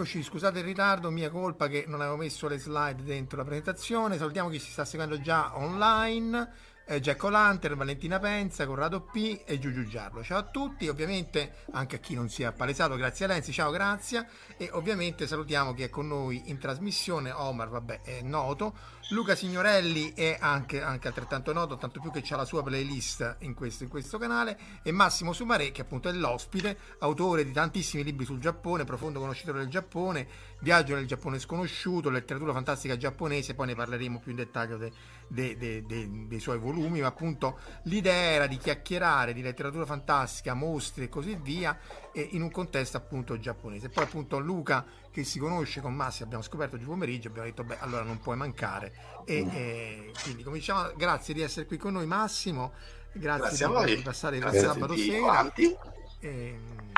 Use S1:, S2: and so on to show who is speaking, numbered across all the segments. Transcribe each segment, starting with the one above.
S1: Eccoci, scusate il ritardo, mia colpa che non avevo messo le slide dentro la presentazione. Salutiamo chi si sta seguendo già online eh, Jack O'Lantern, Valentina Penza, Corrado P e Giugiu Giarlo. Ciao a tutti, ovviamente anche a chi non si è appalesato, grazie a Lenzi, ciao, grazie. E ovviamente salutiamo chi è con noi in trasmissione, Omar, vabbè, è noto, Luca Signorelli è anche, anche altrettanto noto, tanto più che c'ha la sua playlist in questo, in questo canale, e Massimo Sumare, che appunto è l'ospite, autore di tantissimi libri sul Giappone, profondo conoscitore del Giappone, viaggio nel Giappone sconosciuto, letteratura fantastica giapponese, poi ne parleremo più in dettaglio de, de, de, dei suoi volumi, ma appunto l'idea era di chiacchierare di letteratura fantastica, mostri e così via, e in un contesto appunto giapponese. Poi appunto Luca, che si conosce con Massi, abbiamo scoperto oggi pomeriggio, abbiamo detto, beh, allora non puoi mancare. E, e quindi cominciamo, grazie di essere qui con noi Massimo, grazie, grazie di, passare il sabato sera. E, ehm,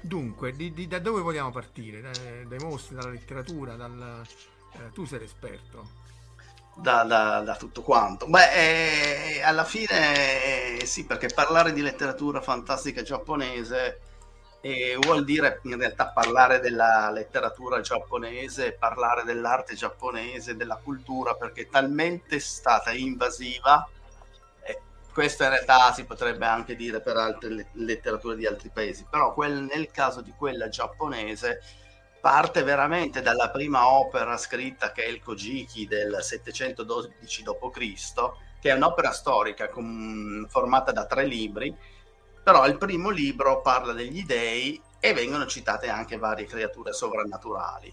S1: dunque, di, di, da dove vogliamo partire? Dai, dai mostri, dalla letteratura, dal, eh, tu sei l'esperto
S2: da, da, da, tutto quanto. Beh, eh, alla fine eh, sì, perché parlare di letteratura fantastica giapponese eh, vuol dire in realtà parlare della letteratura giapponese, parlare dell'arte giapponese, della cultura, perché è talmente stata invasiva. E questo in realtà si potrebbe anche dire per altre letterature di altri paesi, però quel, nel caso di quella giapponese parte veramente dalla prima opera scritta che è il Kojiki del 712 d.C., che è un'opera storica com- formata da tre libri, però il primo libro parla degli dei e vengono citate anche varie creature sovrannaturali.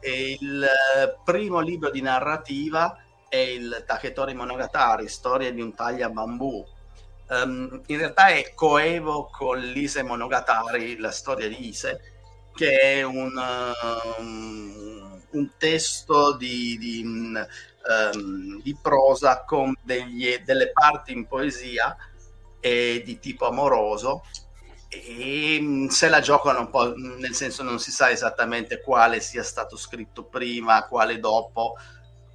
S2: E il eh, primo libro di narrativa è il Taketori Monogatari, storia di un taglia bambù. Um, in realtà è coevo con l'Ise Monogatari, la storia di Ise, che è un, um, un testo di, di, um, di, prosa con degli, delle parti in poesia e di tipo amoroso e mm, se la giocano un po', nel senso non si sa esattamente quale sia stato scritto prima, quale dopo,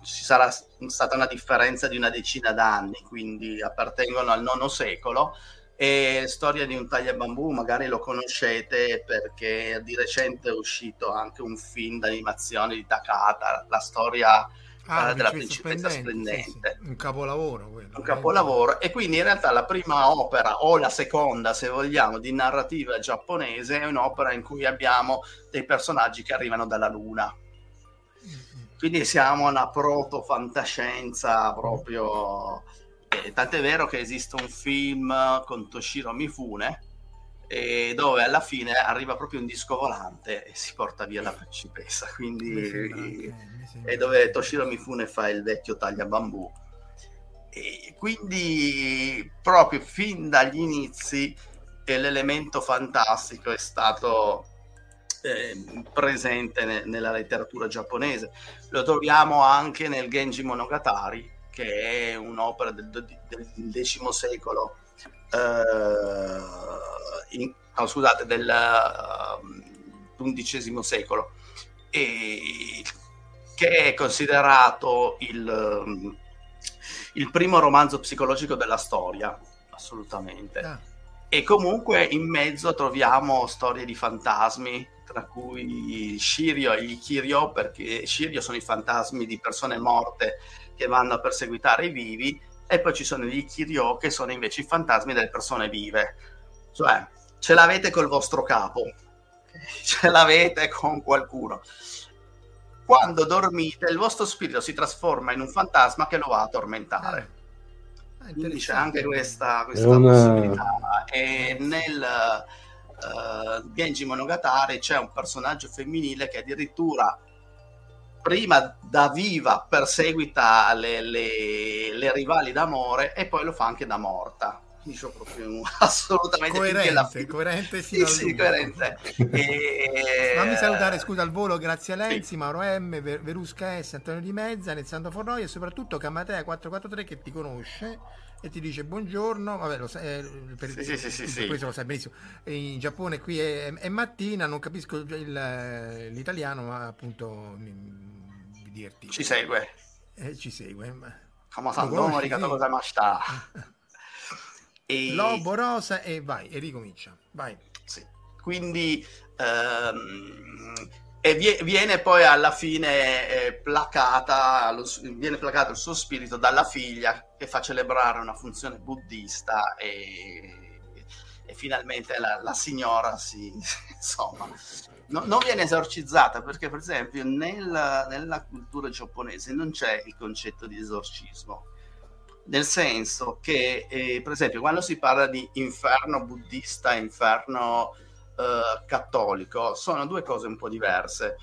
S2: ci sarà stata una differenza di una decina d'anni, quindi appartengono al nono secolo e Storia di un tagliabambù, magari lo conoscete perché di recente è uscito anche un film d'animazione di Takata, la storia ah, della principessa splendente. splendente.
S1: Sì, sì. Un capolavoro quello.
S2: Un capolavoro. E quindi in realtà la prima opera, o la seconda se vogliamo, di narrativa giapponese è un'opera in cui abbiamo dei personaggi che arrivano dalla luna. Quindi siamo una proto-fantascienza proprio eh, tant'è vero che esiste un film con Toshiro Mifune eh, dove alla fine arriva proprio un disco volante e si porta via la principessa. Quindi, e dove Toshiro Mifune fa il vecchio taglia bambù. E quindi proprio fin dagli inizi l'elemento fantastico è stato eh, presente ne- nella letteratura giapponese. Lo troviamo anche nel Genji Monogatari, che è un'opera del, del X secolo, eh, in, oh, scusate, del XI uh, secolo, e che è considerato il, il primo romanzo psicologico della storia, assolutamente. Ah. E comunque in mezzo troviamo storie di fantasmi, tra cui Shirio e i Kirio, perché Shirio sono i fantasmi di persone morte che vanno a perseguitare i vivi, e poi ci sono gli Kirio che sono invece i fantasmi delle persone vive. Cioè, ce l'avete col vostro capo, ce l'avete con qualcuno. Quando dormite, il vostro spirito si trasforma in un fantasma che lo va a tormentare. Ah, Quindi c'è anche questa, questa una... possibilità. E nel uh, Genji Monogatari c'è un personaggio femminile che addirittura prima da viva perseguita le, le, le rivali d'amore e poi lo fa anche da morta ufficio proprio assolutamente
S1: coerente, la... coerente fino
S2: sì, sì, coerente.
S1: e... Fammi salutare, eh, scusa, al volo, grazie a Lenzi, sì. Mauro M, Ver- Verusca S, Antonio Di Mezza, Alessandro Fornoia e soprattutto Camatea 443 che ti conosce e ti dice buongiorno, vabbè, lo sa, eh, per, sì, sì, sì, sì, questo lo sai benissimo, in Giappone qui è, è mattina, non capisco il, l'italiano, ma appunto
S2: dirti. Ci segue.
S1: Eh, ci segue. Ma...
S2: かまさん、どうもありがとうございました。
S1: E... Lobo rosa e vai, e ricomincia. Vai.
S2: Sì. Quindi ehm, e viene poi alla fine eh, placata, lo, viene placato il suo spirito dalla figlia che fa celebrare una funzione buddista e, e finalmente la, la, signora si, insomma, no, non viene esorcizzata perché per esempio nel, nella cultura giapponese non c'è il concetto di esorcismo nel senso che, eh, per esempio, quando si parla di inferno buddista e inferno eh, cattolico, sono due cose un po' diverse.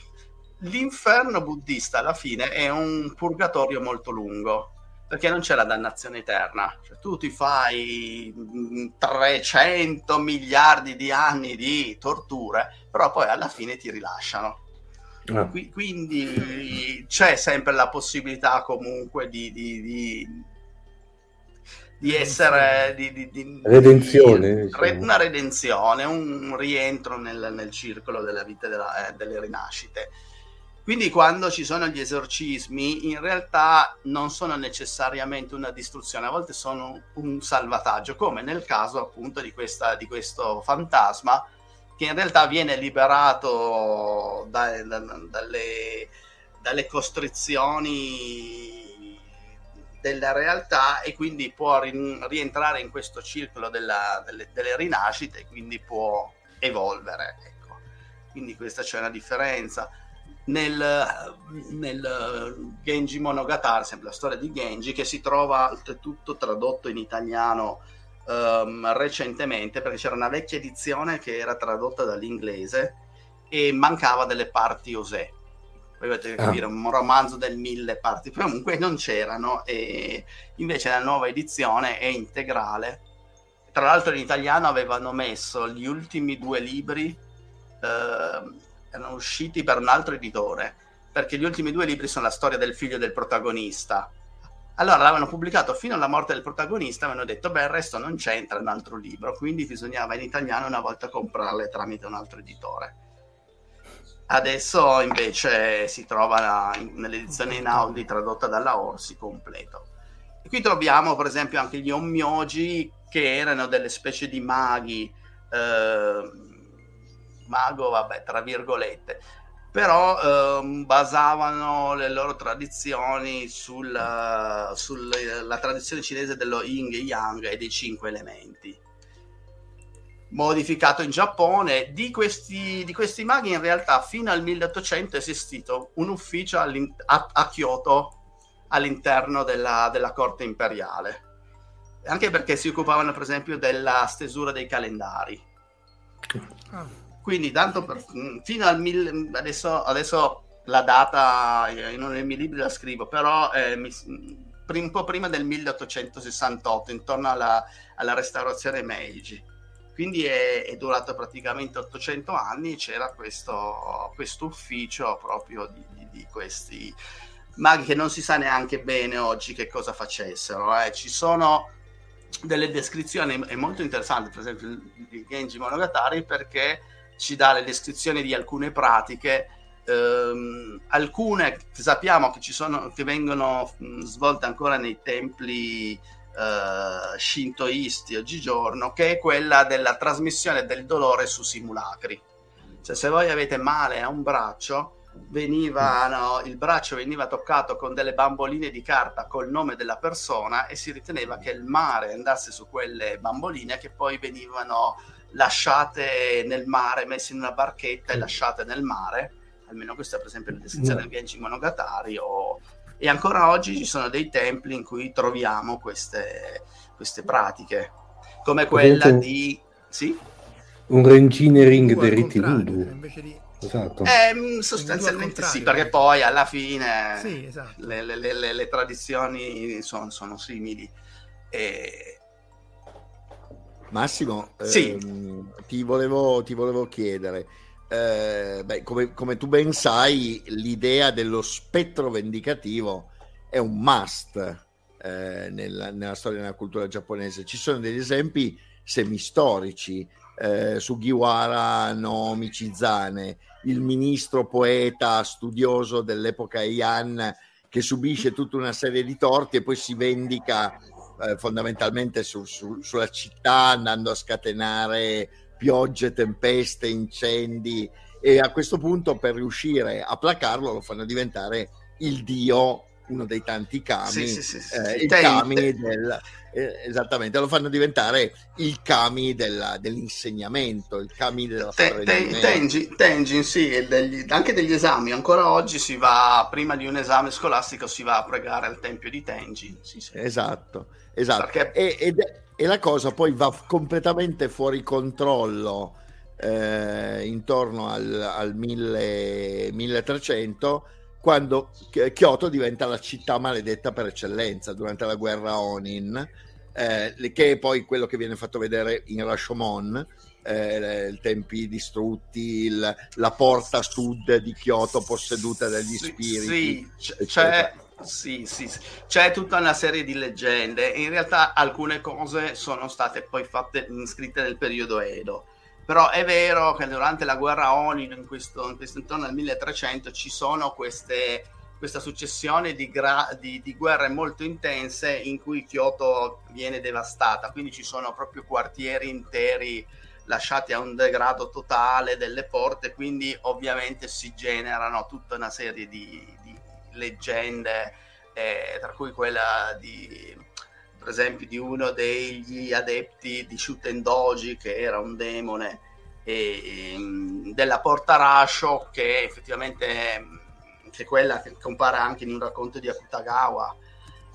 S2: L'inferno buddista alla fine è un purgatorio molto lungo, perché non c'è la dannazione eterna. Cioè, tu ti fai 300 miliardi di anni di torture, però poi alla fine ti rilasciano. Ah. Qu- quindi c'è sempre la possibilità comunque di, di, di di essere di, di, di,
S3: redenzione,
S2: diciamo. una redenzione, un rientro nel, nel circolo della vita della, eh, delle rinascite. Quindi quando ci sono gli esorcismi, in realtà non sono necessariamente una distruzione, a volte sono un salvataggio, come nel caso appunto di, questa, di questo fantasma che in realtà viene liberato da, da, dalle, dalle costrizioni della realtà e quindi può ri- rientrare in questo circolo della, delle, delle, rinascite e quindi può evolvere. Ecco. Quindi questa c'è una differenza. Nel, nel Genji Monogatari, sempre la storia di Genji, che si trova oltretutto tradotto in italiano um, recentemente, perché c'era una vecchia edizione che era tradotta dall'inglese e mancava delle parti osè dovete ah. capire, un romanzo del mille parti, però comunque non c'erano e invece la nuova edizione è integrale. Tra l'altro in italiano avevano messo gli ultimi due libri, eh, erano usciti per un altro editore, perché gli ultimi due libri sono la storia del figlio del protagonista. Allora l'avevano pubblicato fino alla morte del protagonista, avevano detto, beh, il resto non c'entra un altro libro, quindi bisognava in italiano una volta comprarle tramite un altro editore Adesso invece si trova nell'edizione in Audi tradotta dalla Orsi completo. E qui troviamo per esempio anche gli Ommyoji che erano delle specie di maghi, eh, mago vabbè tra virgolette, però eh, basavano le loro tradizioni sulla, sulla tradizione cinese dello yin e yang e dei cinque elementi modificato in Giappone. Di questi, di questi, maghi in realtà fino al 1800 è esistito un ufficio a, a, Kyoto all'interno della, della, corte imperiale, anche perché si occupavano per esempio della stesura dei calendari. Quindi tanto per, fino al mille, adesso, adesso la data in uno dei miei libri la scrivo, però eh, mi, un po' prima del 1868, intorno alla, alla restaurazione Meiji quindi è, è durato praticamente 800 anni, c'era questo, ufficio proprio di, di, di, questi maghi che non si sa neanche bene oggi che cosa facessero. Eh. Ci sono delle descrizioni è molto interessanti, per esempio di Genji Monogatari, perché ci dà le descrizioni di alcune pratiche ehm, alcune sappiamo che sono che vengono mh, svolte ancora nei templi eh, shintoisti oggigiorno che è quella della trasmissione del dolore su simulacri. Cioè se voi avete male a un braccio venivano, il braccio veniva toccato con delle bamboline di carta col nome della persona e si riteneva che il mare andasse su quelle bamboline che poi venivano lasciate nel mare, messe in una barchetta e lasciate nel mare. Almeno questa è per esempio la descrizione del Genji Monogatari o... e ancora oggi ci sono dei templi in cui troviamo queste, queste pratiche come quella di sì?
S3: un Renginering del riti invece di
S2: Esatto. Eh, sostanzialmente sì, perché poi alla fine sì, esatto. le, le, le, le, tradizioni sono, sono simili. E...
S4: Massimo, sì. ehm, ti, volevo, ti, volevo, chiedere, eh, beh, come, come, tu ben sai, l'idea dello spettro vendicativo è un must eh, nella, nella, storia della cultura giapponese. Ci sono degli esempi semistorici. Eh, Sugiwara no Michizane, il ministro poeta studioso dell'epoca Heian che subisce tutta una serie di torti e poi si vendica eh, fondamentalmente su, su, sulla città andando a scatenare piogge, tempeste, incendi e a questo punto per riuscire a placarlo lo fanno diventare il dio, uno dei tanti kami, sì, sì, sì, eh, il kami del, eh, esattamente, lo fanno diventare il kami della, dell'insegnamento, il kami della
S2: te, te, tengi, tengi, sì, degli, anche degli esami, ancora oggi si va, prima di un esame scolastico si va a pregare al tempio di Tenji.
S4: Esatto, esatto. Perché... E, ed, e la cosa poi va completamente fuori controllo eh, intorno al, al 1000, 1300 quando Kyoto diventa la città maledetta per eccellenza durante la guerra Onin eh, che è poi quello che viene fatto vedere in Rashomon eh, i tempi distrutti, il, la porta sud di Kyoto posseduta dagli spiriti.
S2: Sì, sì c'è, sì, sì, sì, c'è tutta una serie di leggende. In realtà alcune cose sono state poi fatte scritte nel periodo Edo. Però è vero che durante la guerra Onin, in questo, in questo intorno al 1300, ci sono queste, questa successione di, gra- di, di, guerre molto intense in cui Kyoto viene devastata. Quindi ci sono proprio quartieri interi lasciati a un degrado totale delle porte, quindi ovviamente si generano tutta una serie di, di leggende, eh, tra cui quella di, per esempio, di uno degli adepti di Shutendoji, che era un demone, e, um, della porta Rasho, che effettivamente che è quella che compare anche in un racconto di Akutagawa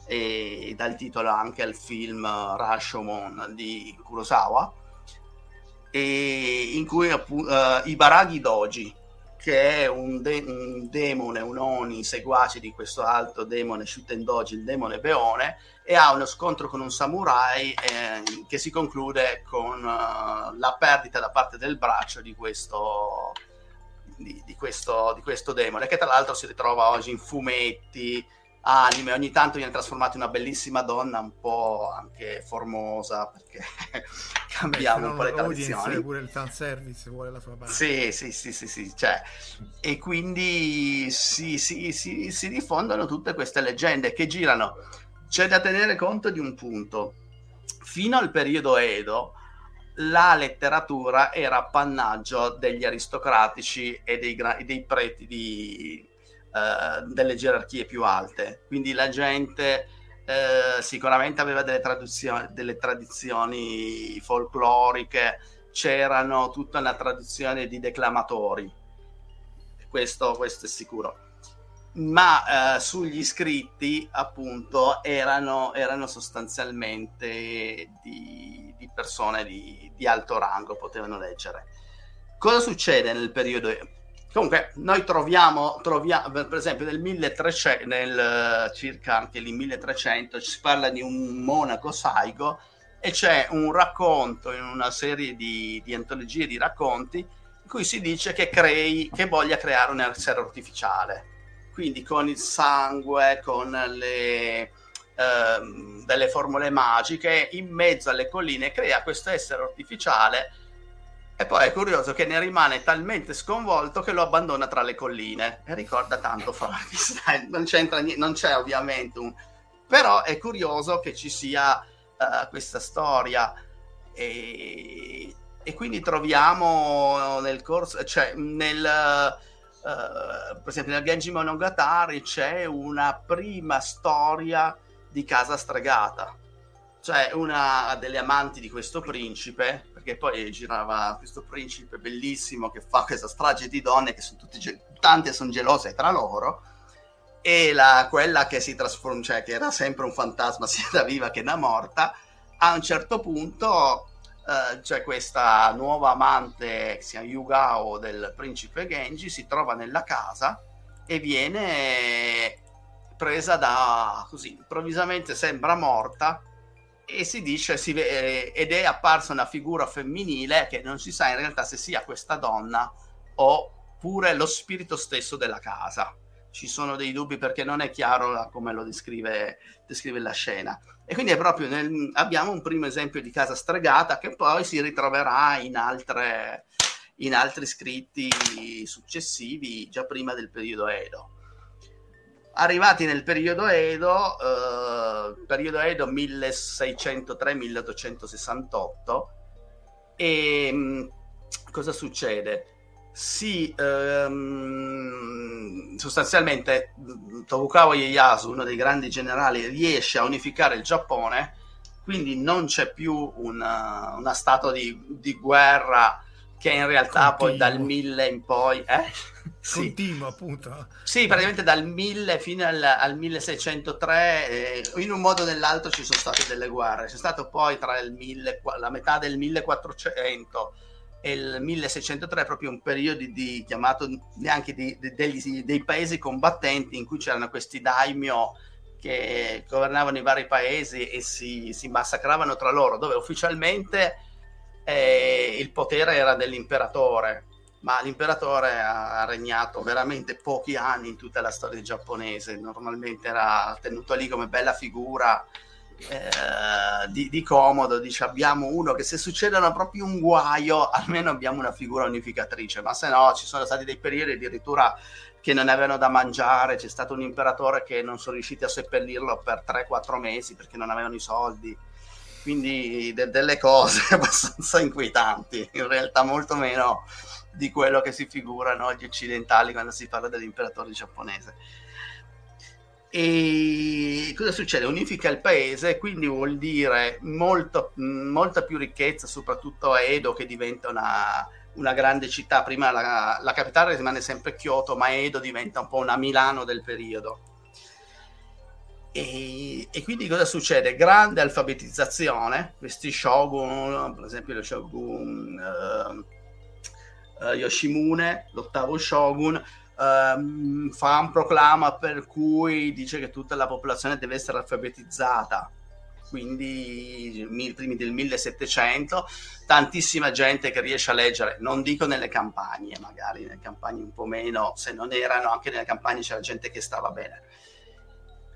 S2: e dà il titolo anche al film Rashomon di Kurosawa, e in cui uh, i Baraghi Doji, che è un, de- un, demone, un oni seguace di questo alto demone Shutendoji, il demone Beone, e ha uno scontro con un samurai eh, che si conclude con uh, la perdita da parte del braccio di questo, di, di, questo, di questo demone, che tra l'altro si ritrova oggi in fumetti, anime, ogni tanto viene trasformata in una bellissima donna un po' anche formosa perché cambiamo Beh, un po' le tradizioni.
S1: Pure il fanservice vuole la sua parte.
S2: Sì, sì, sì, sì, sì cioè, e quindi si, si, si, si diffondono tutte queste leggende che girano. C'è da tenere conto di un punto. Fino al periodo Edo, la letteratura era appannaggio degli aristocratici e dei, dei preti di, uh, delle gerarchie più alte. Quindi la gente uh, sicuramente aveva delle, delle tradizioni folcloriche, c'erano tutta una tradizione di declamatori, questo, questo è sicuro. Ma uh, sugli scritti, appunto, erano, erano sostanzialmente di, di persone di, di alto rango, potevano leggere. Cosa succede nel periodo Comunque, noi troviamo, troviamo, per esempio, nel 1300, nel circa anche lì 1300, si parla di un monaco Saigo e c'è un racconto in una serie di, di antologie di racconti in cui si dice che crei, che voglia creare un essere artificiale. Quindi con il sangue, con le, ehm, delle formule magiche, in mezzo alle colline crea questo essere artificiale e poi è curioso che ne rimane talmente sconvolto che lo abbandona tra le colline. E ricorda tanto Frankenstein. Non, c'entra niente, non c'è ovviamente un... Però è curioso che ci sia uh, questa storia. E, e, quindi troviamo nel corso, cioè nel... Uh, per esempio nel Genji Monogatari c'è una prima storia di casa stregata. Cioè una delle amanti di questo principe, perché poi girava questo principe bellissimo che fa questa strage di donne che sono tutte ge- tante sono gelose tra loro, e la, quella che si trasforma, cioè che era sempre un fantasma sia da viva che da morta, a un certo punto eh, c'è questa nuova amante che si chiama Yugao del principe Genji, si trova nella casa e viene presa da così improvvisamente sembra morta e si dice si ve- ed è apparsa una figura femminile che non si sa in realtà se sia questa donna oppure lo spirito stesso della casa. Ci sono dei dubbi perché non è chiaro come lo descrive, descrive la scena. E quindi è proprio nel, abbiamo un primo esempio di casa stregata che poi si ritroverà in, altre, in altri scritti successivi, già prima del periodo Edo. Arrivati nel periodo Edo, eh, periodo Edo 1603-1868, e mh, mm, cosa succede? Si ehm, sostanzialmente Tokugawa Ieyasu, uno dei grandi generali, riesce a unificare il Giappone, quindi non c'è più una, una stato di, di guerra che in realtà Continuo. poi dal 1000 in poi... Eh?
S1: Sì. Continuo appunto.
S2: Sì, praticamente dal 1000 fino al, al 1603, eh, in un modo o nell'altro ci sono state delle guerre. C'è stato poi tra il 1000, la metà del 1400 e il 1603 proprio un periodo di, chiamato neanche di, di, degli, dei paesi combattenti in cui c'erano questi daimyo che governavano i vari paesi e si, si massacravano tra loro, dove ufficialmente eh, il potere era dell'imperatore, ma l'imperatore ha regnato veramente pochi anni in tutta la storia giapponese, normalmente era tenuto lì come bella figura eh, di, di, comodo, dice abbiamo uno che se succedono proprio un guaio almeno abbiamo una figura unificatrice, ma se no ci sono stati dei periodi addirittura che non avevano da mangiare, c'è stato un imperatore che non sono riusciti a seppellirlo per 3-4 mesi perché non avevano i soldi. Quindi de- delle cose abbastanza inquietanti, in realtà molto meno di quello che si figurano gli occidentali quando si parla dell'imperatore giapponese. E cosa succede? Unifica il paese, quindi vuol dire molto, molta più ricchezza, soprattutto a Edo che diventa una, una grande città. Prima la, la, capitale rimane sempre Kyoto, ma Edo diventa un po' una Milano del periodo. E, e, quindi cosa succede? Grande alfabetizzazione, questi shogun, per esempio lo shogun uh, uh, Yoshimune, l'ottavo shogun, uh, fa un proclama per cui dice che tutta la popolazione deve essere alfabetizzata. Quindi i primi del 1700, tantissima gente che riesce a leggere, non dico nelle campagne, magari nelle campagne un po' meno, se non erano, anche nelle campagne c'era gente che stava bene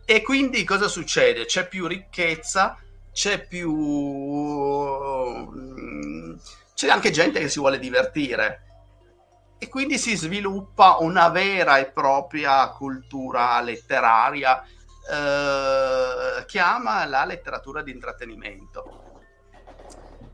S2: e quindi cosa succede? C'è più ricchezza, c'è più... Mm, c'è anche gente che si vuole divertire. E quindi si sviluppa una vera e propria cultura letteraria eh, che ama la letteratura di intrattenimento.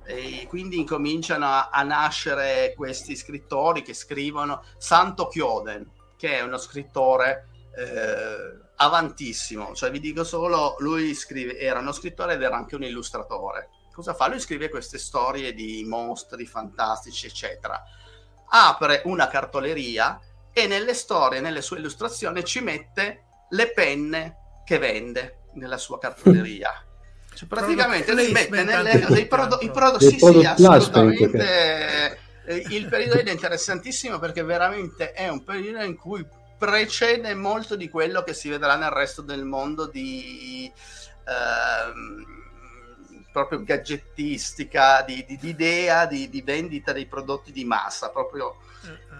S2: E quindi incominciano a, a nascere questi scrittori che scrivono Santo Chioden, che è uno scrittore eh, avantissimo, cioè vi dico solo, lui scrive, era uno scrittore ed era anche un illustratore. Cosa fa? Lui scrive queste storie di mostri fantastici, eccetera. Apre una cartoleria e nelle storie, nelle sue illustrazioni ci mette le penne che vende nella sua cartoleria. Cioè, praticamente lui mette nelle, dei prodotti, prodo- sì, sì, assolutamente. Eh, il periodo è interessantissimo perché veramente è un periodo in cui precede molto di quello che si vedrà nel resto del mondo di, ehm, proprio gadgettistica, di, di, di idea, di, di, vendita dei prodotti di massa, proprio...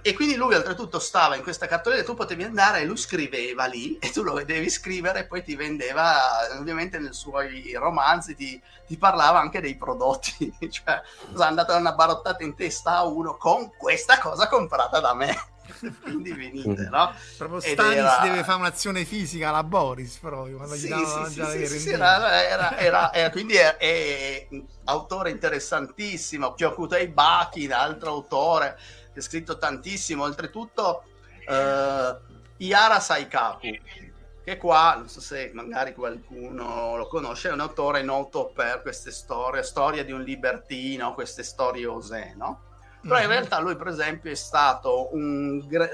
S2: E quindi lui oltretutto stava in questa cartolina, tu potevi andare e lui scriveva lì e tu lo vedevi scrivere e poi ti vendeva, ovviamente nei suoi romanzi ti, ti parlava anche dei prodotti, cioè è andata una barottata in testa a uno con questa cosa comprata da me. quindi venite, no?
S1: Proprio Stanis era... deve fare un'azione fisica alla Boris proprio quando sì, gli davano
S2: sì, sì, sì, sì era, era, era, era, quindi è, è, autore interessantissimo Kyokutei Baki, altro autore che ha scritto tantissimo oltretutto uh, Iara Saikaku che qua, non so se magari qualcuno lo conosce, è un autore noto per queste storie, storia di un libertino, queste storie osè, no? Però in realtà lui, per esempio, è stato un, gra-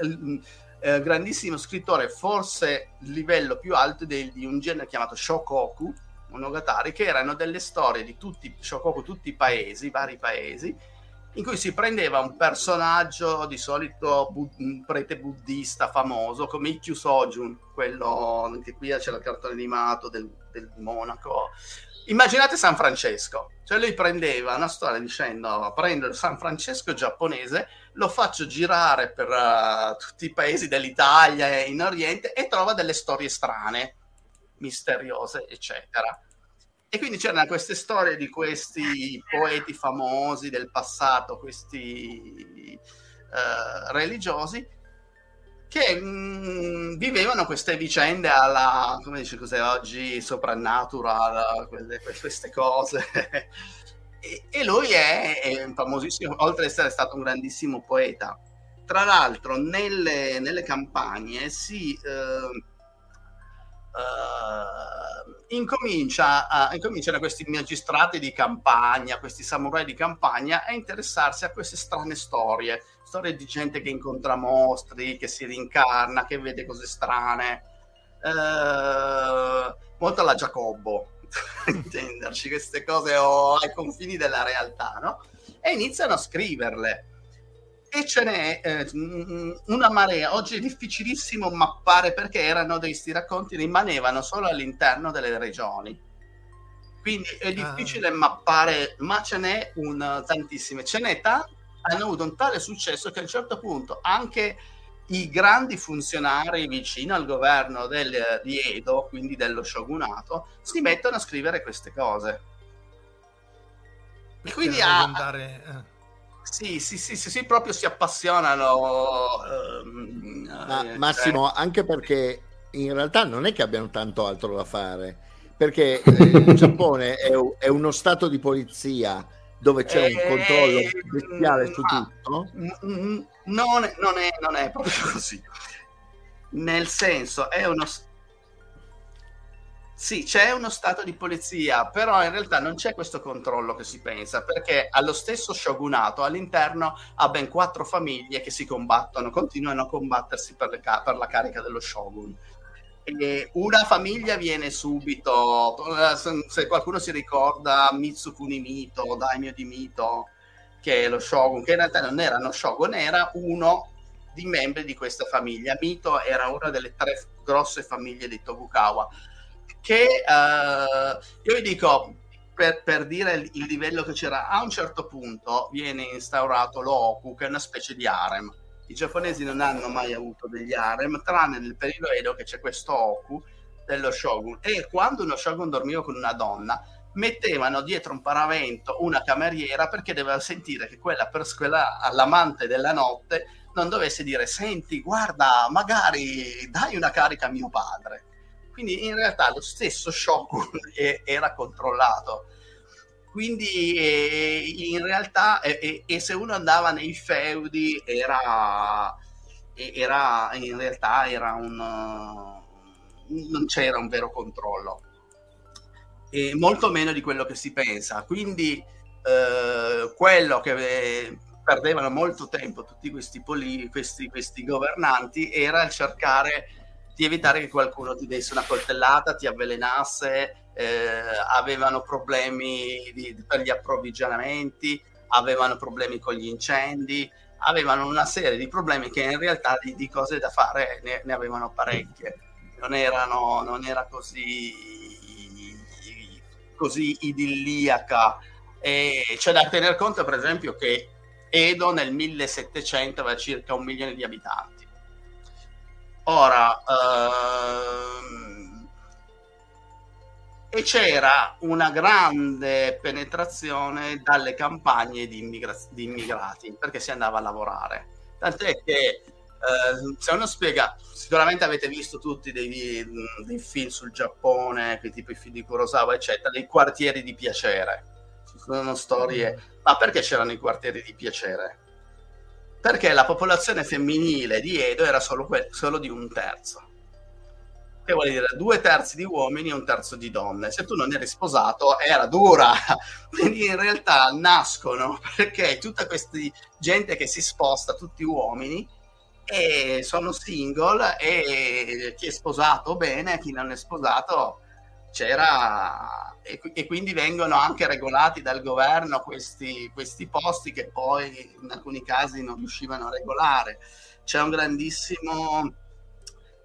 S2: eh, grandissimo scrittore, forse il livello più alto di, di un genere chiamato Shokoku Monogatari, che erano delle storie di tutti, Shokoku, tutti i paesi, vari paesi, in cui si prendeva un personaggio di solito bu- un prete buddista famoso come Ikkyu Sojun, quello che qui c'è il cartone animato del, del monaco, immaginate San Francesco, cioè lui prendeva una storia dicendo prendo il San Francesco giapponese, lo faccio girare per uh, tutti i paesi dell'Italia e in Oriente e trova delle storie strane, misteriose, eccetera. E quindi c'erano queste storie di questi poeti famosi del passato, questi uh, religiosi, che mh, mm, vivevano queste vicende alla, come dice cos'è oggi, supernatural, quelle, queste cose. e, e, lui è, è, famosissimo, oltre ad essere stato un grandissimo poeta. Tra l'altro, nelle, nelle campagne si... Eh, Uh, incomincia a, incominciano questi magistrati di campagna, questi samurai di campagna a interessarsi a queste strane storie, storie di gente che incontra mostri, che si rincarna, che vede cose strane, uh, molto alla Giacobbo, intenderci queste cose oh, ai confini della realtà, no? E iniziano a scriverle e ce n'è eh, una marea. Oggi è difficilissimo mappare perché erano questi racconti rimanevano solo all'interno delle regioni. Quindi è ah. difficile ah. mappare, ma ce n'è un, tantissime. Ce n'è tanti, hanno avuto un tale successo che a un certo punto anche i grandi funzionari vicino al governo del, di Edo, quindi dello shogunato, si mettono a scrivere queste cose.
S1: E quindi ha, andare, eh
S2: sì, sì, sì, sì, sì, proprio si appassionano.
S4: Ehm, Ma, eh, Massimo, cioè... anche perché in realtà non è che abbiano tanto altro da fare, perché eh, il Giappone è, è, uno stato di polizia dove c'è un controllo eh, bestiale su tutto.
S2: Non non, è, non è proprio così. Nel senso, è uno sì, c'è uno stato di polizia, però in realtà non c'è questo controllo che si pensa, perché allo stesso shogunato all'interno ha ben quattro famiglie che si combattono, continuano a combattersi per, ca- per la carica dello shogun. Una famiglia viene subito, se qualcuno si ricorda Mitsukuni Mito, Daimyo di Mito, che è lo shogun, che in realtà non era uno shogun, era uno di membri di questa famiglia. Mito era una delle tre grosse famiglie di Tokugawa che uh, io vi dico per, per, dire il livello che c'era a un certo punto viene instaurato l'Oku che è una specie di harem i giapponesi non hanno mai avuto degli harem tranne nel periodo Edo che c'è questo Oku dello shogun e quando uno shogun dormiva con una donna mettevano dietro un paravento una cameriera perché doveva sentire che quella, per, quella l'amante della notte non dovesse dire senti guarda magari dai una carica a mio padre quindi in realtà lo stesso Shogun era controllato. Quindi eh, in realtà, eh, e se uno andava nei feudi, era, era in realtà era un, non c'era un vero controllo, e molto meno di quello che si pensa. Quindi eh, quello che perdevano molto tempo tutti questi, poli, questi, questi governanti era cercare di evitare che qualcuno ti desse una coltellata, ti avvelenasse, eh, avevano problemi di, per gli approvvigionamenti, avevano problemi con gli incendi, avevano una serie di problemi che in realtà di, di cose da fare ne, ne, avevano parecchie. Non, erano, non era così così idilliaca. E c'è da tener conto, per esempio, che Edo nel 1700 aveva circa un milione di abitanti. Ora, ehm, e c'era una grande penetrazione dalle campagne di, immigra- di immigrati perché si andava a lavorare. Tant'è che Uh, se uno spiega, sicuramente avete visto tutti dei, dei, film sul Giappone, tipo i film di Kurosawa, eccetera, dei quartieri di piacere. Ci sono storie, ma perché c'erano i quartieri di piacere? Perché la popolazione femminile di Edo era solo, que- solo di un terzo. Che vuol dire due terzi di uomini e un terzo di donne. Se tu non eri sposato era dura. Quindi in realtà nascono perché tutta questa gente che si sposta, tutti uomini, e sono single e chi è sposato bene, chi non è sposato c'era e, e quindi vengono anche regolati dal governo questi, questi, posti che poi in alcuni casi non riuscivano a regolare. C'è un grandissimo,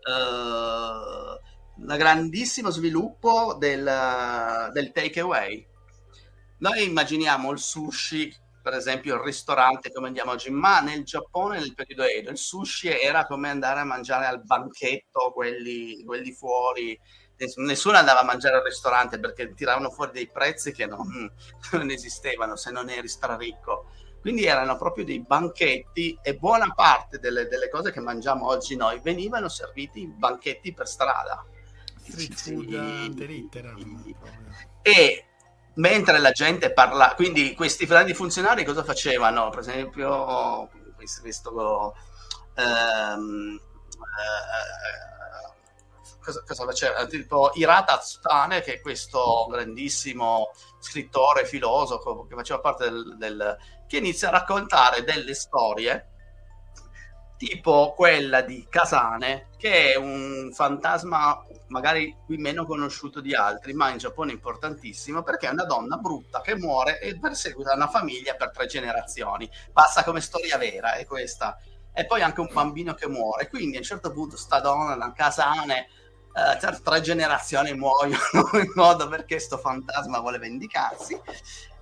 S2: un grandissimo sviluppo del, del takeaway. Noi immaginiamo il sushi per esempio il ristorante come andiamo oggi, ma nel Giappone nel periodo Edo il sushi era come andare a mangiare al banchetto, quelli, quelli fuori, nessuno andava a mangiare al ristorante perché tiravano fuori dei prezzi che non, non esistevano se non eri straricco. Quindi erano proprio dei banchetti e buona parte delle, delle cose che mangiamo oggi noi venivano serviti in banchetti per strada.
S1: Street food sì.
S2: E mentre la gente parla, quindi questi grandi funzionari cosa facevano? Per esempio, questo, questo ehm, eh, cosa, faceva? Tipo Hirata Tsutane, che è questo grandissimo scrittore, filosofo che faceva parte del, del che inizia a raccontare delle storie tipo quella di Kasane, che è un fantasma magari qui meno conosciuto di altri, ma in Giappone importantissimo, perché è una donna brutta che muore e perseguita una famiglia per tre generazioni. Passa come storia vera, è questa. E poi anche un bambino che muore. Quindi a un certo punto sta donna, la Eh, tre generazioni muoiono in modo perché sto fantasma vuole vendicarsi.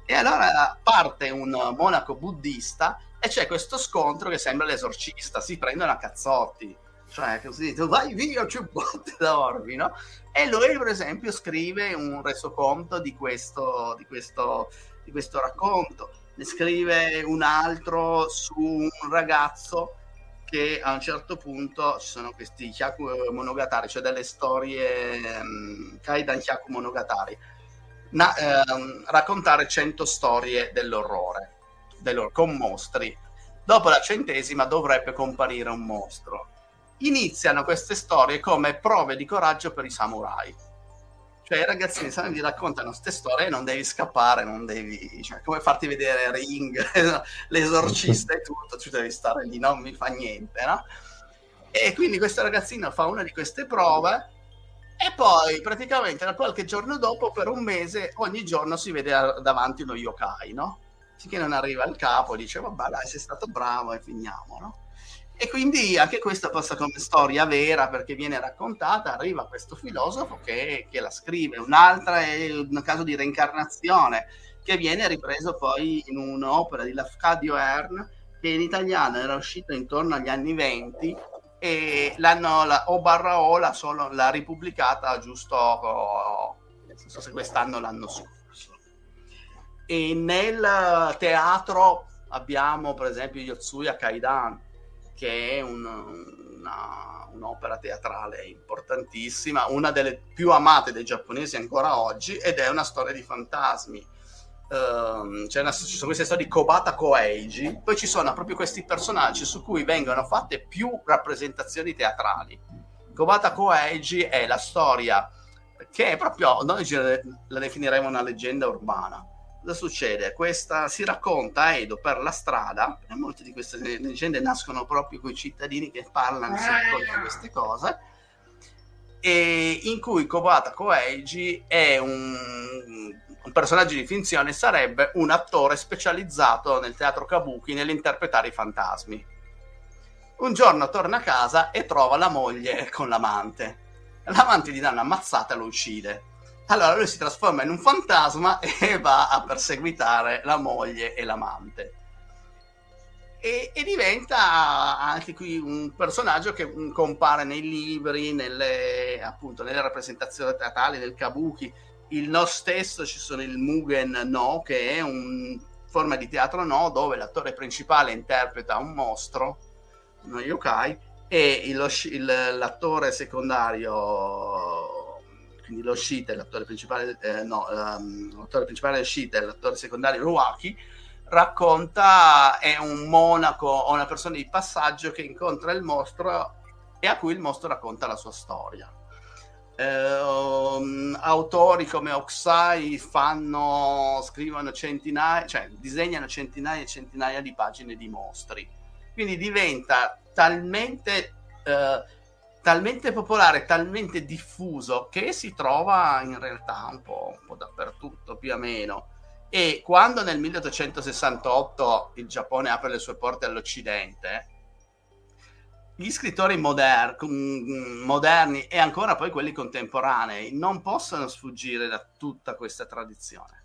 S2: E allora parte un monaco buddista e c'è questo scontro che sembra l'esorcista, si prendono a cazzotti, cioè così, vai via, ci botte da orbi, no? E lui, per esempio, scrive un resoconto di questo, di questo, di questo racconto, ne scrive un altro su un ragazzo che a un certo punto ci sono questi Hyaku Monogatari, cioè delle storie um, Kaidan Hyaku Monogatari, na, ehm, raccontare 100 storie dell'orrore dell'or- con mostri. Dopo la centesima dovrebbe comparire un mostro. Iniziano queste storie come prove di coraggio per i samurai. Cioè i ragazzini sanno vi raccontano queste storie e non devi scappare, non devi... Cioè, come farti vedere Ring, l'esorcista e tutto, tu devi stare lì, non mi fa niente, no? E quindi questo ragazzino fa una di queste prove e poi praticamente da qualche giorno dopo, per un mese, ogni giorno si vede davanti uno yokai, no? finché non arriva il capo, dice vabbè dai sei stato bravo e finiamo, no? E quindi anche questa passa come storia vera perché viene raccontata, arriva questo filosofo che, che la scrive, un'altra è un caso di reincarnazione che viene ripreso poi in un'opera di Lafcadio Ern che in italiano era uscita intorno agli anni 20 e l'hanno la, o barra o la, solo, l'ha ripubblicata giusto, non so se quest'anno l'anno scorso. E nel teatro abbiamo per esempio Yotsuya Kaidan, che è un, una, un'opera teatrale importantissima, una delle più amate dei giapponesi ancora oggi, ed è una storia di fantasmi. Um, una, ci sono queste storie di Kobata Koeiji, poi ci sono proprio questi personaggi su cui vengono fatte più rappresentazioni teatrali. Kobata Koeiji è la storia che è proprio, noi la definiremo una leggenda urbana, cosa succede? Questa si racconta a Edo per la strada, e molte di queste leggende nascono proprio con i cittadini che parlano, si queste cose, e in cui Kobata Koeiji è un, un, personaggio di finzione, sarebbe un attore specializzato nel teatro kabuki nell'interpretare i fantasmi. Un giorno torna a casa e trova la moglie con l'amante. L'amante gli dà una mazzata e lo uccide Allora lui si trasforma in un fantasma e va a perseguitare la moglie e l'amante. E, e, diventa anche qui un personaggio che compare nei libri, nelle, appunto, nelle rappresentazioni teatrali del kabuki. Il no stesso ci sono il Mugen no, che è una forma di teatro no, dove l'attore principale interpreta un mostro, uno yokai, e il, il, l'attore secondario, quindi lo Shite, l'attore principale, eh, no, um, l'attore principale è Shite, l'attore secondario Ruaki, racconta è un monaco o una persona di passaggio che incontra il mostro e a cui il mostro racconta la sua storia. Eh, autori come Oksai fanno, scrivono centinaia, cioè disegnano centinaia e centinaia di pagine di mostri. Quindi diventa talmente, eh, talmente popolare, talmente diffuso che si trova in realtà un po', un po' dappertutto, più o meno e quando nel 1868 il Giappone apre le sue porte all'Occidente, gli scrittori moder- moderni e ancora poi quelli contemporanei non possono sfuggire da tutta questa tradizione.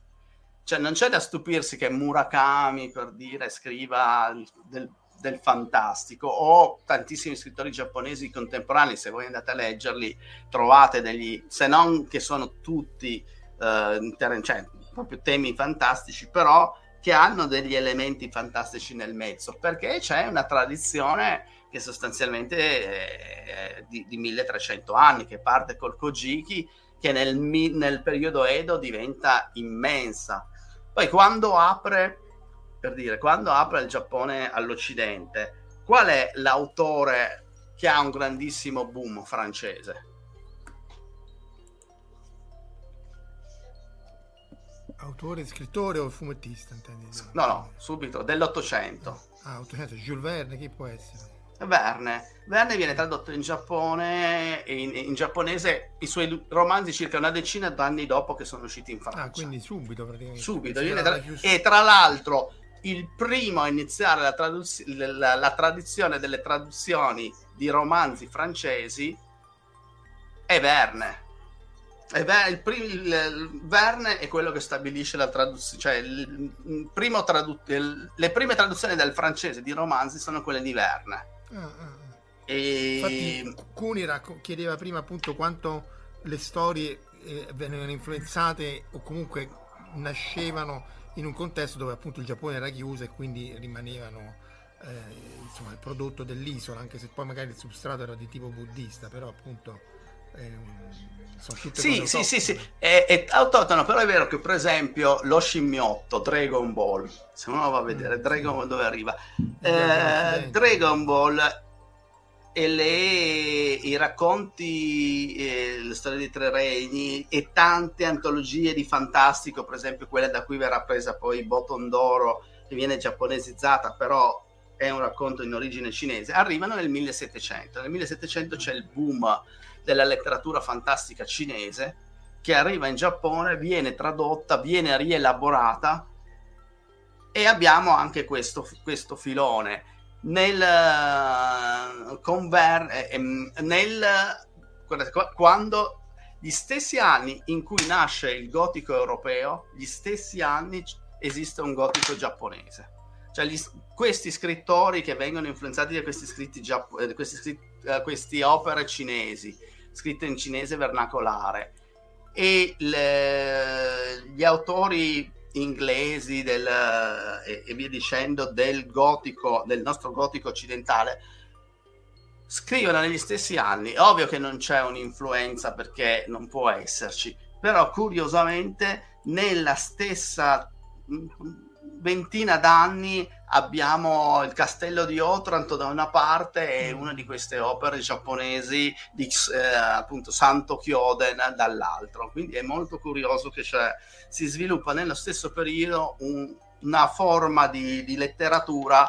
S2: Cioè non c'è da stupirsi che Murakami, per dire, scriva del, del fantastico o tantissimi scrittori giapponesi contemporanei, se voi andate a leggerli, trovate degli, se non che sono tutti uh, inter- cioè, proprio temi fantastici, però che hanno degli elementi fantastici nel mezzo, perché c'è una tradizione che sostanzialmente è di, di 1300 anni, che parte col Kojiki, che nel, nel periodo Edo diventa immensa. Poi quando apre, per dire, quando apre il Giappone all'Occidente, qual è l'autore che ha un grandissimo boom francese?
S1: Autore, scrittore o fumettista? Intendi?
S2: No, no, subito, dell'Ottocento.
S1: Ah, 800, Jules Verne, chi può essere?
S2: Verne. Verne viene tradotto in Giappone in, in, giapponese i suoi romanzi circa una decina d'anni dopo che sono usciti in Francia.
S1: Ah, quindi subito praticamente.
S2: Subito. Tra... E tra l'altro il primo a iniziare la, traduz... la, la tradizione delle traduzioni di romanzi francesi è Verne e beh, il prim- il, Verne è quello che stabilisce la traduzione, cioè il, tradu- le prime traduzioni del francese di romanzi sono quelle di Verne. Ah, ah. ah.
S1: E... Infatti, Cuni racco- chiedeva prima appunto quanto le storie eh, venivano influenzate o comunque nascevano in un contesto dove appunto il Giappone era chiuso e quindi rimanevano eh, insomma, il prodotto dell'isola, anche se poi magari il substrato era di tipo buddista, però appunto
S2: sì, sì, sì, sì, è, è autotono, però è vero che per esempio lo scimmiotto, Dragon Ball, se uno va a vedere mm, Dragon Ball dove arriva, eh, Dragon Ball e le, i racconti, eh, le storie dei tre regni e tante antologie di fantastico, per esempio quella da cui verrà presa poi Boton d'Oro, che viene giapponesizzata, però è un racconto in origine cinese, arrivano nel 1700. Nel 1700 c'è il boom della letteratura fantastica cinese che arriva in Giappone, viene tradotta, viene rielaborata e abbiamo anche questo, questo filone. Nel, conver, eh, nel, quando gli stessi anni in cui nasce il gotico europeo, gli stessi anni esiste un gotico giapponese. Cioè gli, questi scrittori che vengono influenzati da questi scritti, eh, questi, scritti, queste opere cinesi scritte in cinese vernacolare e le, gli autori inglesi del, e, e, via dicendo del gotico, del nostro gotico occidentale scrivono negli stessi anni. Ovvio che non c'è un'influenza perché non può esserci, però curiosamente nella stessa ventina d'anni abbiamo il castello di Otranto da una parte e mm. una di queste opere giapponesi di eh, appunto Santo Kyoden dall'altro. Quindi è molto curioso che si sviluppa nello stesso periodo un, una forma di, di, letteratura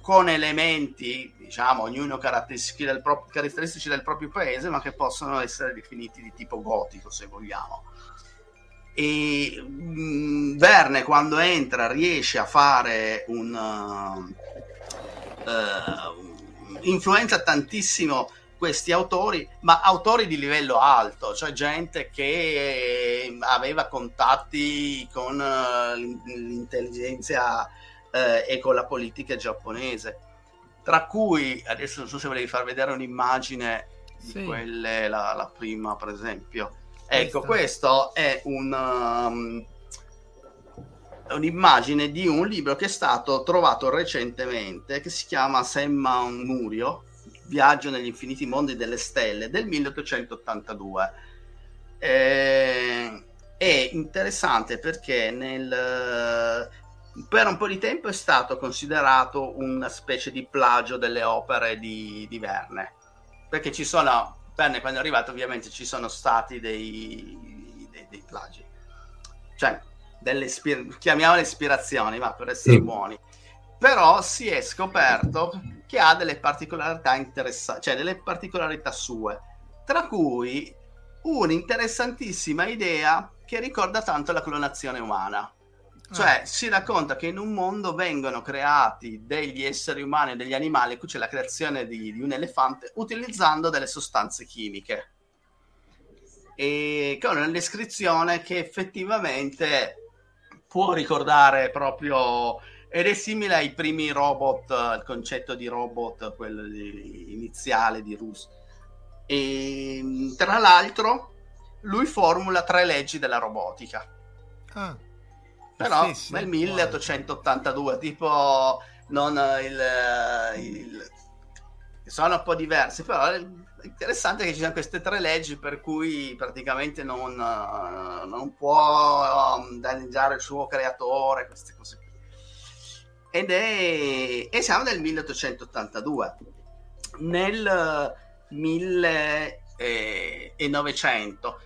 S2: con elementi, diciamo, ognuno caratteristici del, pro- caratteristici del proprio paese, ma che possono essere definiti di tipo gotico, se vogliamo e mh, mm, Verne quando entra riesce a fare un uh, uh, influenza tantissimo questi autori, ma autori di livello alto, cioè gente che aveva contatti con uh, l'intelligenza e con la politica giapponese. Tra cui, adesso non so se volevi far vedere un'immagine sì. di quelle, la, la, prima per esempio. Ecco, questo è un, um, un'immagine di un libro che è stato trovato recentemente, che si chiama Semma Murio, Viaggio negli infiniti mondi delle stelle del 1882. Eh, è interessante perché nel, per un po' di tempo è stato considerato una specie di plagio delle opere di, di Verne, perché ci sono, Verne quando è arrivato ovviamente ci sono stati dei, dei, dei plagi, cioè delle ispir- chiamiamole ispirazioni, ma per essere sì. buoni, però si è scoperto che ha delle particolarità interessanti, cioè delle particolarità sue, tra cui un'interessantissima idea che ricorda tanto la clonazione umana. Cioè, ah. si racconta che in un mondo vengono creati degli esseri umani e degli animali, qui c'è la creazione di, di un elefante, utilizzando delle sostanze chimiche. E con una descrizione che effettivamente può ricordare proprio ed è simile ai primi robot, il concetto di robot, quello di, iniziale di Rus. E tra l'altro, lui formula tre leggi della robotica. Ah, Però nel 1882, tipo non il, il, sono un po' diversi, però è interessante che ci siano queste tre leggi per cui praticamente non, non può um, danneggiare il suo creatore, queste cose ed è, e siamo nel 1882. Nel 1900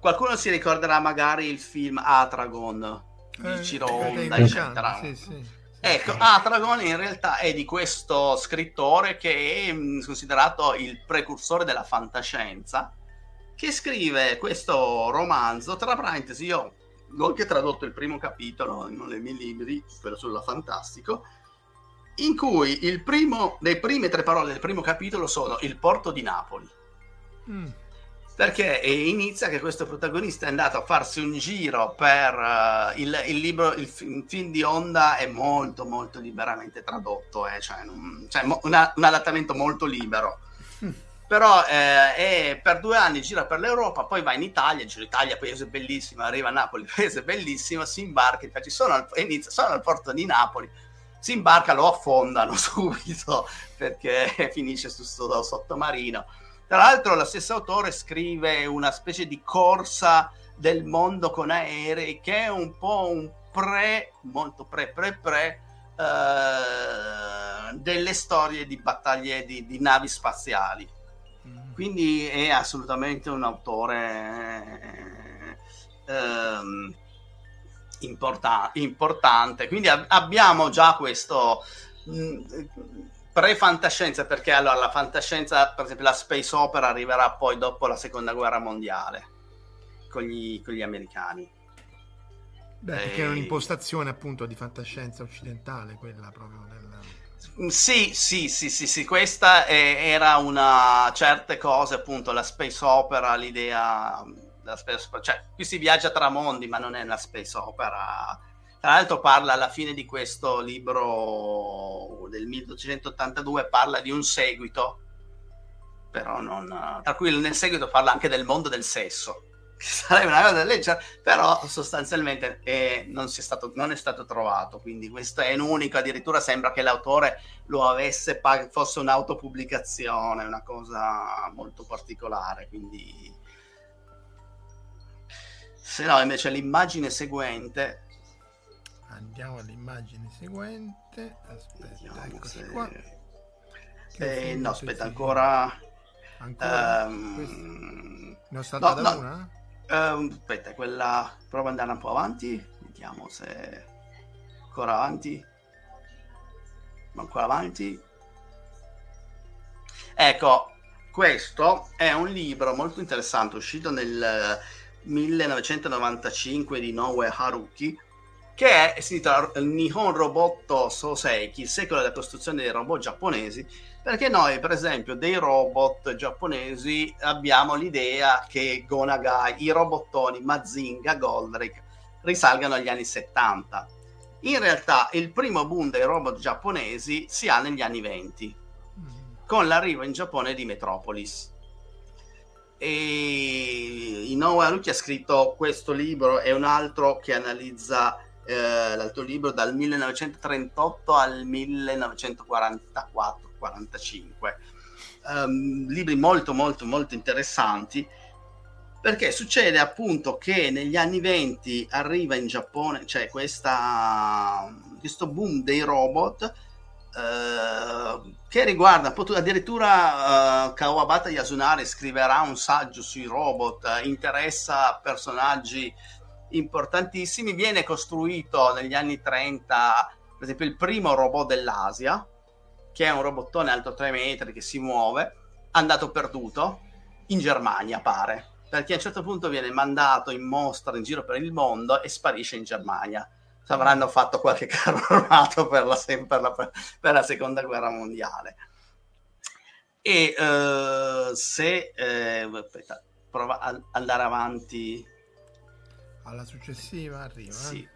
S2: qualcuno si ricorderà magari il film Atragon di eh, Ciro Honda, eccetera. Sì, sì. Ecco, Atragon in realtà è di questo scrittore che è mm, considerato il precursore della fantascienza, che scrive questo romanzo, tra parentesi io l'ho anche tradotto il primo capitolo in uno dei miei libri, quello sulla Fantastico, in cui il primo, le prime tre parole del primo capitolo sono il porto di Napoli. Mm. Perché inizia che questo protagonista è andato a farsi un giro per uh, il, il, libro, il, il, film di Honda è molto molto liberamente tradotto, eh, cioè, un, cioè una, un adattamento molto libero però eh, per due anni gira per l'Europa, poi va in Italia, dice l'Italia paese bellissimo, arriva a Napoli, paese bellissimo, si imbarca, infatti sono al, inizia, sono al porto di Napoli, si imbarca, lo affondano subito perché finisce su questo sottomarino. Tra l'altro lo stesso autore scrive una specie di corsa del mondo con aerei che è un po' un pre, molto pre, pre, pre, eh, delle storie di battaglie di, di navi spaziali quindi è assolutamente un autore eh, ehm, importa- importante. Quindi ab- abbiamo già questo mh, mm, pre-fantascienza, perché allora la fantascienza, per esempio la space opera, arriverà poi dopo la seconda guerra mondiale con gli, con gli americani.
S1: Beh, perché e... è un'impostazione appunto di fantascienza occidentale, quella proprio del
S2: sì, sì, sì, sì, sì, questa è, era una certe cose, appunto, la space opera, l'idea space cioè qui si viaggia tra mondi, ma non è una space opera. Tra l'altro parla alla fine di questo libro del 1882 parla di un seguito, però non tra cui nel seguito parla anche del mondo del sesso sarebbe una cosa leggera, però sostanzialmente è, non, stato, non, è stato trovato, quindi questo è un unico, addirittura sembra che l'autore lo avesse, fosse un'autopubblicazione, una cosa molto particolare, quindi... Se no, invece l'immagine seguente...
S1: Andiamo all'immagine seguente, aspetta, eccoci qua.
S2: Eh, no, aspetta, ancora...
S1: Ancora? Um... Ne ho saltata no, no. una?
S2: Uh, aspetta, quella. Prova ad andare un po' avanti. Vediamo se. Ancora avanti. Ancora avanti. Ecco, questo è un libro molto interessante, uscito nel 1995 di Noe Haruki, che è, si intitola Nihon Roboto Soseiki, il secolo della costruzione dei robot giapponesi, perché noi, per esempio, dei robot giapponesi abbiamo l'idea che Gonagai, i robottoni Mazinga, Goldrick, risalgano agli anni 70. In realtà il primo boom dei robot giapponesi si ha negli anni 20, con l'arrivo in Giappone di Metropolis. E Inoue Haruki ha scritto questo libro e un altro che analizza eh, l'altro libro dal 1938 al 1944 45. Um, libri molto molto molto interessanti perché succede appunto che negli anni 20 arriva in Giappone, cioè questa, questo boom dei robot uh, che riguarda addirittura uh, Kawabata Yasunari scriverà un saggio sui robot, uh, interessa personaggi importantissimi, viene costruito negli anni 30 per esempio il primo robot dell'Asia che è un robottone alto 3 metri che si muove, andato perduto in Germania, pare, perché a un certo punto viene mandato in mostra in giro per il mondo e sparisce in Germania. Avranno fatto qualche carro armato per la, per la, per la seconda guerra mondiale. E uh, se eh, prova ad andare avanti
S1: alla successiva arriva.
S2: Sì.
S1: Eh?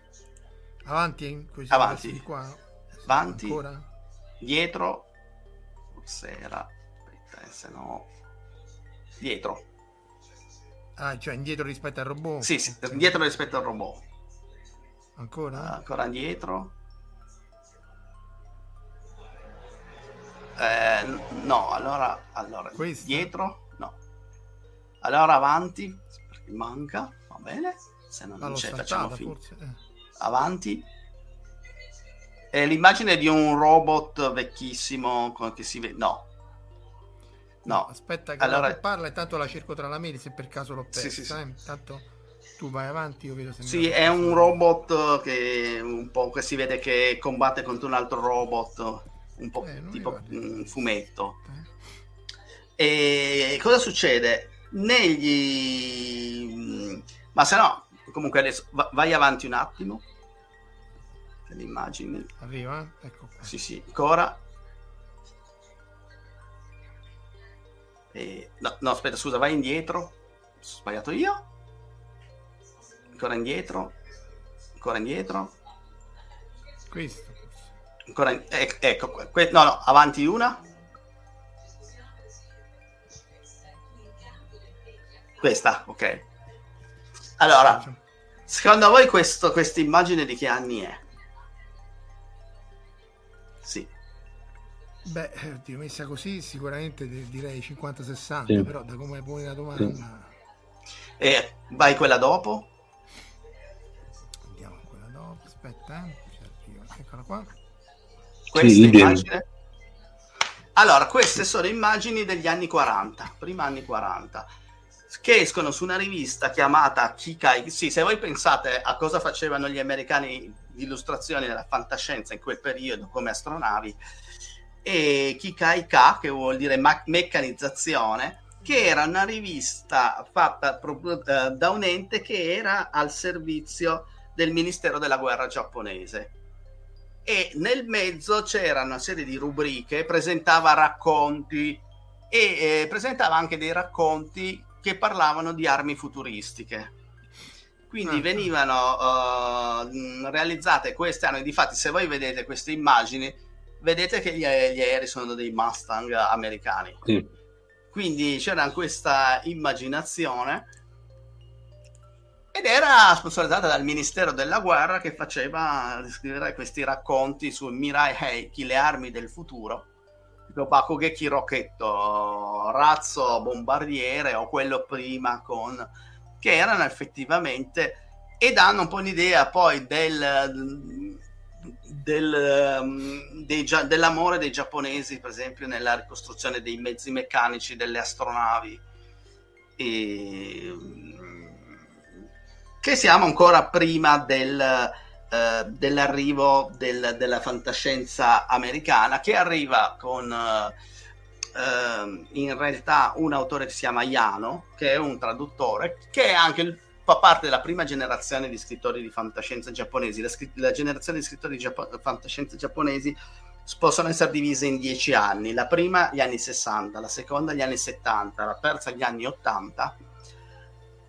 S1: Avanti,
S2: così avanti.
S1: Qua.
S2: Avanti.
S1: Ancora?
S2: dietro forse era aspetta, eh, se no dietro
S1: ah cioè indietro rispetto al robot
S2: sì, sì indietro rispetto al robot
S1: ancora?
S2: ancora indietro eh, no allora, allora dietro no allora avanti manca va bene se non, non c'è facciamo finta eh. avanti è l'immagine di un robot vecchissimo che si vede. No. No.
S1: Aspetta che allora... parla, intanto la cerco tra la mail se per caso l'ho persa. Sì, sì, sì. Eh? Intanto tu vai avanti, io vedo se
S2: Sì, è un robot che un po' che si vede che combatte contro un altro robot, un po' eh, tipo un fumetto. Eh. E cosa succede? Negli... Ma se no, comunque adesso vai avanti un attimo le immagini.
S1: Arriva? Ecco qua.
S2: Sì, sì, ancora. E... No, no, aspetta, scusa, vai indietro. Ho sbagliato io. Ancora indietro. Ancora indietro.
S1: Questo.
S2: Ancora in... ecco, ecco que... no, no, avanti una. Questa, ok. Allora, secondo voi questa immagine di che anni è? Sì.
S1: Beh, oddio, messa così sicuramente direi 50-60, sì. però da come poni la domanda...
S2: Sì. E vai quella dopo?
S1: Andiamo a quella dopo, aspetta, eh. eccola qua.
S2: Questa sì, immagine... Allora, queste sono immagini degli anni 40, prima anni 40, che escono su una rivista chiamata Kikai. Sì, se voi pensate a cosa facevano gli americani di illustrazioni della fantascienza in quel periodo come astronavi e Kikai K, che vuol dire ma- meccanizzazione, che era una rivista fatta proprio uh, da un ente che era al servizio del Ministero della Guerra giapponese. E nel mezzo c'era una serie di rubriche, presentava racconti e eh, presentava anche dei racconti che parlavano di armi futuristiche quindi ah, venivano uh, realizzate queste armi. Difatti, se voi vedete queste immagini, vedete che gli, gli aerei sono dei Mustang americani. Sì. Quindi c'era questa immaginazione ed era sponsorizzata dal Ministero della Guerra che faceva scrivere questi racconti su Mirai Heiki, le armi del futuro, tipo Bakugeki Rocchetto, razzo bombardiere o quello prima con che erano effettivamente e danno un po' un'idea poi del, del, dei, dell'amore dei giapponesi, per esempio, nella ricostruzione dei mezzi meccanici delle astronavi. E, che siamo ancora prima del, uh, dell'arrivo del, della fantascienza americana, che arriva con. Uh, Uh, in realtà un autore che si chiama Iano, che è un traduttore, che è anche il fa parte della prima generazione di scrittori di fantascienza giapponesi. La, la generazione di scrittori di giappo- fantascienza giapponesi possono essere divise in dieci anni. La prima gli anni 60, la seconda gli anni 70, la terza gli anni 80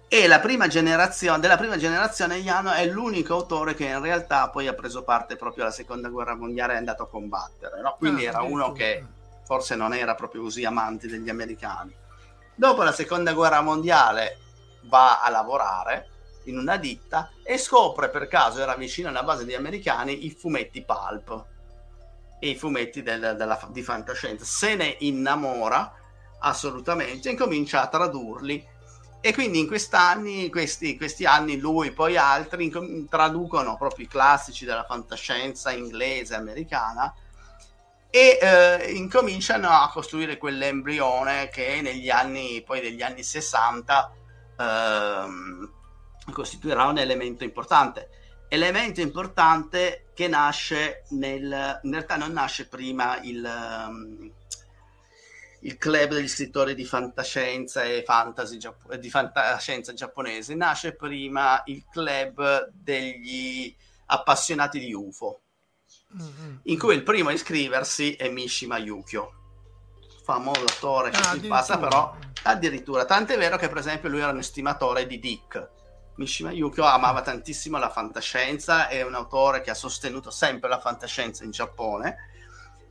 S2: e la prima generazione della prima generazione Yano è l'unico autore che in realtà poi ha preso parte proprio alla seconda guerra mondiale e è andato a combattere no? quindi ah, era uno che forse non era proprio così amante degli americani. Dopo la seconda guerra mondiale va a lavorare in una ditta e scopre per caso era vicino alla base degli americani i fumetti pulp. E i fumetti del, della, di fantascienza. Se ne innamora assolutamente e incomincia a tradurli e quindi in quest'anni, questi, questi anni lui poi altri traducono proprio i classici della fantascienza inglese, americana e eh, incominciano a costruire quell'embrione che negli anni poi degli anni 60 eh, costituirà un elemento importante. Elemento importante che nasce nel in realtà non nasce prima il um, il club degli scrittori di fantascienza e fantasy di fantascienza giapponese, nasce prima il club degli appassionati di UFO, mm-hmm. in cui il primo a iscriversi è Mishima Yukio, famoso attore che ah, si passa però addirittura, tant'è vero che per esempio lui era un estimatore di Dick. Mishima Yukio amava tantissimo la fantascienza, è un autore che ha sostenuto sempre la fantascienza in Giappone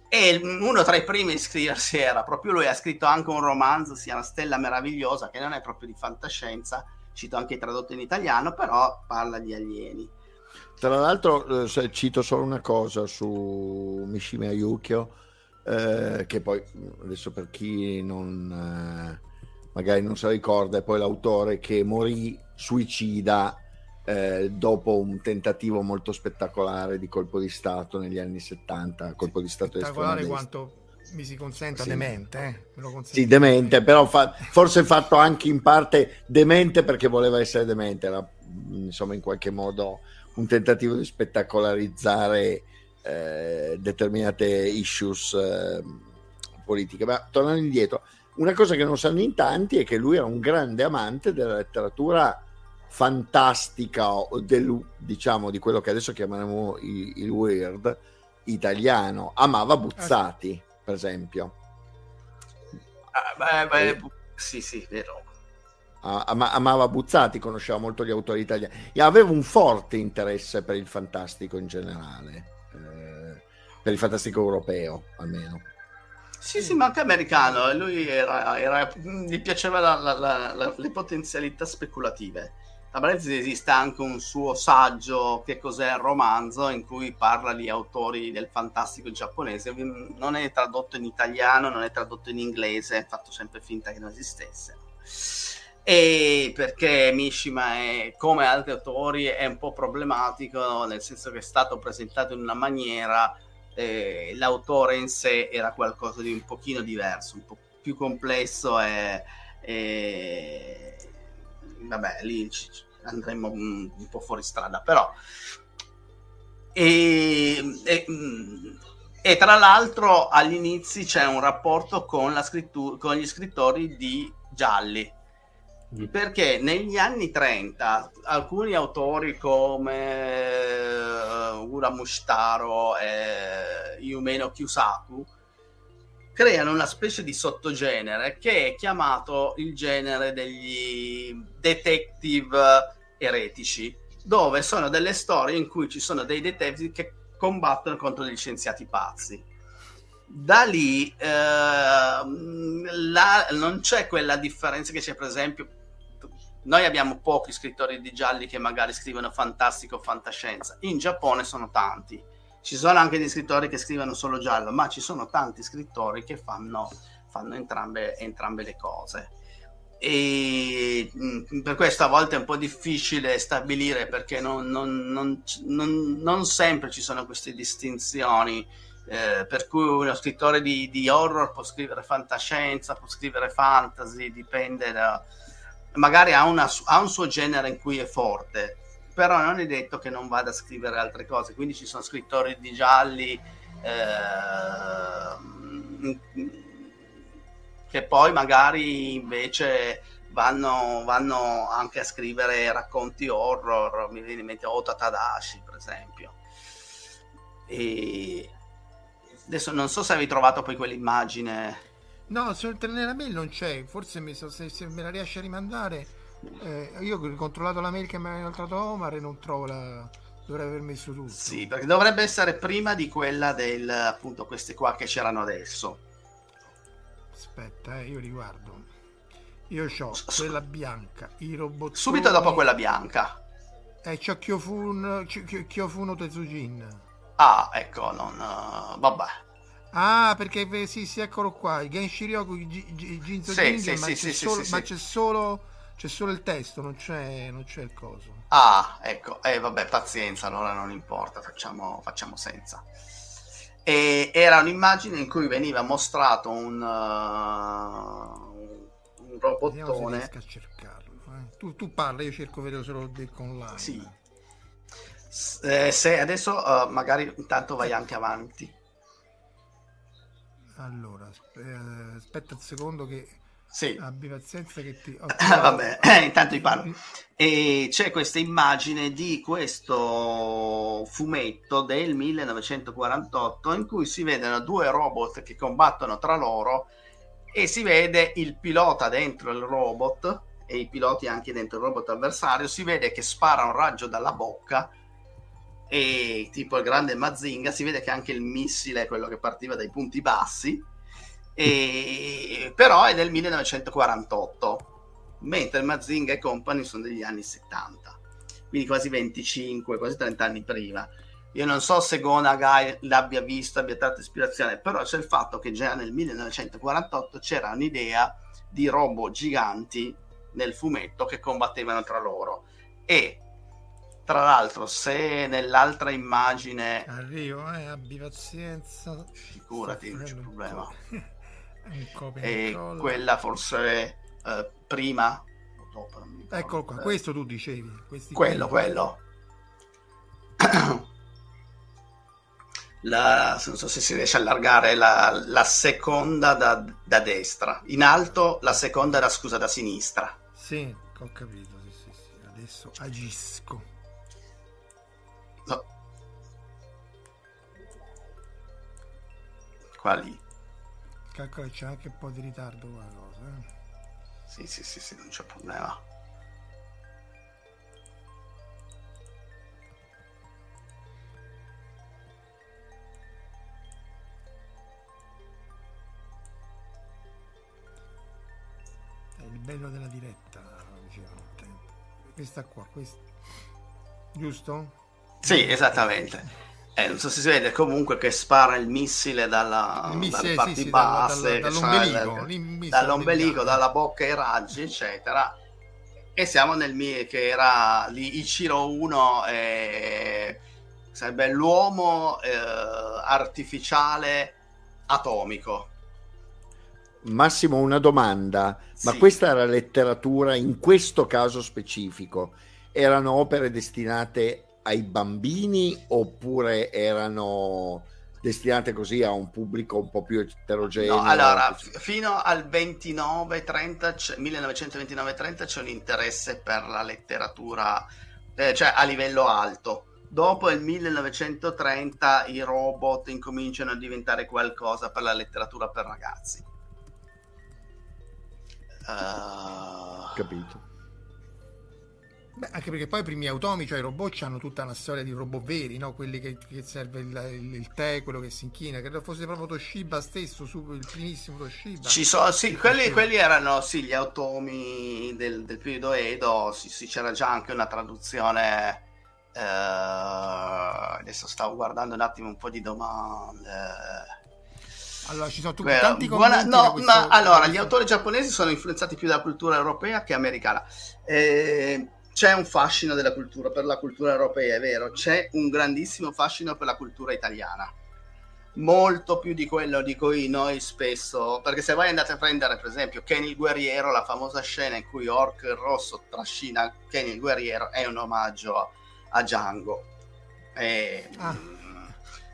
S2: e uno tra i primi a iscriversi era proprio lui, ha scritto anche un romanzo, sia una stella meravigliosa, che non è proprio di fantascienza, cito anche tradotto in italiano, però parla di alieni.
S4: Tra l'altro, eh, cito solo una cosa su Mishima Yukio, eh, che poi adesso per chi non, eh, magari non se ricorda, è poi l'autore che morì suicida eh, dopo un tentativo molto spettacolare di colpo di Stato negli anni 70, colpo di Stato
S1: spettacolare quanto mi si consenta sì. demente, eh?
S4: sì, demente, però fa- forse fatto anche in parte demente perché voleva essere demente, era insomma in qualche modo un tentativo di spettacolarizzare eh, determinate issues eh, politiche. Ma tornando indietro, una cosa che non sanno in tanti è che lui era un grande amante della letteratura fantastica del, diciamo di quello che adesso chiameremo il, il weird italiano. Amava Buzzati per esempio.
S2: Ah, beh, beh, e, sì sì vero.
S4: Am- amava Buzzati conosceva molto gli autori italiani. E aveva un forte interesse per il fantastico in generale eh, per il fantastico europeo almeno.
S2: Sì, sì, ma anche americano. Lui era, era, gli piaceva la, la, la, le potenzialità speculative tra parentesi esiste anche un suo saggio che cos'è il romanzo in cui parla di autori del fantastico giapponese. Non è tradotto in italiano non è tradotto in inglese è fatto sempre finta che non esistesse. E perché Mishima è come altri autori è un po' problematico nel senso che è stato presentato in una maniera eh, l'autore in sé era qualcosa di un pochino diverso un po' più complesso e, e vabbè lì andremo un, un po' fuori strada, però... E, e, e, tra l'altro agli inizi c'è un rapporto con, la scrittura, con gli scrittori di gialli, mm. perché negli anni 30 alcuni autori come uh, Ura Mushtaro e Yumeno Kyusaku creano una specie di sottogenere che è chiamato il genere degli detective eretici, dove sono delle storie in cui ci sono dei detective che combattono contro degli scienziati pazzi. Da lì eh, la, non c'è quella differenza che c'è, per esempio, noi abbiamo pochi scrittori di gialli che magari scrivono fantastico o fantascienza. In Giappone sono tanti. Ci sono anche dei scrittori che scrivono solo giallo, ma ci sono tanti scrittori che fanno, fanno entrambe, entrambe le cose. E mm, per questo a volte è un po' difficile stabilire perché non, non, non, non sempre ci sono queste distinzioni eh, per cui uno scrittore di, di, horror può scrivere fantascienza, può scrivere fantasy, dipende da... magari ha, una, ha un suo genere in cui è forte, però non è detto che non vada a scrivere altre cose, quindi ci sono scrittori di gialli eh, che poi magari invece vanno, vanno anche a scrivere racconti horror, mi viene in mente Ota Tadashi per esempio. E adesso non so se avevi trovato poi quell'immagine.
S1: No, sul, nella mail non c'è, forse mi so, se, se, me la riesci a rimandare. Eh, io ho controllato la mail che mi ha inoltrato Omar e non trovo la... Dovrei aver messo tutto.
S2: Sì, perché dovrebbe essere prima di quella del appunto queste qua che c'erano adesso.
S1: Aspetta, eh, io riguardo. Io ho quella bianca, i robot.
S2: Subito dopo quella bianca.
S1: Eh, c'ho Kyofun, Kyofuno Tetsujin.
S2: Ah, ecco, non... Uh, vabbè.
S1: Ah, perché sì, sì, eccolo qua, il Genshi Ryoku Jinzo sì, sì, sì, sì, ma c'è solo c'è solo il testo, non c'è, non c'è il coso.
S2: Ah, ecco, eh, vabbè, pazienza, allora non importa, facciamo, facciamo senza. E era un'immagine in cui veniva mostrato un, uh, un robottone.
S1: a cercarlo. Eh. Tu, tu, parla, io cerco vedere solo deck online.
S2: Sì. Eh, se adesso uh, magari intanto vai anche avanti.
S1: Allora, eh, aspetta un secondo che
S2: sì.
S1: abbi pazienza che ti...
S2: Vabbè, intanto ti parlo. E c'è questa immagine di questo fumetto del 1948 in cui si vedono due robot che combattono tra loro e si vede il pilota dentro il robot e i piloti anche dentro il robot avversario, si vede che spara un raggio dalla bocca e tipo il grande Mazinga, si vede che anche il missile è quello che partiva dai punti bassi, e, però è del 1948, mentre Mazinga e Company sono degli anni 70, quindi quasi 25, quasi 30 anni prima. Io non so se Gonagai l'abbia visto, abbia tratto ispirazione, però c'è il fatto che già nel 1948 c'era un'idea di robot giganti nel fumetto che combattevano tra loro. E tra l'altro, se nell'altra immagine.
S1: Arrivo, eh, abbi pazienza.
S2: Figurati, non c'è problema. E quella forse eh, prima o dopo.
S1: Eccolo qua, questo tu dicevi.
S2: quello, quello. la, non so se si riesce a allargare la, la seconda da, da, destra, in alto la seconda da, scusa, da sinistra.
S1: Sì, ho capito, sì, sì, sì. adesso agisco.
S2: No. Qua lì.
S1: Calcola c'è anche un po' di ritardo qua cosa. Eh?
S2: Sì, sì, sì, sì, non c'è problema.
S1: bello della diretta, dicevano Questa qua, questa. Giusto?
S2: Sì, esattamente. Eh, non so se si vede comunque che spara il missile dalla, il missile, dalle parti sì, sì, basse, dalla, dall'ombelico, dall'ombelico dalla bocca ai raggi, eccetera. E siamo nel mie che era lì Ichiro 1, eh, sarebbe l'uomo eh, artificiale atomico.
S4: Massimo, una domanda, ma sì. questa era letteratura in questo caso specifico? Erano opere destinate ai bambini oppure erano destinate così a un pubblico un po' più eterogeneo?
S2: No, allora, f- fino al 29-30, 1929-30 c'è un interesse per la letteratura, eh, cioè a livello alto. Dopo il 1930 i robot incominciano a diventare qualcosa per la letteratura per ragazzi.
S4: Uh... Capito.
S1: Beh, anche perché poi i primi automi, cioè i robot, hanno tutta una storia di robot veri, no? quelli che, che serve il, il, il, tè, quello che si inchina. Credo fosse proprio Toshiba stesso, su, il primissimo Toshiba.
S2: Ci sono, sì, quelli, quelli, erano sì, gli automi del, del periodo Edo, sì, sì, c'era già anche una traduzione. Eh, adesso stavo guardando un attimo un po' di domande.
S1: Allora, ci sono tutti Beh, tanti
S2: buona, no, questo, ma allora, gli autori giapponesi sono influenzati più dalla cultura europea che americana. Eh, c'è un fascino della cultura per la cultura europea, è vero, c'è un grandissimo fascino per la cultura italiana. Molto più di quello di cui noi spesso, perché se voi andate a prendere per esempio Kenny il guerriero, la famosa scena in cui Orc il rosso trascina Kenny il guerriero è un omaggio a, a Django. E, ah.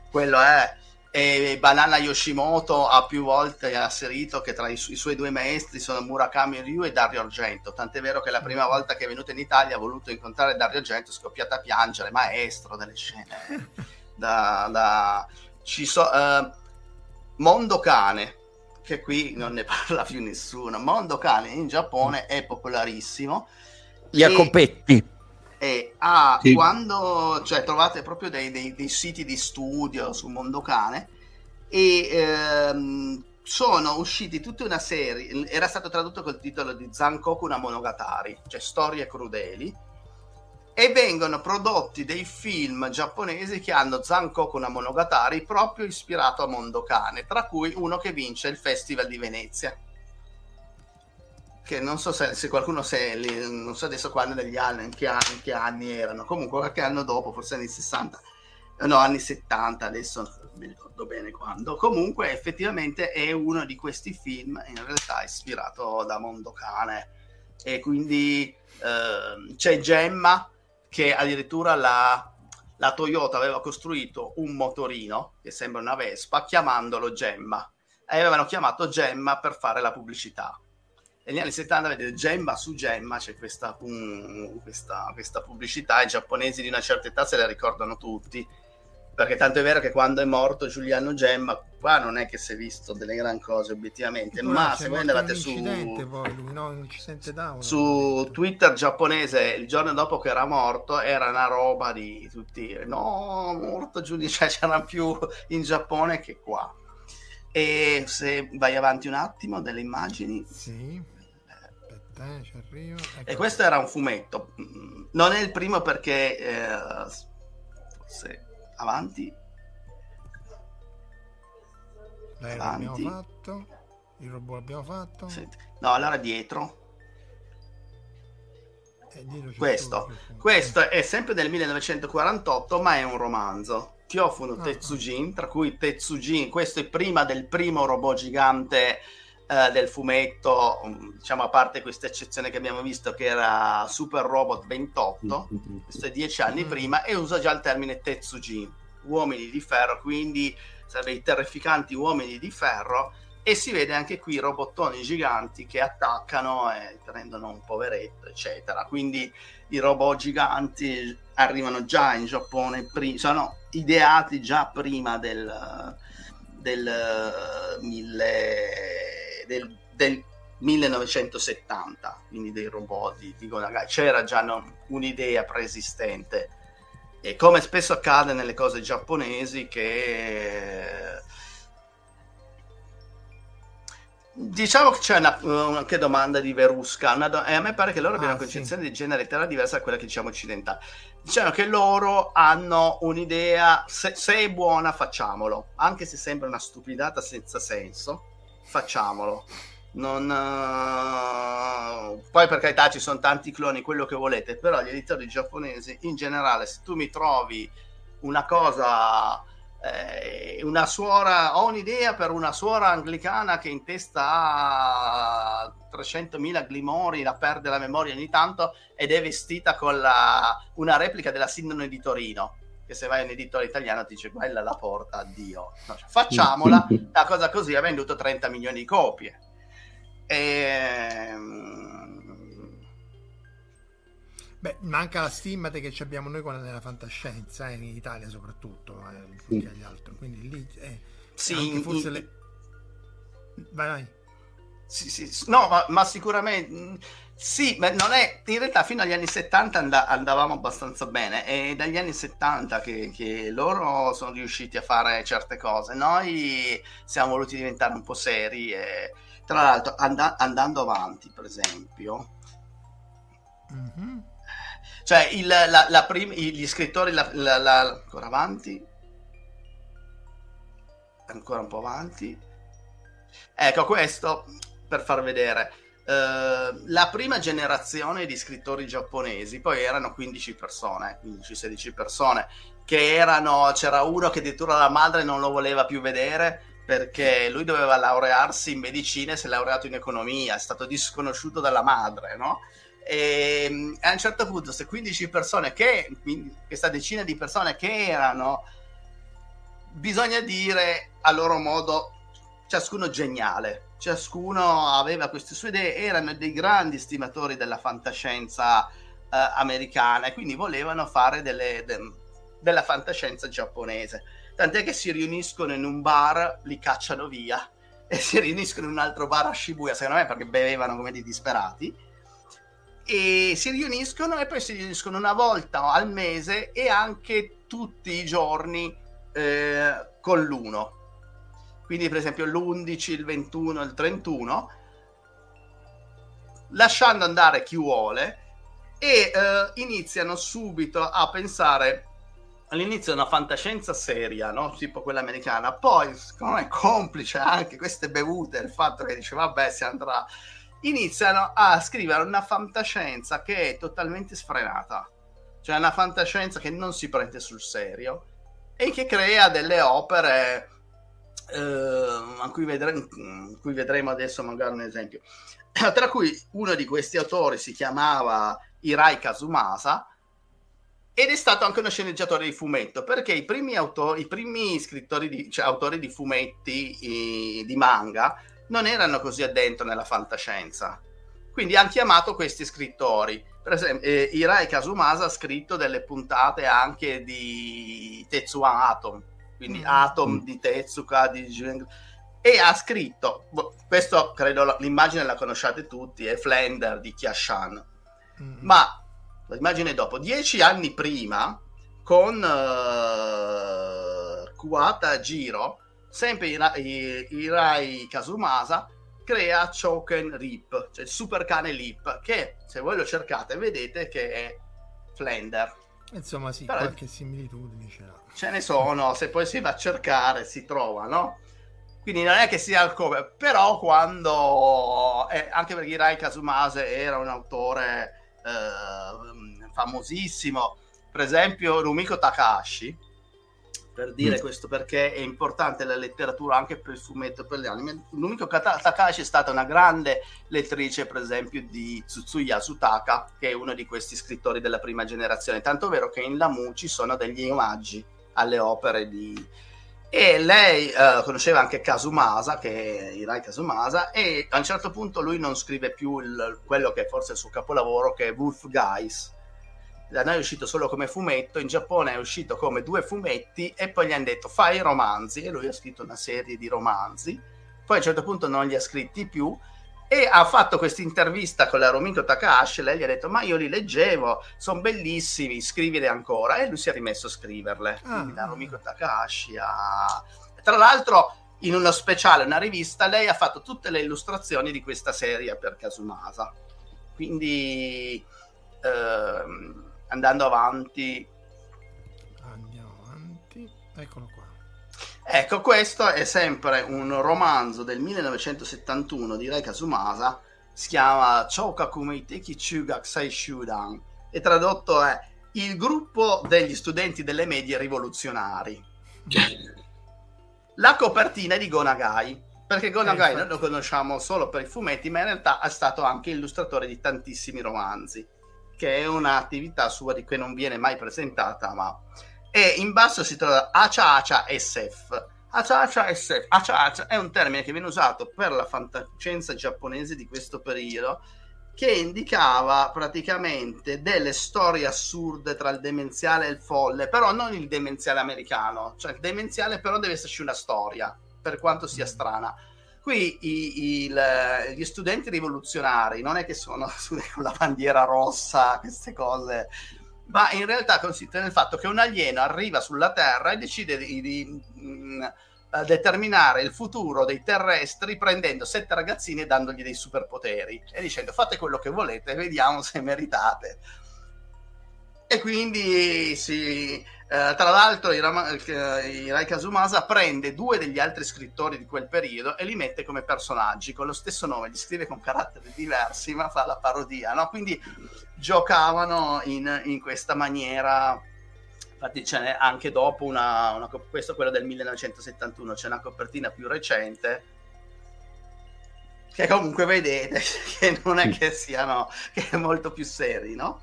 S2: quello è E Banana Yoshimoto ha più volte asserito che tra i, su- i, suoi due maestri sono Murakami Ryu e Dario Argento. Tant'è vero che la prima volta che è venuto in Italia ha voluto incontrare Dario Argento, è scoppiata a piangere, maestro delle scene. da, da... Ci so, uh, Mondo Cane, che qui non ne parla più nessuno. Mondo Cane in Giappone è popolarissimo.
S4: Jacopetti.
S2: E ah, sì. quando cioè, trovate proprio dei, dei, dei, siti di studio su Mondocane e ehm, sono usciti tutta una serie, era stato tradotto col titolo di Zankoku una Monogatari, cioè storie crudeli, e vengono prodotti dei film giapponesi che hanno Zankoku una Monogatari proprio ispirato a Mondocane, tra cui uno che vince il Festival di Venezia che non so se, se qualcuno se non so adesso quando degli anni, in che, anni, in che anni erano, comunque qualche anno dopo, forse anni 60, no, anni 70, adesso non mi ricordo bene quando. Comunque effettivamente è uno di questi film in realtà ispirato da Mondocane e quindi eh, c'è Gemma che addirittura la, la Toyota aveva costruito un motorino che sembra una Vespa chiamandolo Gemma. E avevano chiamato Gemma per fare la pubblicità negli anni 70 vedete Gemma su Gemma c'è questa, um, questa, questa, pubblicità i giapponesi di una certa età se la ricordano tutti. Perché tanto è vero che quando è morto Giuliano Gemma qua non è che si è visto delle gran cose obiettivamente no, ma se voi andate su,
S1: poi, lui, no, da,
S2: su Twitter giapponese il giorno dopo che era morto era una roba di tutti no morto Giuliano cioè c'era più in Giappone che qua. E se vai avanti un attimo delle immagini.
S1: Sì eh, ci arrivo.
S2: Ecco. E questo era un fumetto. Non è il primo perché eh, forse avanti.
S1: L'aereo abbiamo fatto. Il robot abbiamo fatto.
S2: Senti. No, allora dietro. Questo, questo è sempre del 1948, ma è un romanzo. Kyofuno ah, Tetsujin, tra cui Tetsujin, questo è prima del primo robot gigante eh, del fumetto, mm, diciamo a parte questa eccezione che abbiamo visto che era Super Robot 28, questo è dieci anni mm. prima, e usa già il termine Tetsujin, uomini di ferro, quindi sarebbe i terrificanti uomini di ferro, e si vede anche qui robottoni giganti che attaccano e prendono un poveretto, eccetera. Quindi i robot giganti arrivano già in Giappone, pri- sono ideati già prima del, del uh, mille del, del 1970, quindi dei robot di, di Gonagai, c'era già no, un'idea preesistente. E come spesso accade nelle cose giapponesi che... Diciamo che c'è una, anche domanda di Verusca, do- e a me pare che loro abbiano ah, una concezione sì. di genere letterario diversa da quella che diciamo occidentale. Diciamo che loro hanno un'idea, se, se è buona facciamolo, anche se sembra una stupidata senza senso facciamolo. Non, uh... Poi per carità ci sono tanti cloni, quello che volete, però gli editori giapponesi in generale, se tu mi trovi una cosa, eh, una suora, ho un'idea per una suora anglicana che in testa ha 300.000 glimori, la perde la memoria ogni tanto ed è vestita con la, una replica della Sindone di Torino che se vai un editore italiano ti dice quella la porta, addio. No, cioè, facciamola, la cosa così ha venduto 30 milioni di copie. E... Ehm,
S1: Beh, manca la stimmate che abbiamo noi quando nella fantascienza, eh, in Italia soprattutto, eh, tutti agli altri. Quindi lì eh,
S2: sì,
S1: forse in... le... Vai, vai.
S2: Sì, sì, no, ma, ma sicuramente sì, ma non è in realtà fino agli anni 70 and- andavamo abbastanza bene. È dagli anni 70 che, che, loro sono riusciti a fare certe cose. Noi siamo voluti diventare un po' seri. E, tra l'altro, and- andando avanti, per esempio, mm-hmm. cioè il, la, la prim- gli scrittori, la, la, ancora avanti, ancora un po' avanti. Ecco questo per far vedere Uh, la prima generazione di scrittori giapponesi poi erano 15 persone, 15-16 persone, che erano, c'era uno che addirittura la madre non lo voleva più vedere perché lui doveva laurearsi in medicina e si è laureato in economia, è stato disconosciuto dalla madre, no? E, a un certo punto queste 15 persone che, questa decina di persone che erano bisogna dire a loro modo, ciascuno geniale, ciascuno aveva queste sue idee, erano dei grandi stimatori della fantascienza eh, americana e quindi volevano fare delle, de, della fantascienza giapponese. Tant'è che si riuniscono in un bar, li cacciano via e si riuniscono in un altro bar a Shibuya, secondo me perché bevevano come dei disperati. E si riuniscono e poi si riuniscono una volta al mese e anche tutti i giorni eh, con l'uno quindi per esempio l'11, il 21, il 31, lasciando andare chi vuole e eh, iniziano subito a pensare all'inizio una fantascienza seria, no? tipo quella americana, poi secondo me complice anche queste bevute, il fatto che dice vabbè si andrà, iniziano a scrivere una fantascienza che è totalmente sfrenata, cioè una fantascienza che non si prende sul serio e che crea delle opere a cui, vedremo, cui vedremo adesso magari un esempio. Tra cui uno di questi autori si chiamava Hirai Kazumasa ed è stato anche uno sceneggiatore di fumetto perché i primi, autori, i primi scrittori di, cioè, autori di fumetti i, di manga non erano così addentro nella fantascienza. Quindi hanno chiamato questi scrittori. Per esempio eh, Hirai Kazumasa ha scritto delle puntate anche di Tetsuan Atom quindi mm. Atom mm. di Tezuka, di e ha scritto, boh, questo credo l'immagine la conosciate tutti, è Flender di Kiashan, mm. ma l'immagine dopo, dieci anni prima, con uh, Kuwata Giro, sempre Hirai Kazumasa, crea Choken Rip, cioè il super cane Lip, che se voi lo cercate vedete che è Flender.
S1: Insomma sì, Però qualche similitudine c'era
S2: ce ne sono, se poi si va a cercare si trova, no? Quindi non è che sia il cover, però quando, eh, anche perché Hirai Kazumase era un autore eh, famosissimo, per esempio Rumiko Takahashi, per dire mm. questo perché è importante la letteratura anche per il fumetto per gli anime. Rumiko Takahashi è stata una grande lettrice, per esempio, di Tsutsuya Sutaka, che è uno di questi scrittori della prima generazione, tanto vero che in Lamu ci sono degli omaggi alle opere di... E lei uh, conosceva anche Kasumasa, che è Hirai Kasumasa, e a un certo punto lui non scrive più il, quello che è forse il suo capolavoro, che è Wolf Guys. Da noi è uscito solo come fumetto, in Giappone è uscito come due fumetti e poi gli hanno detto fai romanzi e lui ha scritto una serie di romanzi. Poi a un certo punto non li ha scritti più e ha fatto questa intervista con la Romiko Takahashi lei gli ha detto ma io li leggevo sono bellissimi scrivili ancora. E lui si è rimesso a scriverle. Ah. quindi la Romiko Takahashi ha tra l'altro in uno speciale una rivista lei ha fatto tutte le illustrazioni di questa serie per Kasumasa quindi ehm, andando avanti.
S1: Andiamo avanti. Eccolo
S2: Ecco, questo è sempre un romanzo del 1971 di Rei Kazumasa, si chiama Choukakumei Teki Chugakusai Shudan e tradotto è Il gruppo degli studenti delle medie rivoluzionari. La copertina è di Gonagai, perché Gonagai eh, noi lo conosciamo solo per i fumetti, ma in realtà è stato anche illustratore di tantissimi romanzi, che è un'attività sua di cui non viene mai presentata, ma e in basso si trova Acha Acha SF. Acha Acha SF. Acha Acha è un termine che viene usato per la fantascienza giapponese di questo periodo che indicava praticamente delle storie assurde tra il demenziale e il folle, però non il demenziale americano, cioè il demenziale però deve esserci una storia, per quanto sia strana. Qui i, i, le, gli studenti rivoluzionari non è che sono con la bandiera rossa, queste cose ma in realtà consiste nel fatto che un alieno arriva sulla Terra e decide di, di mh, mm, determinare il futuro dei terrestri prendendo sette ragazzini e dandogli dei superpoteri e dicendo fate quello che volete vediamo se meritate. E quindi si, eh, tra l'altro Hirai Kazumasa prende due degli altri scrittori di quel periodo e li mette come personaggi con lo stesso nome, li scrive con caratteri diversi ma fa la parodia, no? quindi giocavano in, in questa maniera infatti c'è anche dopo una, una, questo è quello del 1971 c'è una copertina più recente che comunque vedete che non è che siano che è molto più seri no?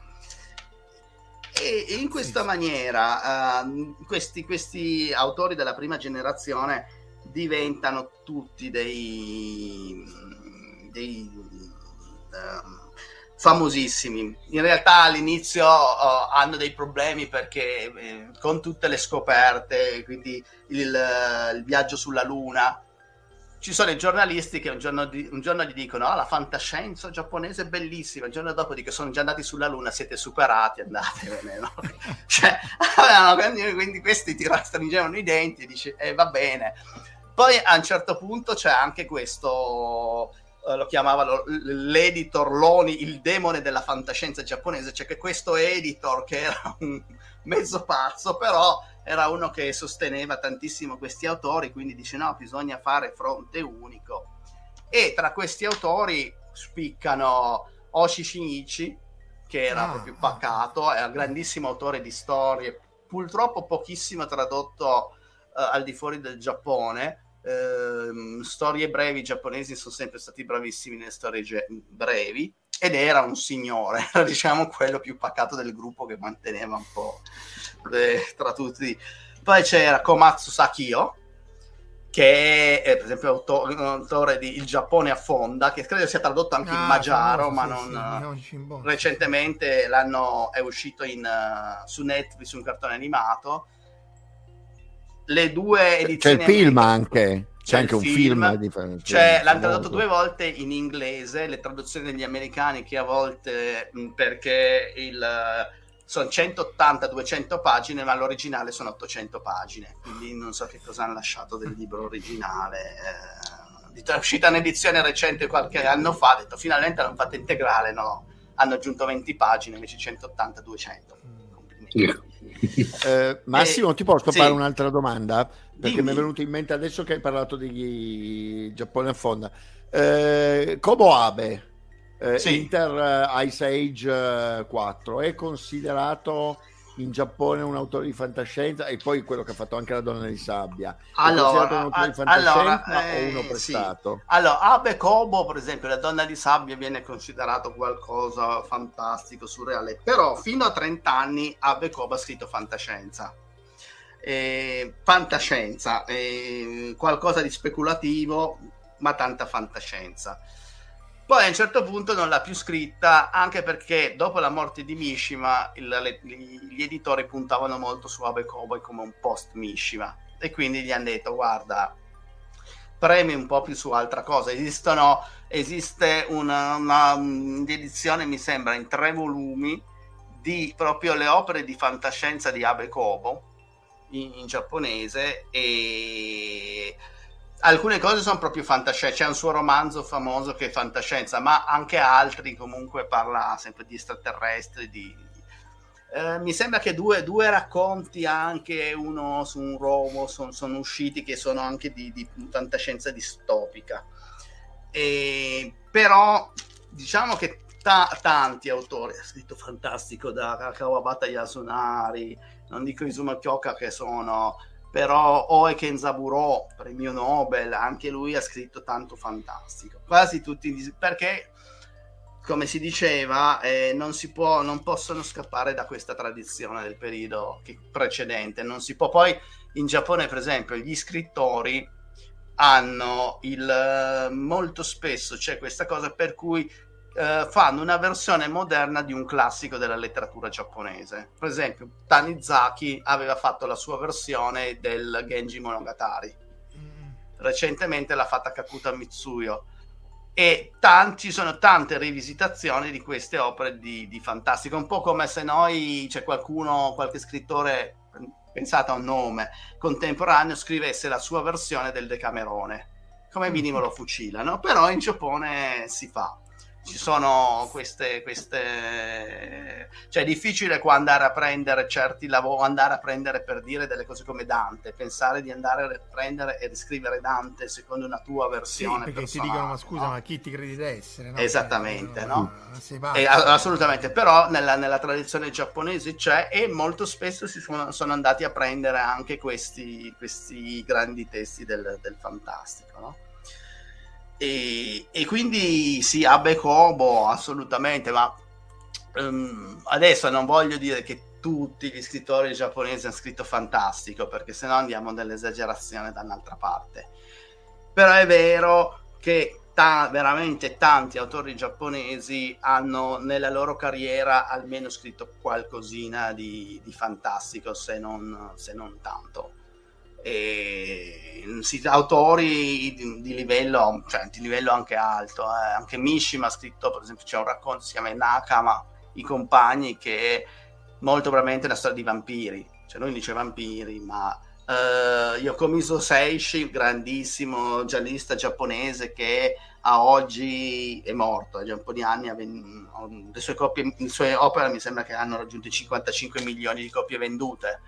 S2: E, in questa maniera uh, questi, questi autori della prima generazione diventano tutti dei, dei uh, famosissimi. In realtà all'inizio uh, hanno dei problemi perché eh, con tutte le scoperte, quindi il, il, viaggio sulla Luna, ci sono i giornalisti che un giorno, di, un giorno gli dicono oh, la fantascienza giapponese è bellissima, il giorno dopo dicono sono già andati sulla Luna, siete superati, andatevene. No? cioè, quindi, quindi, questi ti stringevano i denti e dici eh, va bene. Poi a un certo punto c'è anche questo eh, lo chiamavano l'editor Loni, il demone della fantascienza giapponese, cioè che questo editor che era un mezzo pazzo, però era uno che sosteneva tantissimo questi autori, quindi dice no, bisogna fare fronte unico. E tra questi autori spiccano Oshi Shinichi, che era ah, proprio pacato, è un grandissimo autore di storie, purtroppo pochissimo tradotto uh, al di fuori del Giappone, Ehm, storie brevi, i giapponesi sono sempre stati bravissimi nelle storie ge- brevi ed era un signore, era diciamo quello più pacato del gruppo che manteneva un po' eh, tra tutti. Poi c'era Komatsu Sakio, che è per esempio autore, autore di Il Giappone affonda, che credo sia tradotto anche ah, in Magiaro, ma non... Sì, recentemente l'hanno, è uscito in, uh, su Netflix un cartone animato le due edizioni.
S4: C'è il film anche. C'è, anche un film,
S2: film cioè, l'hanno tradotto due volte in inglese, le traduzioni degli americani che a volte perché il, sono 180-200 pagine, ma l'originale sono 800 pagine, quindi non so che cosa hanno lasciato del libro originale. Eh, è uscita un'edizione recente qualche anno fa, ha detto finalmente l'hanno fatta integrale, no, hanno aggiunto 20 pagine invece 180-200. Complimenti.
S4: Eh, Massimo, e, ti posso sì. fare un'altra domanda? Perché Dimmi. mi è venuto in mente adesso che hai parlato di Giappone a fonda. Eh, Kobo Abe, eh, sì. Inter Ice Age 4, è considerato in Giappone un autore di fantascienza e poi quello che ha fatto anche la donna di sabbia
S2: allora,
S4: un autore di fantascienza allora, eh, o uno prestato?
S2: Sì. allora Abe Kobo per esempio la donna di sabbia viene considerato qualcosa fantastico surreale però fino a 30 anni Abe Kobo ha scritto fantascienza eh, fantascienza eh, qualcosa di speculativo ma tanta fantascienza poi a un certo punto non l'ha più scritta, anche perché dopo la morte di Mishima il, le, gli editori puntavano molto su Abe Cowboy come un post Mishima e quindi gli hanno detto guarda, premi un po' più su altra cosa. Esistono, esiste una, una, un'edizione, mi sembra, in tre volumi di proprio le opere di fantascienza di Abe Kobo in, in giapponese e alcune cose sono proprio fantascienza, c'è un suo romanzo famoso che è fantascienza, ma anche altri comunque parla sempre di extraterrestri, di, eh, mi sembra che due, due, racconti, anche uno su un robo, son, sono usciti che sono anche di, di fantascienza distopica. E, però diciamo che ta- tanti autori, ha scritto fantastico da Kawabata Yasunari, non dico Izuma Kyoka che sono però Oe Kenzaburo, premio Nobel, anche lui ha scritto tanto fantastico. Quasi tutti, perché come si diceva, eh, non, si può, non possono scappare da questa tradizione del periodo precedente. Non si può. Poi in Giappone, per esempio, gli scrittori hanno il molto spesso c'è questa cosa per cui eh, fanno una versione moderna di un classico della letteratura giapponese. Per esempio, Tanizaki aveva fatto la sua versione del Genji Monogatari. Recentemente l'ha fatta Kakuta Mitsuyo. E tanti, ci sono tante rivisitazioni di queste opere di, di fantastico. Un po' come se noi, c'è qualcuno, qualche scrittore, pensate a un nome, contemporaneo, scrivesse la sua versione del Decamerone. Come minimo lo fucilano, però in Giappone si fa ci sono queste, queste cioè è difficile qua andare a prendere certi lavori andare a prendere per dire delle cose come Dante pensare di andare a prendere e riscrivere Dante secondo una tua versione
S1: sì, perché ti dicono ma scusa no? ma chi ti credi di essere
S2: no? esattamente eh, no? no? E, assolutamente però nella, nella, tradizione giapponese c'è e molto spesso si sono, sono andati a prendere anche questi, questi grandi testi del, del fantastico no? E, e quindi sì, Abe Kobo assolutamente, ma um, adesso non voglio dire che tutti gli scrittori giapponesi hanno scritto fantastico, perché se no andiamo nell'esagerazione da un'altra parte. Però è vero che ta- veramente tanti autori giapponesi hanno nella loro carriera almeno scritto qualcosina di, di fantastico, se non, se non tanto. E, autori di, livello, cioè, di livello anche alto, eh. anche Mishima ha scritto, per esempio, c'è un racconto si chiama Nakama, i compagni, che è molto probabilmente una storia di vampiri, cioè lui dice vampiri, ma Uh, Yokomizo Seishi, grandissimo giallista giapponese che a oggi è morto, già un po' di anni, le sue, copie, le sue opere mi sembra che hanno raggiunto i 55 milioni di copie vendute.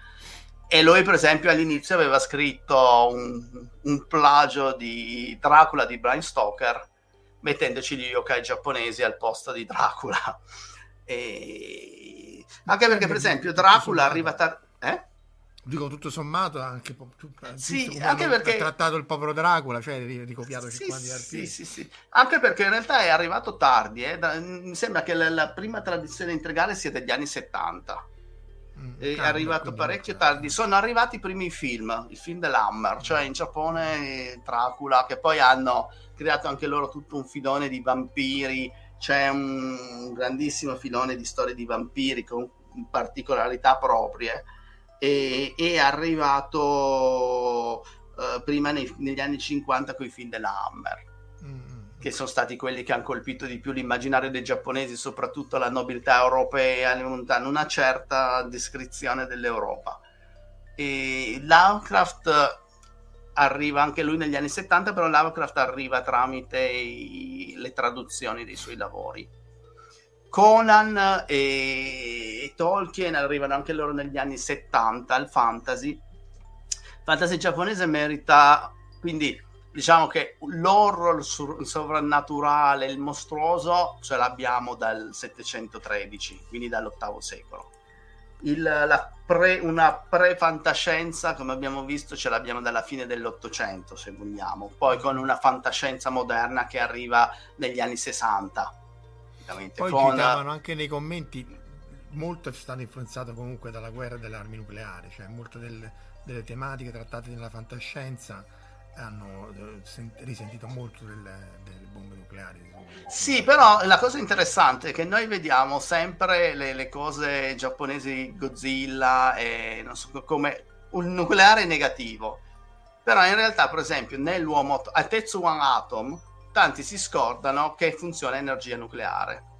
S2: E lui, per esempio, all'inizio aveva scritto un, un plagio di Dracula di Brian Stoker, mettendoci gli yokai giapponesi al posto di Dracula. E... Anche perché, per esempio, Dracula arriva tardi. Eh?
S1: Dico tutto sommato anche
S2: sì, anche perché
S1: ha trattato il povero Dracula, cioè ricopiato
S2: sì, 50 sì, sì, sì, anche perché in realtà è arrivato tardi, eh. da, mi sembra che la, la, prima tradizione integrale sia degli anni 70. Mm, è calma, arrivato parecchio tardi. Sono arrivati i primi film, il film dell'Hammer, cioè in Giappone Dracula, che poi hanno creato anche loro tutto un filone di vampiri. C'è un grandissimo filone di storie di vampiri con particolarità proprie e è arrivato uh, prima nei, negli anni 50 con i film della Hammer mm. Che sono stati quelli che hanno colpito di più l'immaginario dei giapponesi soprattutto la nobiltà europea lontano una certa descrizione dell'Europa e Lovecraft arriva anche lui negli anni 70 però Lovecraft arriva tramite i, le traduzioni dei suoi lavori Conan e Tolkien arrivano anche loro negli anni 70 al fantasy. Fantasy giapponese merita quindi diciamo che l'horror il sovrannaturale, il mostruoso ce l'abbiamo dal 713, quindi dall'ottavo secolo. Il, pre, una pre-fantascienza, come abbiamo visto, ce l'abbiamo dalla fine dell'Ottocento, se vogliamo, poi con una fantascienza moderna che arriva negli anni 60
S1: praticamente. Poi con... citavano anche nei commenti, molto è stato influenzato comunque dalla guerra delle armi nucleari, cioè molte delle, delle tematiche trattate nella fantascienza hanno eh, risentito molto delle, delle, bombe nucleari.
S2: Sì, però la cosa interessante è che noi vediamo sempre le, le cose giapponesi, Godzilla, e non so come un nucleare negativo. Però in realtà, per esempio, nell'uomo a Tetsuwan Atom tanti si scordano che funziona energia nucleare.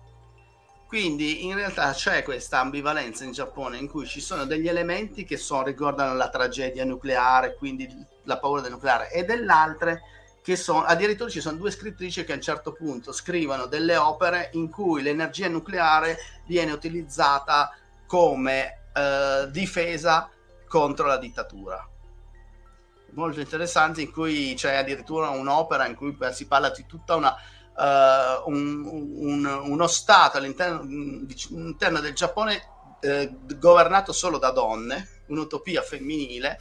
S2: Quindi in realtà c'è questa ambivalenza in Giappone in cui ci sono degli elementi che sono, ricordano la tragedia nucleare, quindi la paura del nucleare, e dell'altre che sono, addirittura ci sono due scrittrici che a un certo punto scrivono delle opere in cui l'energia nucleare viene utilizzata come eh, difesa contro la dittatura. Molto interessante in cui c'è addirittura un'opera in cui si parla di tutta una uh, un, un, uno stato all'interno, all'interno del Giappone eh, governato solo da donne, un'utopia femminile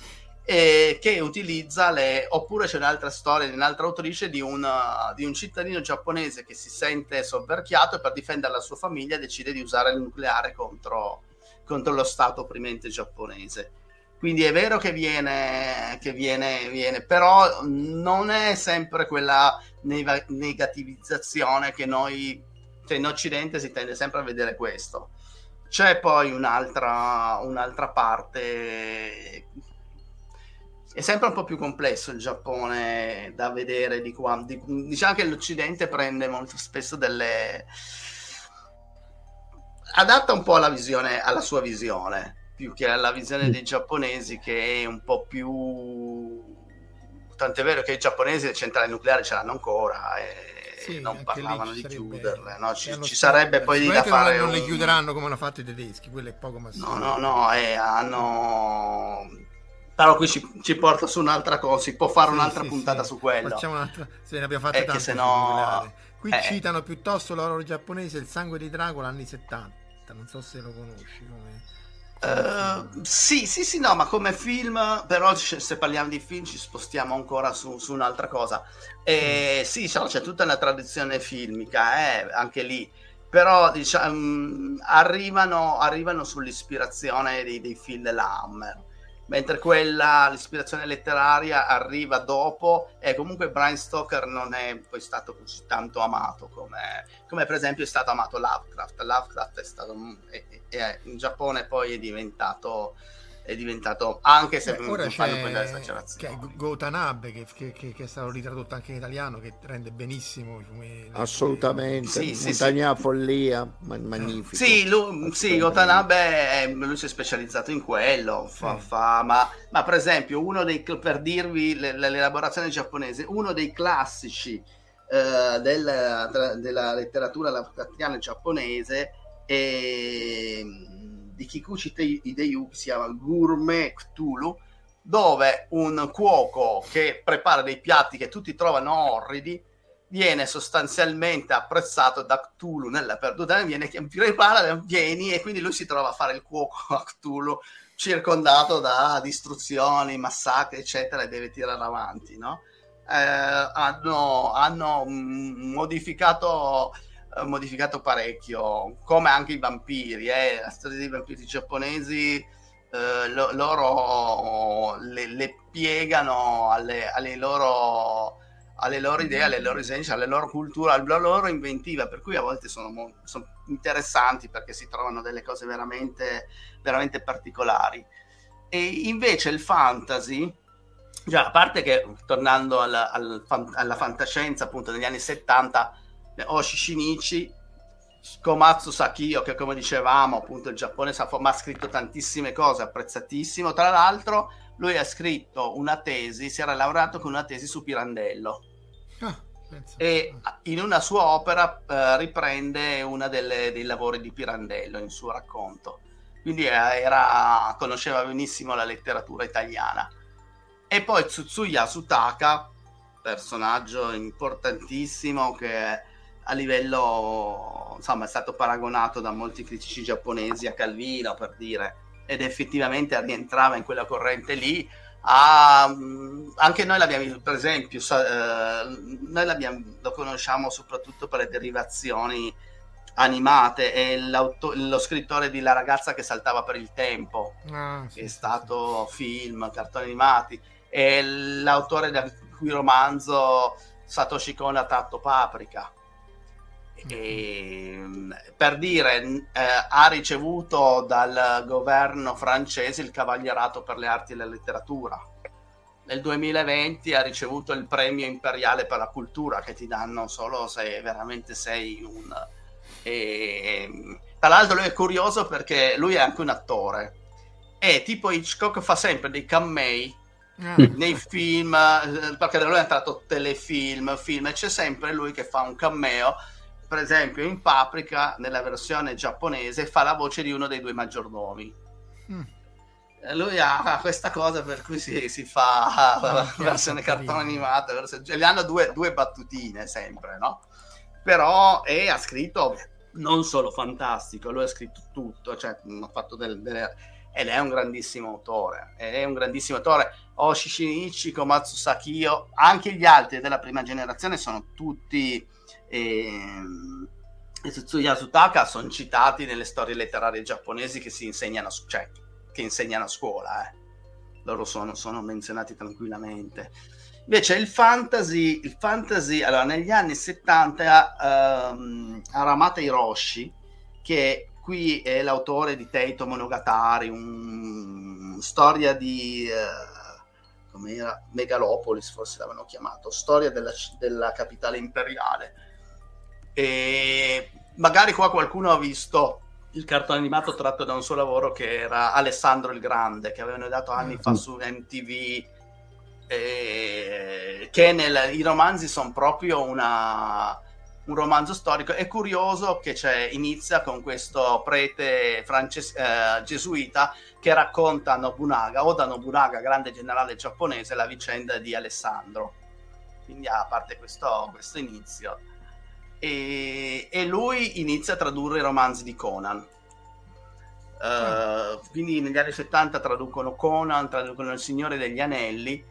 S2: eh, che utilizza le oppure c'è un'altra storia di un'altra autrice di, una, di un cittadino giapponese che si sente sovverchiato e per difendere la sua famiglia decide di usare il nucleare contro, contro lo stato opprimente giapponese quindi è vero che viene, che viene, viene però non è sempre quella neg- negativizzazione che noi, cioè in Occidente si tende sempre a vedere questo. C'è poi un'altra, un'altra parte è sempre un po' più complesso il Giappone da vedere di qua. Di, diciamo che l'Occidente prende molto spesso delle. adatta un po' alla visione, alla sua visione più che alla visione dei giapponesi che è un po' più tant'è vero che i giapponesi le centrali nucleari ce l'hanno ancora e sì, non parlavano di chiuderle no? ci, ci sarebbe poi da fare
S1: non,
S2: un...
S1: le chiuderanno come hanno fatto i tedeschi quello è poco ma
S2: no no no eh, hanno però qui ci, ci, porta su un'altra cosa si può fare sì, un'altra sì, puntata su quello
S1: facciamo un'altra se ne abbiamo fatte eh, tante no... qui eh. citano piuttosto l'oro giapponese il sangue di Dracula anni 70 non so se lo conosci come
S2: Uh, sì, sì, sì, no, ma come film, però se parliamo di film ci spostiamo ancora su, su un'altra cosa. E, sì, so, c'è tutta una tradizione filmica, eh, anche lì. però diciamo, arrivano, arrivano sull'ispirazione dei, dei film della Hammer mentre quella, l'ispirazione letteraria arriva dopo e comunque Brian Stoker non è poi stato così tanto amato come, come per esempio è stato amato Lovecraft. Lovecraft è stato, è, è, in Giappone poi è diventato è diventato anche se
S1: Beh, ora fanno poi che Gotanabe che, che, che, che, è stato ritradotto anche in italiano che rende benissimo i
S4: fumi assolutamente. Sì, Montagna sì, follia magnifico.
S2: Sì, lui, sì Gotanabe lui si è specializzato in quello fa, sì. fa, ma, ma, per esempio uno dei per dirvi l'elaborazione giapponese uno dei classici eh, del, della letteratura Lovecraftiana giapponese è di Kikuchi Hideyuki, si chiama Gourmet Cthulhu, dove un cuoco che prepara dei piatti che tutti trovano orridi viene sostanzialmente apprezzato da Cthulhu nella perduta, viene prepara, vieni e quindi lui si trova a fare il cuoco a Cthulhu circondato da distruzioni, massacri, eccetera, e deve tirare avanti, no? Eh, hanno, hanno modificato eh, modificato parecchio, come anche i vampiri, eh? la storia dei vampiri giapponesi eh, lo, loro le, le, piegano alle, alle, loro, alle loro idee, alle loro esigenze, alle loro culture, alla loro inventiva, per cui a volte sono, sono interessanti perché si trovano delle cose veramente, veramente particolari. E invece il fantasy, già a parte che tornando alla, alla fantascienza appunto negli anni 70 Oshi Shinichi, Komatsu Sakio, che come dicevamo, appunto il Giappone ma ha scritto tantissime cose, apprezzatissimo. Tra l'altro, lui ha scritto una tesi, si era laureato con una tesi su Pirandello. Ah, e in una sua opera eh, riprende uno dei lavori di Pirandello in suo racconto. Quindi eh, era, conosceva benissimo la letteratura italiana. E poi Tsutsuya Sutaka, personaggio importantissimo che a livello, insomma, è stato paragonato da molti critici giapponesi a Calvino, per dire, ed effettivamente rientrava in quella corrente lì. Ah, anche noi l'abbiamo, per esempio, eh, noi lo conosciamo soprattutto per le derivazioni animate e lo scrittore di La ragazza che saltava per il tempo, ah, sì, è stato film, cartoni animati, e l'autore del cui romanzo Satoshi Kon ha tratto Paprika e, ehm, per dire, eh, ha ricevuto dal governo francese il Cavalierato per le arti e la letteratura. Nel 2020 ha ricevuto il premio imperiale per la cultura che ti danno solo se veramente sei un... E, ehm, tra l'altro lui è curioso perché lui è anche un attore e tipo Hitchcock fa sempre dei camei ah. nei film eh, perché da lui è entrato telefilm, film e c'è sempre lui che fa un cameo per esempio in Paprika nella versione giapponese fa la voce di uno dei due maggiordomi mm. lui ha questa cosa per cui si, si fa la versione cartone animata versione... gli hanno due, due, battutine sempre no? però e ha scritto non solo fantastico lui ha scritto tutto cioè ha fatto delle, delle ed è un grandissimo autore è un grandissimo autore Oshi Shinichi, Komatsu Sakio anche gli altri della prima generazione sono tutti e, e Tsuya Sutaka sono citati nelle storie letterarie giapponesi che si insegnano, cioè, che insegnano a scuola, eh. loro sono, sono, menzionati tranquillamente. Invece il fantasy, il fantasy allora, negli anni 70 um, Aramata Hiroshi, che qui è l'autore di Teito Monogatari, un, storia di... Com'era? Megalopolis forse l'avevano chiamato, storia della, della capitale imperiale e magari qua qualcuno ha visto il cartone animato tratto da un suo lavoro che era Alessandro il Grande, che avevano dato anni fa mm. su MTV, eh, che nel, i romanzi sono proprio una, un romanzo storico. È curioso che inizia con questo prete frances- eh, gesuita che racconta a Nobunaga, o da Nobunaga, grande generale giapponese, la vicenda di Alessandro. Quindi a parte questo, questo inizio e, e lui inizia a tradurre i romanzi di Conan. Uh, quindi negli anni 70 traducono Conan, traducono Il Signore degli Anelli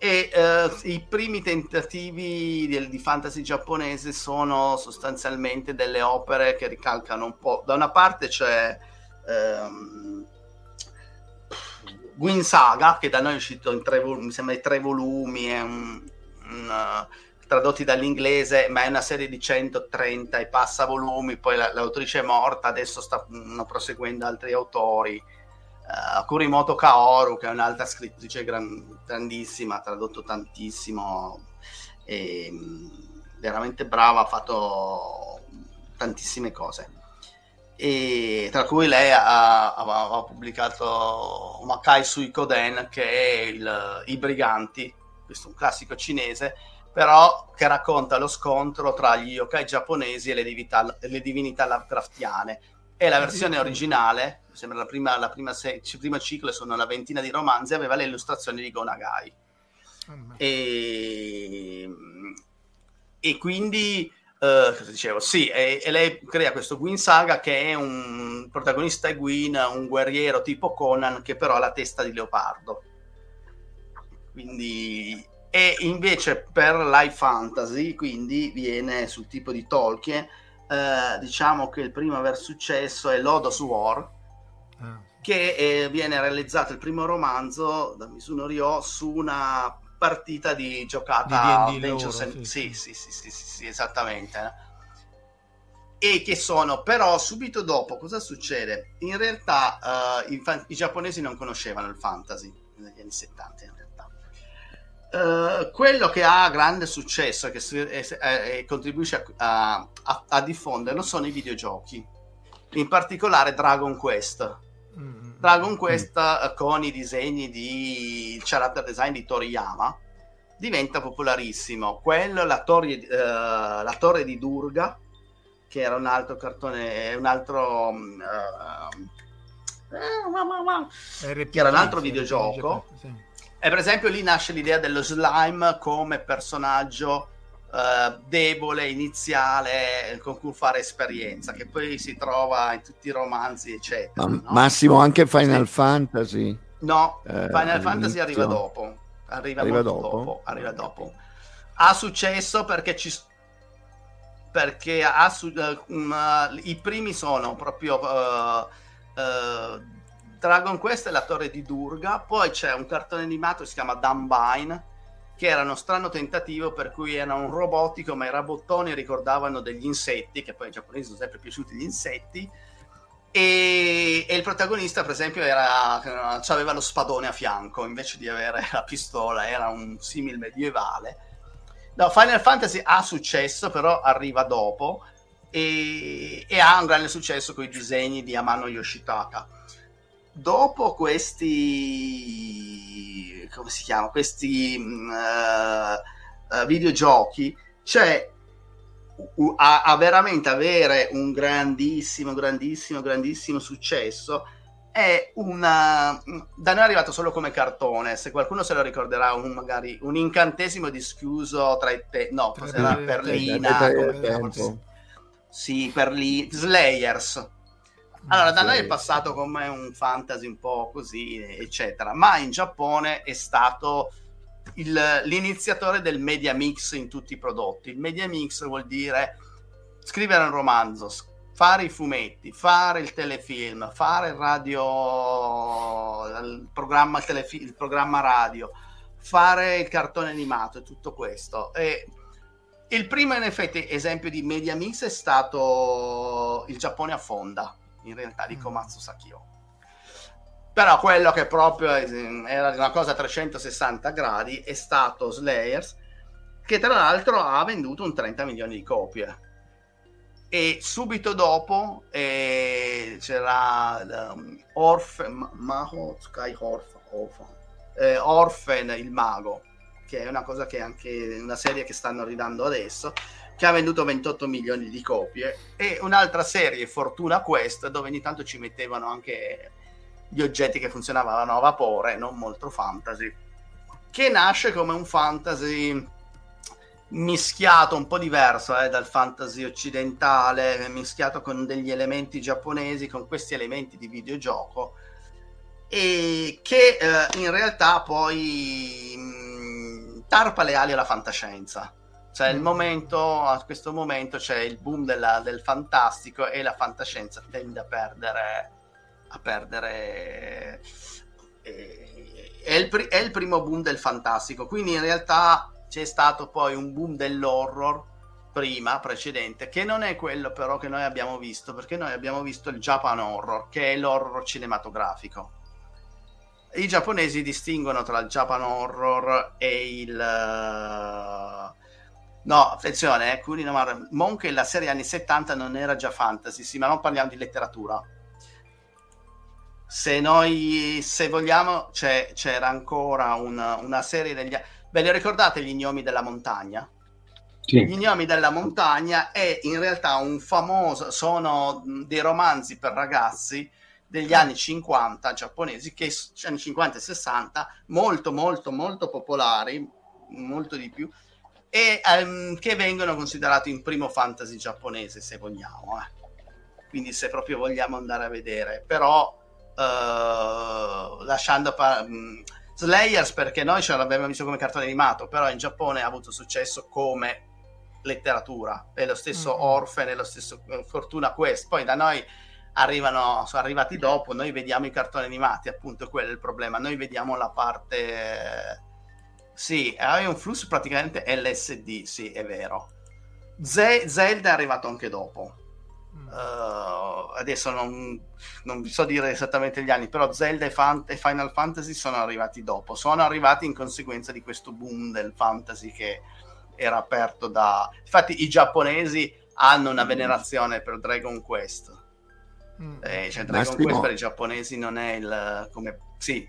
S2: e eh, i primi tentativi di, di, fantasy giapponese sono sostanzialmente delle opere che ricalcano un po'. Da una parte c'è ehm, Gwyn Saga, che da noi è uscito in tre, mi sembra in tre volumi, è un, un, uh, tradotti dall'inglese, ma è una serie di 130 e passa volumi, poi la, l'autrice è morta, adesso stanno proseguendo altri autori uh, Kurimoto Kaoru, che è un'altra scrittrice gran, grandissima, ha tradotto tantissimo, e, veramente brava, ha fatto tantissime cose. E tra cui lei ha, ha, ha pubblicato Makai Sui Koden, che è il, I Briganti, questo è un classico cinese, però che racconta lo scontro tra gli yokai giapponesi e le divinità, le divinità Lovecraftiane e la versione originale, sembra la prima, la prima se- primo ciclo, sono una ventina di romanzi, aveva le illustrazioni di Gonagai. Oh, e, e quindi, uh, cosa dicevo? Sì, e, e, lei crea questo Gwyn Saga che è un protagonista è Gwyn, un guerriero tipo Conan che però ha la testa di leopardo. Quindi e invece per live fantasy quindi viene sul tipo di Tolkien eh, diciamo che il primo a aver successo è Lodos War, ah. che eh, viene realizzato il primo romanzo da Misuno Ryo su una partita di giocata
S1: di D&D loro,
S2: sì. Sì, sì, sì, sì, sì, esattamente. E che sono però subito dopo cosa succede? In realtà uh, i, fan- i giapponesi non conoscevano il fantasy negli anni 70 in realtà Uh, quello che ha grande successo e che si, e, e contribuisce a, a, a, diffonderlo sono i videogiochi, in particolare Dragon Quest. Mm-hmm. Dragon Quest mm. con i disegni di il character design di Toriyama diventa popolarissimo. Quello, la torre, uh, la torre di Durga, che era un altro cartone, un altro. Uh, che era un altro videogioco. Sì e per esempio lì nasce l'idea dello slime come personaggio uh, debole, iniziale, con cui fare esperienza, che poi si trova in tutti i romanzi, eccetera.
S4: Ma, no? Massimo, anche Final sì. Fantasy.
S2: No, eh, Final Fantasy arriva dopo. Arriva, arriva dopo? dopo. Arriva dopo. Ha successo perché ci perché ha su, uh, um, uh, i primi sono proprio uh, Dragon Quest è la torre di Durga, poi c'è un cartone animato che si chiama Dumbine, che era uno strano tentativo per cui era un robotico, ma i robottoni ricordavano degli insetti, che poi ai giapponesi sono sempre piaciuti gli insetti, e, e il protagonista, per esempio, era, aveva lo spadone a fianco, invece di avere la pistola, era un simile medievale. No, Final Fantasy ha successo, però arriva dopo, e, e ha un grande successo con i disegni di Amano Yoshitaka dopo questi come si chiama questi uh, uh, videogiochi c'è uh, a, a, veramente avere un grandissimo grandissimo grandissimo successo è una da noi è arrivato solo come cartone se qualcuno se lo ricorderà un, magari un incantesimo dischiuso tra i te no cos'era Perlina sì Perlina Slayers allora, da noi è passato come un fantasy un po' così, eccetera, ma in Giappone è stato il, l'iniziatore del media mix in tutti i prodotti. Il media mix vuol dire scrivere un romanzo, fare i fumetti, fare il telefilm, fare il radio, il programma, il, telefilm, il programma radio, fare il cartone animato e tutto questo. E il primo, in effetti, esempio di media mix è stato il Giappone a fonda in realtà di mm. Komatsu Sakio. Però quello che proprio era una cosa a 360 gradi è stato Slayers, che tra l'altro ha venduto un 30 milioni di copie. E subito dopo eh, c'era um, Orphan, Maho Sky Orphan, Orphan, eh, Orphan, il mago, che è una cosa che anche una serie che stanno ridando adesso che ha venduto 28 milioni di copie, e un'altra serie, Fortuna Quest, dove ogni tanto ci mettevano anche gli oggetti che funzionavano a vapore, non molto fantasy, che nasce come un fantasy mischiato un po' diverso eh, dal fantasy occidentale, mischiato con degli elementi giapponesi, con questi elementi di videogioco, e che eh, in realtà poi mh, tarpa le ali alla fantascienza. Cioè, il
S1: Mm.
S2: momento, a questo momento c'è il boom della- del fantastico e la fantascienza tende a perdere. A perdere. eh, È il, pri- è il primo boom del fantastico. Quindi, in realtà, c'è stato poi un boom dell'horror prima, precedente, che non è quello però che noi abbiamo visto, perché noi abbiamo visto il Japan Horror, che è l'horror cinematografico. I giapponesi distinguono tra il Japan Horror e il... eh, No, attenzione, eh, Kuni no Mara- Monk la serie anni 70 non era già fantasy, sì, ma non parliamo di letteratura. Se noi, se vogliamo, c'è- c'era ancora una, una serie degli... Ve le ricordate gli gnomi della montagna? Gli
S3: Sì.
S2: gnomi della montagna è in realtà un famoso, sono dei romanzi per ragazzi degli anni 50 giapponesi, che anni 50 e 60, molto molto molto popolari, molto di più, e ehm, che vengono considerati un primo fantasy giapponese, se vogliamo. eh. Quindi se proprio vogliamo andare a vedere, però eh, lasciando... pa- mh, Slayers perché noi ce l'abbiamo visto come cartone animato, però in Giappone ha avuto successo come letteratura, è lo stesso
S1: Mm.
S2: Orphan, è lo stesso eh, Fortuna Quest, poi da noi arrivano, sono arrivati dopo, noi vediamo i cartoni animati, appunto quello è il problema, noi vediamo la parte... eh, Sì, hai un flusso praticamente LSD, sì, è vero. Ze- Zelda è arrivato anche dopo.
S1: Mm.
S2: Uh, adesso non, non vi so dire esattamente gli anni, però Zelda e, Fan- e Final Fantasy sono arrivati dopo. Sono arrivati in conseguenza di questo boom del fantasy che era aperto da. Infatti, i giapponesi hanno una venerazione per Dragon Quest.
S1: Mm.
S2: Eh, cioè, Dragon
S4: Massimo.
S2: Quest per i giapponesi non è il. come. Sì,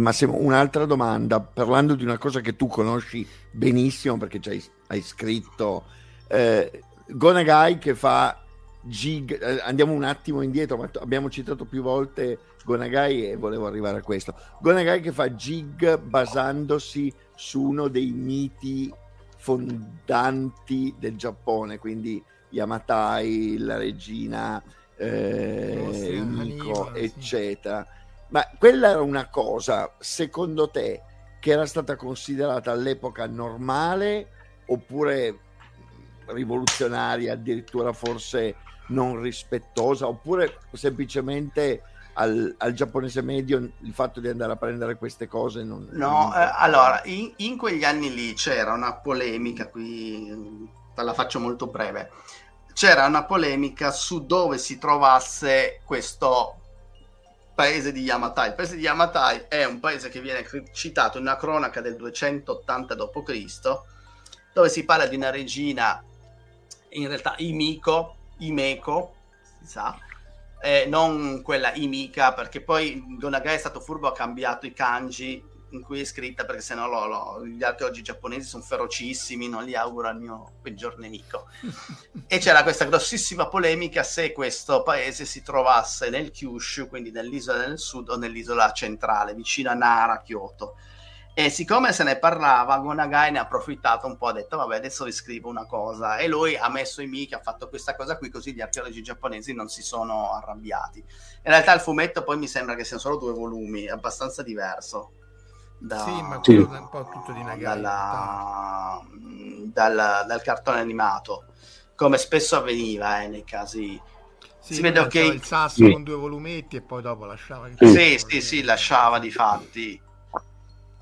S4: Massimo, un'altra domanda, parlando di una cosa che tu conosci benissimo perché ci hai, hai scritto, eh, Gonagai che fa gig, eh, andiamo un attimo indietro, ma abbiamo citato più volte Gonagai e volevo arrivare a questo. Gonagai che fa gig basandosi su uno dei miti fondanti del Giappone, quindi Yamatai, la regina, eh, Miko,
S1: Hannibal, sì.
S4: Ma quella era una cosa, secondo te, che era stata considerata all'epoca normale oppure rivoluzionaria, addirittura forse non rispettosa, oppure semplicemente al, al giapponese medio il fatto di andare a prendere queste cose non...
S2: No,
S4: non-
S2: eh, allora, in, in quegli anni lì c'era una polemica, qui eh, la faccio molto breve, c'era una polemica su dove si trovasse questo paese di Yamatai. Il paese di Yamatai è un paese che viene citato in una cronaca del 280 d.C., dove si parla di una regina, in realtà Imiko, Imeko, si sa, eh, non quella Imika, perché poi Gonagai è stato furbo, ha cambiato i kanji in cui è scritta, perché sennò lo, lo, gli archeologi giapponesi sono ferocissimi, non li auguro al mio peggior nemico. e c'era questa grossissima polemica se questo paese si trovasse nel Kyushu, quindi nell'isola del sud o nell'isola centrale, vicino a Nara, Kyoto. E siccome se ne parlava, Gonagai ne ha approfittato un po', ha detto vabbè adesso vi scrivo una cosa e lui ha messo i mica, ha fatto questa cosa qui così gli archeologi giapponesi non si sono arrabbiati. In realtà il fumetto poi mi sembra che siano solo due volumi, è abbastanza diverso. Da,
S1: Sì, ma
S3: Sì.
S1: quello è un po' tutto di realtà.
S2: dalla- dal, dal cartone animato, come spesso avveniva eh, nei casi...
S1: Sì,
S2: si vede
S1: lanciava il sasso
S3: Sì.
S1: con due volumetti e poi dopo lasciava che
S2: Sì, sì, sì, lasciava di fatti.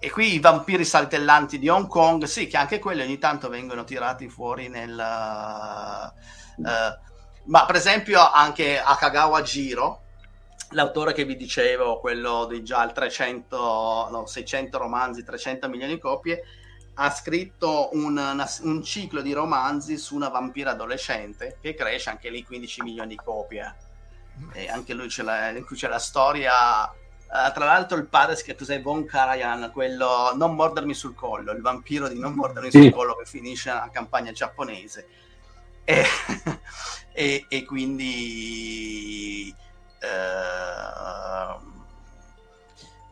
S2: E qui i vampiri saltellanti di Hong Kong, sì, che anche quelli ogni tanto vengono tirati fuori nel... eh, ma per esempio anche Akagawa Jiro, l'autore che vi dicevo, quello di già il 300, no, 600 romanzi, 300 milioni di copie, ha scritto un, una- un ciclo di romanzi su una vampira adolescente che cresce anche lì 15 milioni di copie. E anche lui c'è la, in cui c'è la storia. eh, tra l'altro, il padre si cos'è Von Karajan, quello non mordermi sul collo, il vampiro di non mordermi
S3: Sì.
S2: sul collo che finisce nella campagna giapponese. E, e- e quindi. Ehm,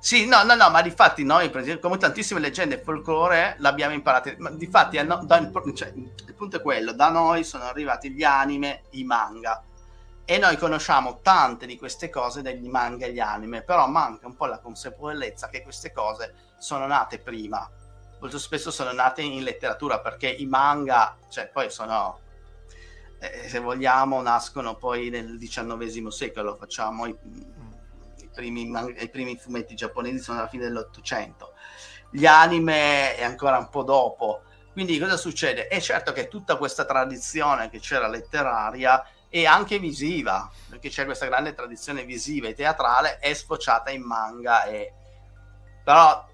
S2: sì, no, no, no, ma difatti noi, come tantissime leggende e folklore, l'abbiamo imparato. Ma difatti, a no- cioè, il punto è quello, da noi sono arrivati gli anime, i manga. E noi conosciamo tante di queste cose degli manga e gli anime, però manca un po' la consapevolezza che queste cose sono nate prima. molto spesso sono nate in letteratura perché i manga, cioè poi sono, eh, se vogliamo, nascono poi nel XIX secolo, facciamo i, i, primi, i primi fumetti giapponesi sono alla fine dell'Ottocento, gli anime è ancora un po' dopo. Quindi cosa succede? È certo che tutta questa tradizione che c'era letteraria e anche visiva, perché c'è questa grande tradizione visiva e teatrale, è sfociata in manga e... Però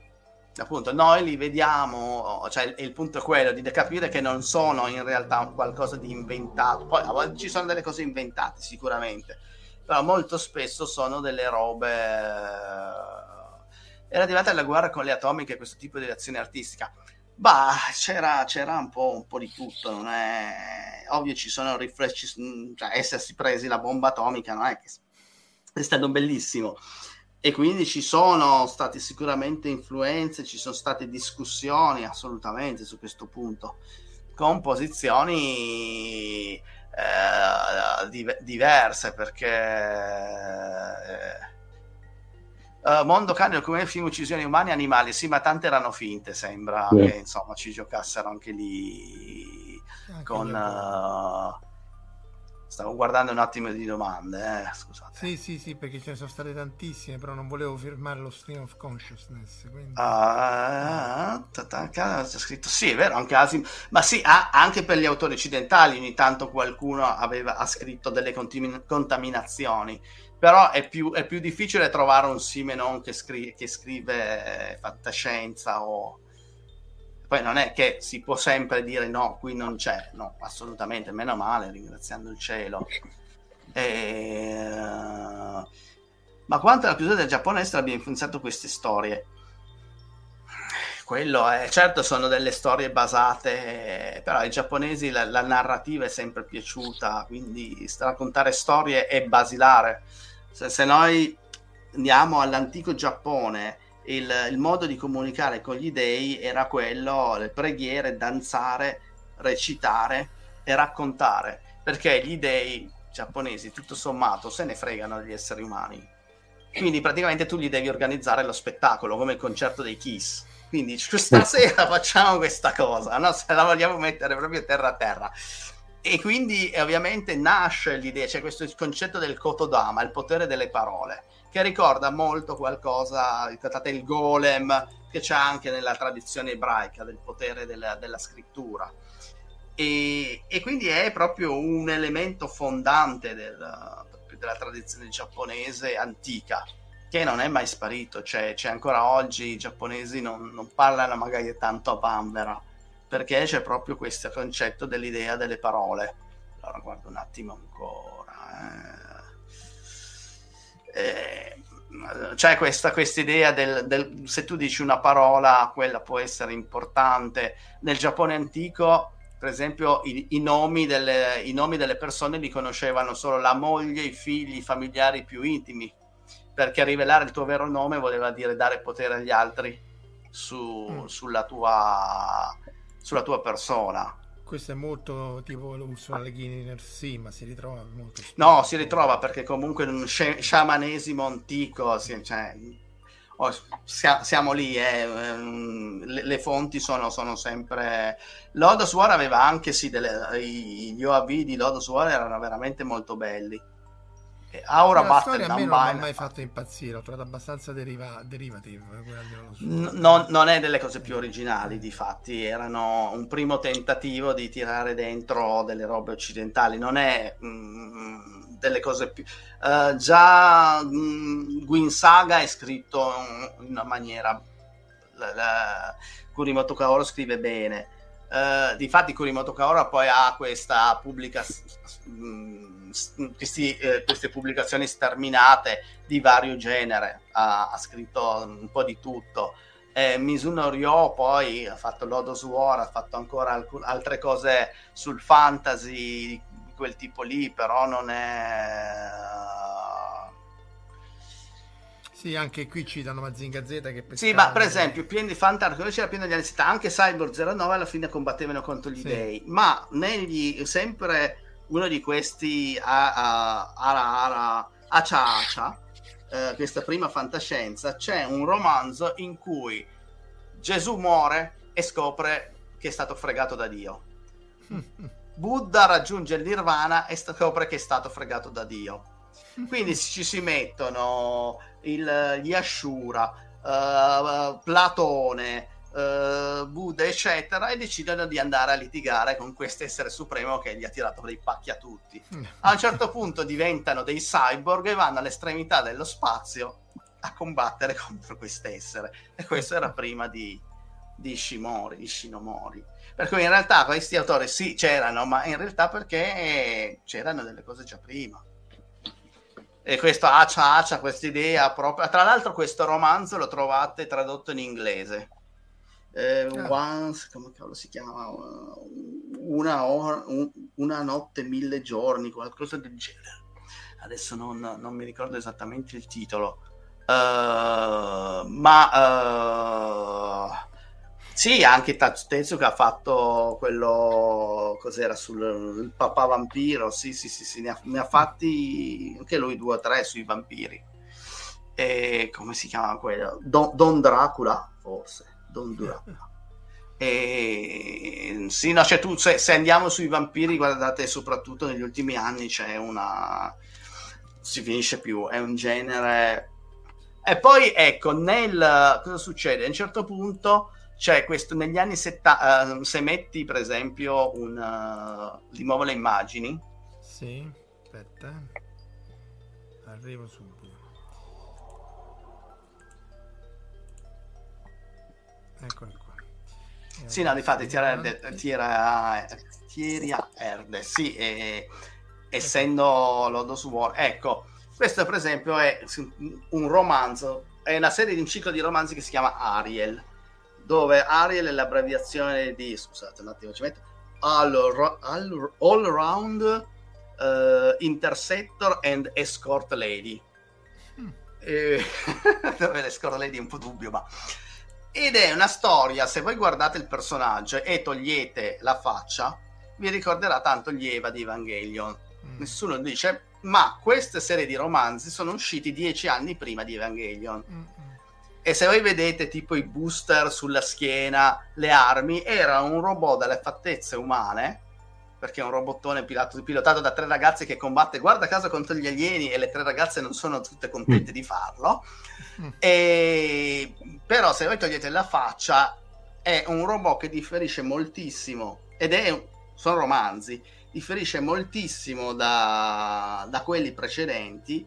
S2: appunto noi li vediamo, cioè il, il, punto è quello di capire che non sono in realtà qualcosa di inventato, poi a volte ci sono delle cose inventate sicuramente, però molto spesso sono delle robe... Era arrivata la guerra con le atomiche questo tipo di reazione artistica. Bah, c'era, c'era un, po', un po' di tutto, non è... Ovvio ci sono rifresci, cioè essersi presi la bomba atomica non è che è stato bellissimo e quindi ci sono state sicuramente influenze, ci sono state discussioni assolutamente su questo punto, con posizioni eh, di- diverse perché eh, Mondo Cane come film uccisioni umani e animali, sì, ma tante erano finte, sembra sì. che insomma ci giocassero anche lì anche con... Uh, Stavo guardando un attimo di domande, eh, scusate.
S1: Sì, sì, sì, perché ce ne sono state tantissime, però non volevo firmare lo stream of consciousness. Quindi...
S2: Ah, c'è scritto sì, è vero, anche Asim, ma sì, anche per gli autori occidentali ogni tanto qualcuno aveva, ha scritto delle contaminazioni, però è più, è più difficile trovare un Simenon che, scri- che scrive fantascienza o poi non è che si può sempre dire no, qui non c'è, no, assolutamente, meno male, ringraziando il cielo. E... Ma quanto alla chiusura del Giappone est abbia influenzato queste storie? Quello è, certo sono delle storie basate, però ai giapponesi la, la narrativa è sempre piaciuta, quindi raccontare storie è basilare. Se, se noi andiamo all'antico Giappone, il, il, modo di comunicare con gli dei era quello, le preghiere, danzare, recitare e raccontare, perché gli dei giapponesi, tutto sommato, se ne fregano degli esseri umani. Quindi praticamente tu gli devi organizzare lo spettacolo, come il concerto dei Kiss. Quindi stasera facciamo questa cosa, no? se la vogliamo mettere proprio terra a terra. E quindi ovviamente nasce l'idea, c'è questo concetto del Kotodama, il potere delle parole che ricorda molto qualcosa, trattate il golem, che c'è anche nella tradizione ebraica del potere della, della scrittura. E, e, quindi è proprio un elemento fondante del, della tradizione giapponese antica che non è mai sparito, cioè, c'è ancora oggi i giapponesi non, non parlano magari tanto a bambera perché c'è proprio questo concetto dell'idea delle parole. Allora guardo un attimo ancora. Eh eh, c'è questa idea del, del, se tu dici una parola, quella può essere importante. Nel Giappone antico, per esempio, i, i, nomi delle, i, nomi delle, persone li conoscevano solo la moglie, i figli, i familiari più intimi, perché rivelare il tuo vero nome voleva dire dare potere agli altri su, mm. sulla, tua, sulla tua persona.
S1: Questo è molto tipo l'Ursula Le Guin nel sì, ma si ritrova molto spesso.
S2: No, si ritrova perché comunque in un sciamanesimo antico, cioè, oh, siamo lì, eh, ehm, le, le, fonti sono, sono sempre... Lodos War aveva anche, sì, delle, gli OAV di Lodos War erano veramente molto belli
S1: Aura la Battle storia a me non mi ha mai fatto impazzire, l'ho trovato abbastanza deriva- derivative.
S2: N- non, non, è delle cose più originali, di fatti, erano un primo tentativo di tirare dentro delle robe occidentali, non è mm, delle cose più... Uh, già mm, Gwyn Saga è scritto in una maniera... La, la, Kurimoto Kaoru scrive bene. Uh, difatti Kurimoto Kaoru poi ha questa pubblica... Mm, questi, eh, queste pubblicazioni sterminate di vario genere, ha, ha scritto un po' di tutto. Eh, Mizuno Ryo poi ha fatto Lodos War, ha fatto ancora alc- altre cose sul fantasy di quel tipo lì, però non è...
S1: Sì, anche qui citano Mazinga Z che
S2: Sì, ma per esempio, pieno di Fantasy, c'era pieno anni 70, anche Cyborg 09 alla fine combattevano contro gli sì. dei, ma negli sempre uno di questi Ara Ara Acia Acia, eh, questa prima fantascienza, c'è un romanzo in cui Gesù muore e scopre che è stato fregato da Dio. Buddha raggiunge il nirvana e scopre che è stato fregato da Dio. Quindi ci si mettono il, gli Ashura, uh, Platone, uh, Buddha, eccetera, e decidono di andare a litigare con questo essere supremo che gli ha tirato dei pacchi a tutti. A un certo punto diventano dei cyborg e vanno all'estremità dello spazio a combattere contro quest'essere. E questo era prima di, di Ishimori, di Shinomori. Per cui in realtà questi autori sì c'erano, ma in realtà perché c'erano delle cose già prima. E questo Accia Accia, questa idea proprio. Tra l'altro, questo romanzo lo trovate tradotto in inglese. Eh, ah. once, come cavolo si chiama? Una, or, un, una notte, mille giorni, qualcosa del genere. Adesso non, non mi ricordo esattamente il titolo. Uh, ma uh, sì, anche Tetsu che ha fatto quello cos'era sul papà vampiro. Sì, sì, sì, sì ne, ha, ne, ha, fatti anche lui due o tre sui vampiri. E come si chiama quello? Don, Don Dracula, forse. Don Dracula. E sì, no, cioè tu se, se, andiamo sui vampiri, guardate, soprattutto negli ultimi anni c'è una. si finisce più, è un genere. E poi ecco, nel cosa succede? A un certo punto cioè, questo negli anni 70, uh, ehm, se metti per esempio un... Uh, di nuovo le immagini.
S1: Sì, aspetta. Arrivo subito. Eccolo qua.
S2: E sì, no, difatti Tierra Tierra Tieria Erde, sì, e, essendo Lodo su War. Ecco, questo per esempio è un romanzo, è una serie di un ciclo di romanzi che si chiama Ariel dove Ariel è l'abbreviazione di, scusate un attimo, ci metto, All, all, all Round uh, Interceptor and Escort Lady. Mm. E... l'escort lady è un po' dubbio, ma... Ed è una storia, se voi guardate il personaggio e togliete la faccia, vi ricorderà tanto gli Eva di Evangelion. Mm. Nessuno dice, ma queste serie di romanzi sono usciti dieci anni prima di Evangelion. Mm e se voi vedete tipo i booster sulla schiena, le armi, era un robot dalle fattezze umane, perché è un robottone pilotato, pilotato da tre ragazze che combatte guarda caso contro gli alieni e le tre ragazze non sono tutte contente mm. di farlo. Mm. E... Però se voi togliete la faccia, è un robot che differisce moltissimo, ed è, sono romanzi, differisce moltissimo da, da quelli precedenti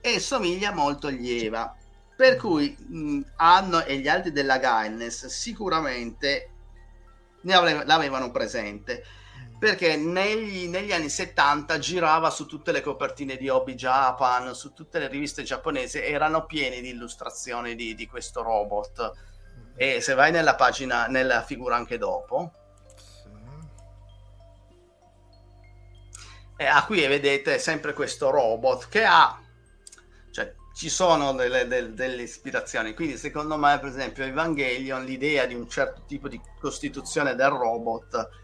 S2: e somiglia molto agli Eva per cui mh, Anno e gli altri della Gaines sicuramente ave- l'avevano presente perché negli, negli, anni 70 girava su tutte le copertine di Hobby Japan, su tutte le riviste giapponesi, erano pieni di illustrazioni di, di questo robot. E se vai nella pagina, nella figura anche dopo, e a qui vedete sempre questo robot che ha ci sono delle, delle, delle, ispirazioni. Quindi, secondo me, per esempio, Evangelion, l'idea di un certo tipo di costituzione del robot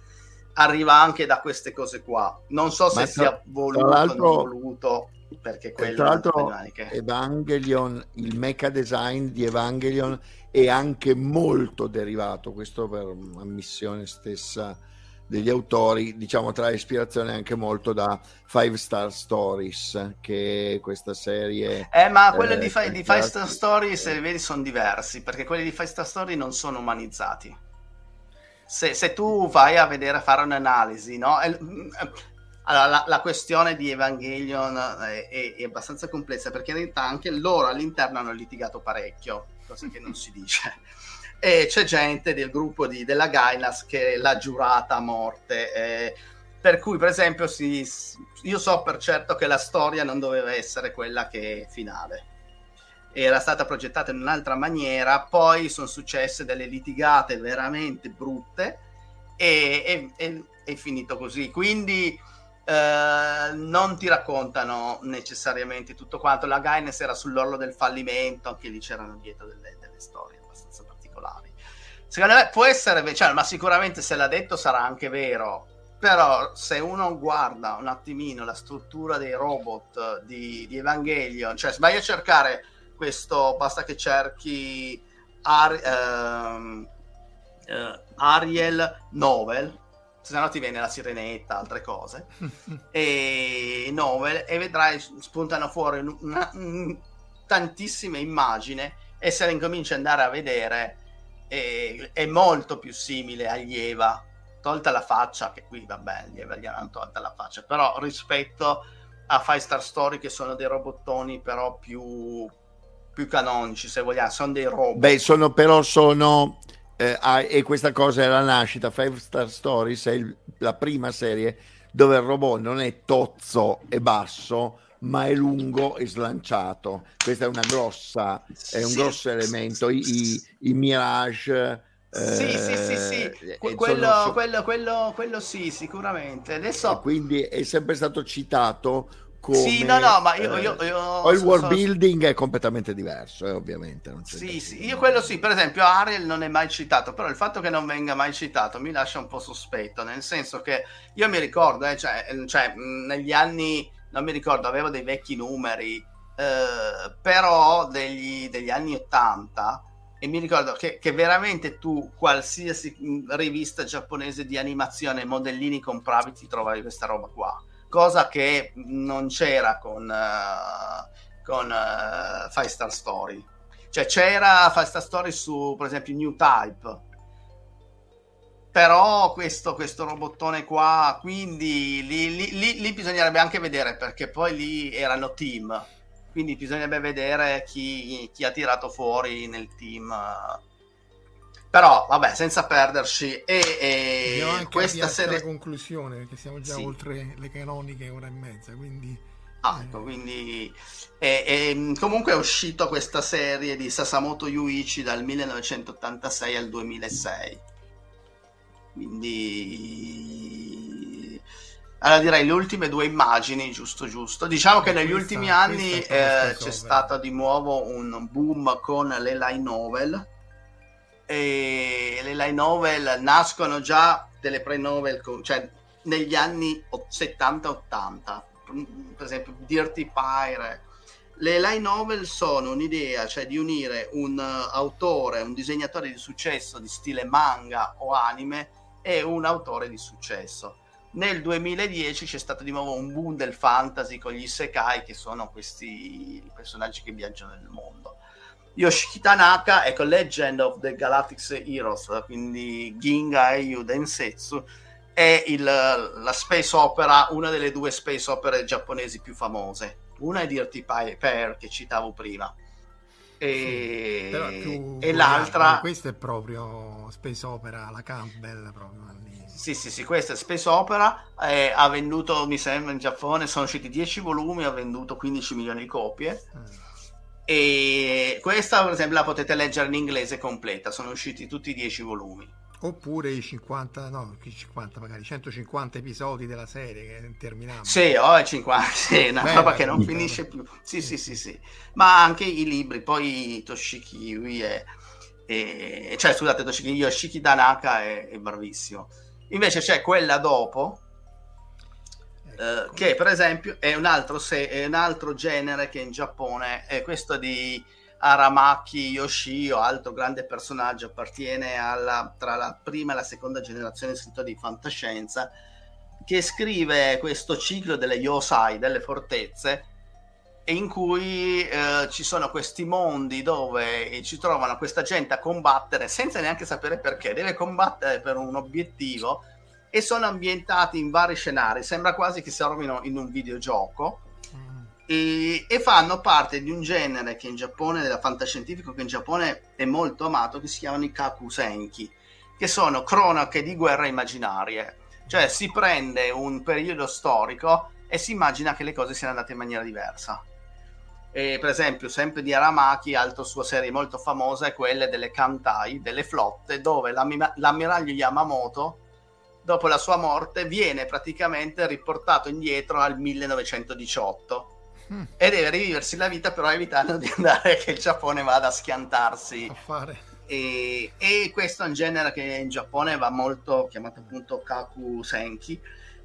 S2: arriva anche da queste cose qua. Non so se tra, sia voluto o non voluto, perché quello
S4: tra l'altro Evangelion, il mecha design di Evangelion è anche molto derivato, questo per ammissione stessa degli autori, diciamo tra ispirazione anche molto da Five Star Stories, che questa serie.
S2: Eh, ma quelli eh, di, di Five Star Stories, se vedi, sono diversi, perché quelli di Five Star Stories non sono umanizzati. Se, se tu vai a vedere, a fare un'analisi, no? Allora, la, la, questione di Evangelion è, è, è, abbastanza complessa perché in realtà anche loro all'interno hanno litigato parecchio, cosa che non si dice e c'è gente del gruppo di, della Gainas che l'ha giurata a morte. Eh, per cui, per esempio, si, io so per certo che la storia non doveva essere quella che è finale. Era stata progettata in un'altra maniera, poi sono successe delle litigate veramente brutte e è finito così. Quindi eh, non ti raccontano necessariamente tutto quanto. La Gaines era sull'orlo del fallimento, anche lì c'erano dietro delle, delle storie particolari. Secondo me può essere, cioè, ma sicuramente se l'ha detto sarà anche vero. Però se uno guarda un attimino la struttura dei robot di, di Evangelion, cioè vai a cercare questo, basta che cerchi Ar- ehm, uh, Ariel Novel, se no ti viene la sirenetta, altre cose, e Novel, e vedrai spuntano fuori una, una, tantissime immagini e se le incominci ad andare a vedere è, è molto più simile a Eva tolta la faccia, che qui vabbè, gli Eva gli hanno tolta la faccia, però rispetto a Five Star Story che sono dei robottoni però più, più canonici, se vogliamo, sono dei robot.
S4: Beh, sono però sono... Eh, ah, e questa cosa è la nascita, Five Star Stories è il, la prima serie dove il robot non è tozzo e basso, ma è lungo e slanciato. Questo è una grossa, è un sì, grosso elemento. I, i, i Mirage.
S2: Sì, sì, sì, sì. Eh, quello, sono... quello, quello, quello, sì, sicuramente. Adesso...
S4: quindi è sempre stato citato come...
S2: Sì, no, no, ma io... io, io
S4: poi il world building è completamente diverso, eh, ovviamente.
S2: sì, sì, io quello sì. Per esempio Ariel non è mai citato, però il fatto che non venga mai citato mi lascia un po' sospetto, nel senso che io mi ricordo, eh, cioè, cioè negli anni non mi ricordo, avevo dei vecchi numeri, eh, però degli, degli, anni 80 e mi ricordo che, che, veramente tu qualsiasi rivista giapponese di animazione, modellini compravi, ti trovavi questa roba qua, cosa che non c'era con, uh, con uh, Five Star Story. Cioè c'era Five Star Story su, per esempio, New Type, però questo, questo robottone qua, quindi lì, lì, lì, lì, bisognerebbe anche vedere perché poi lì erano team, quindi bisognerebbe vedere chi, chi ha tirato fuori nel team. Però vabbè, senza perderci. E, e
S1: anche questa serie... la conclusione, perché siamo già sì. oltre le canoniche ora e mezza, quindi...
S2: Ah, ecco, quindi e, e, comunque è uscito questa serie di Sasamoto Yuichi dal 1986 al 2006 quindi allora direi le ultime due immagini giusto giusto diciamo che negli questa, ultimi anni eh, c'è stato di nuovo un boom con le line novel e le line novel nascono già delle pre-novel cioè negli anni 70-80 per esempio Dirty Pyre le line novel sono un'idea, cioè di unire un uh, autore, un disegnatore di successo di stile manga o anime è un autore di successo. Nel 2010 c'è stato di nuovo un boom del fantasy con gli Isekai, che sono questi personaggi che viaggiano nel mondo. Yoshiki Tanaka, ecco Legend of the Galactic Heroes, quindi Ginga Eiyu Densetsu, è il, la space opera, una delle due space opere giapponesi più famose. Una è Dirty Pair, che citavo prima, e, sì, e l'altra
S1: questa è proprio space opera la Campbell proprio
S2: sì sì sì questa è space opera eh, ha venduto mi sembra in Giappone sono usciti 10 volumi ha venduto 15 milioni di copie mm. E questa per esempio la potete leggere in inglese completa sono usciti tutti i 10 volumi
S1: Oppure i 50, no, 50 magari 150 episodi della serie che è interminabile.
S2: Sì, oh, 50, sì, una Beh, roba che non finisce più. Sì, sì, sì, sì. Ma anche i libri, poi Toshiki Yui è, è cioè scusate, Toshiki Yoshiki Tanaka è, è bravissimo. Invece c'è quella dopo. Eh, che per esempio è un, altro se- è un altro genere che in Giappone è questo di Aramaki Yoshio, altro grande personaggio, appartiene alla, tra la prima e la seconda generazione di scrittori di fantascienza, che scrive questo ciclo delle Yosai, delle fortezze, in cui eh, ci sono questi mondi dove ci trovano questa gente a combattere senza neanche sapere perché, deve combattere per un obiettivo e sono ambientati in vari scenari, sembra quasi che si trovino in un videogioco e, e, fanno parte di un genere che in Giappone, della fantascientifico che in Giappone è molto amato, che si chiamano i kakusenki, che sono cronache di guerre immaginarie. Cioè si prende un periodo storico e si immagina che le cose siano andate in maniera diversa. E, per esempio, sempre di Aramaki, altra sua serie molto famosa è quella delle Kantai, delle flotte, dove l'ammiraglio Yamamoto, dopo la sua morte, viene praticamente riportato indietro al 1918 mm. e deve riviversi la vita però evitando di andare che il Giappone vada a schiantarsi
S1: a.
S2: E, e, questo è un genere che in Giappone va molto chiamato appunto Kaku Senki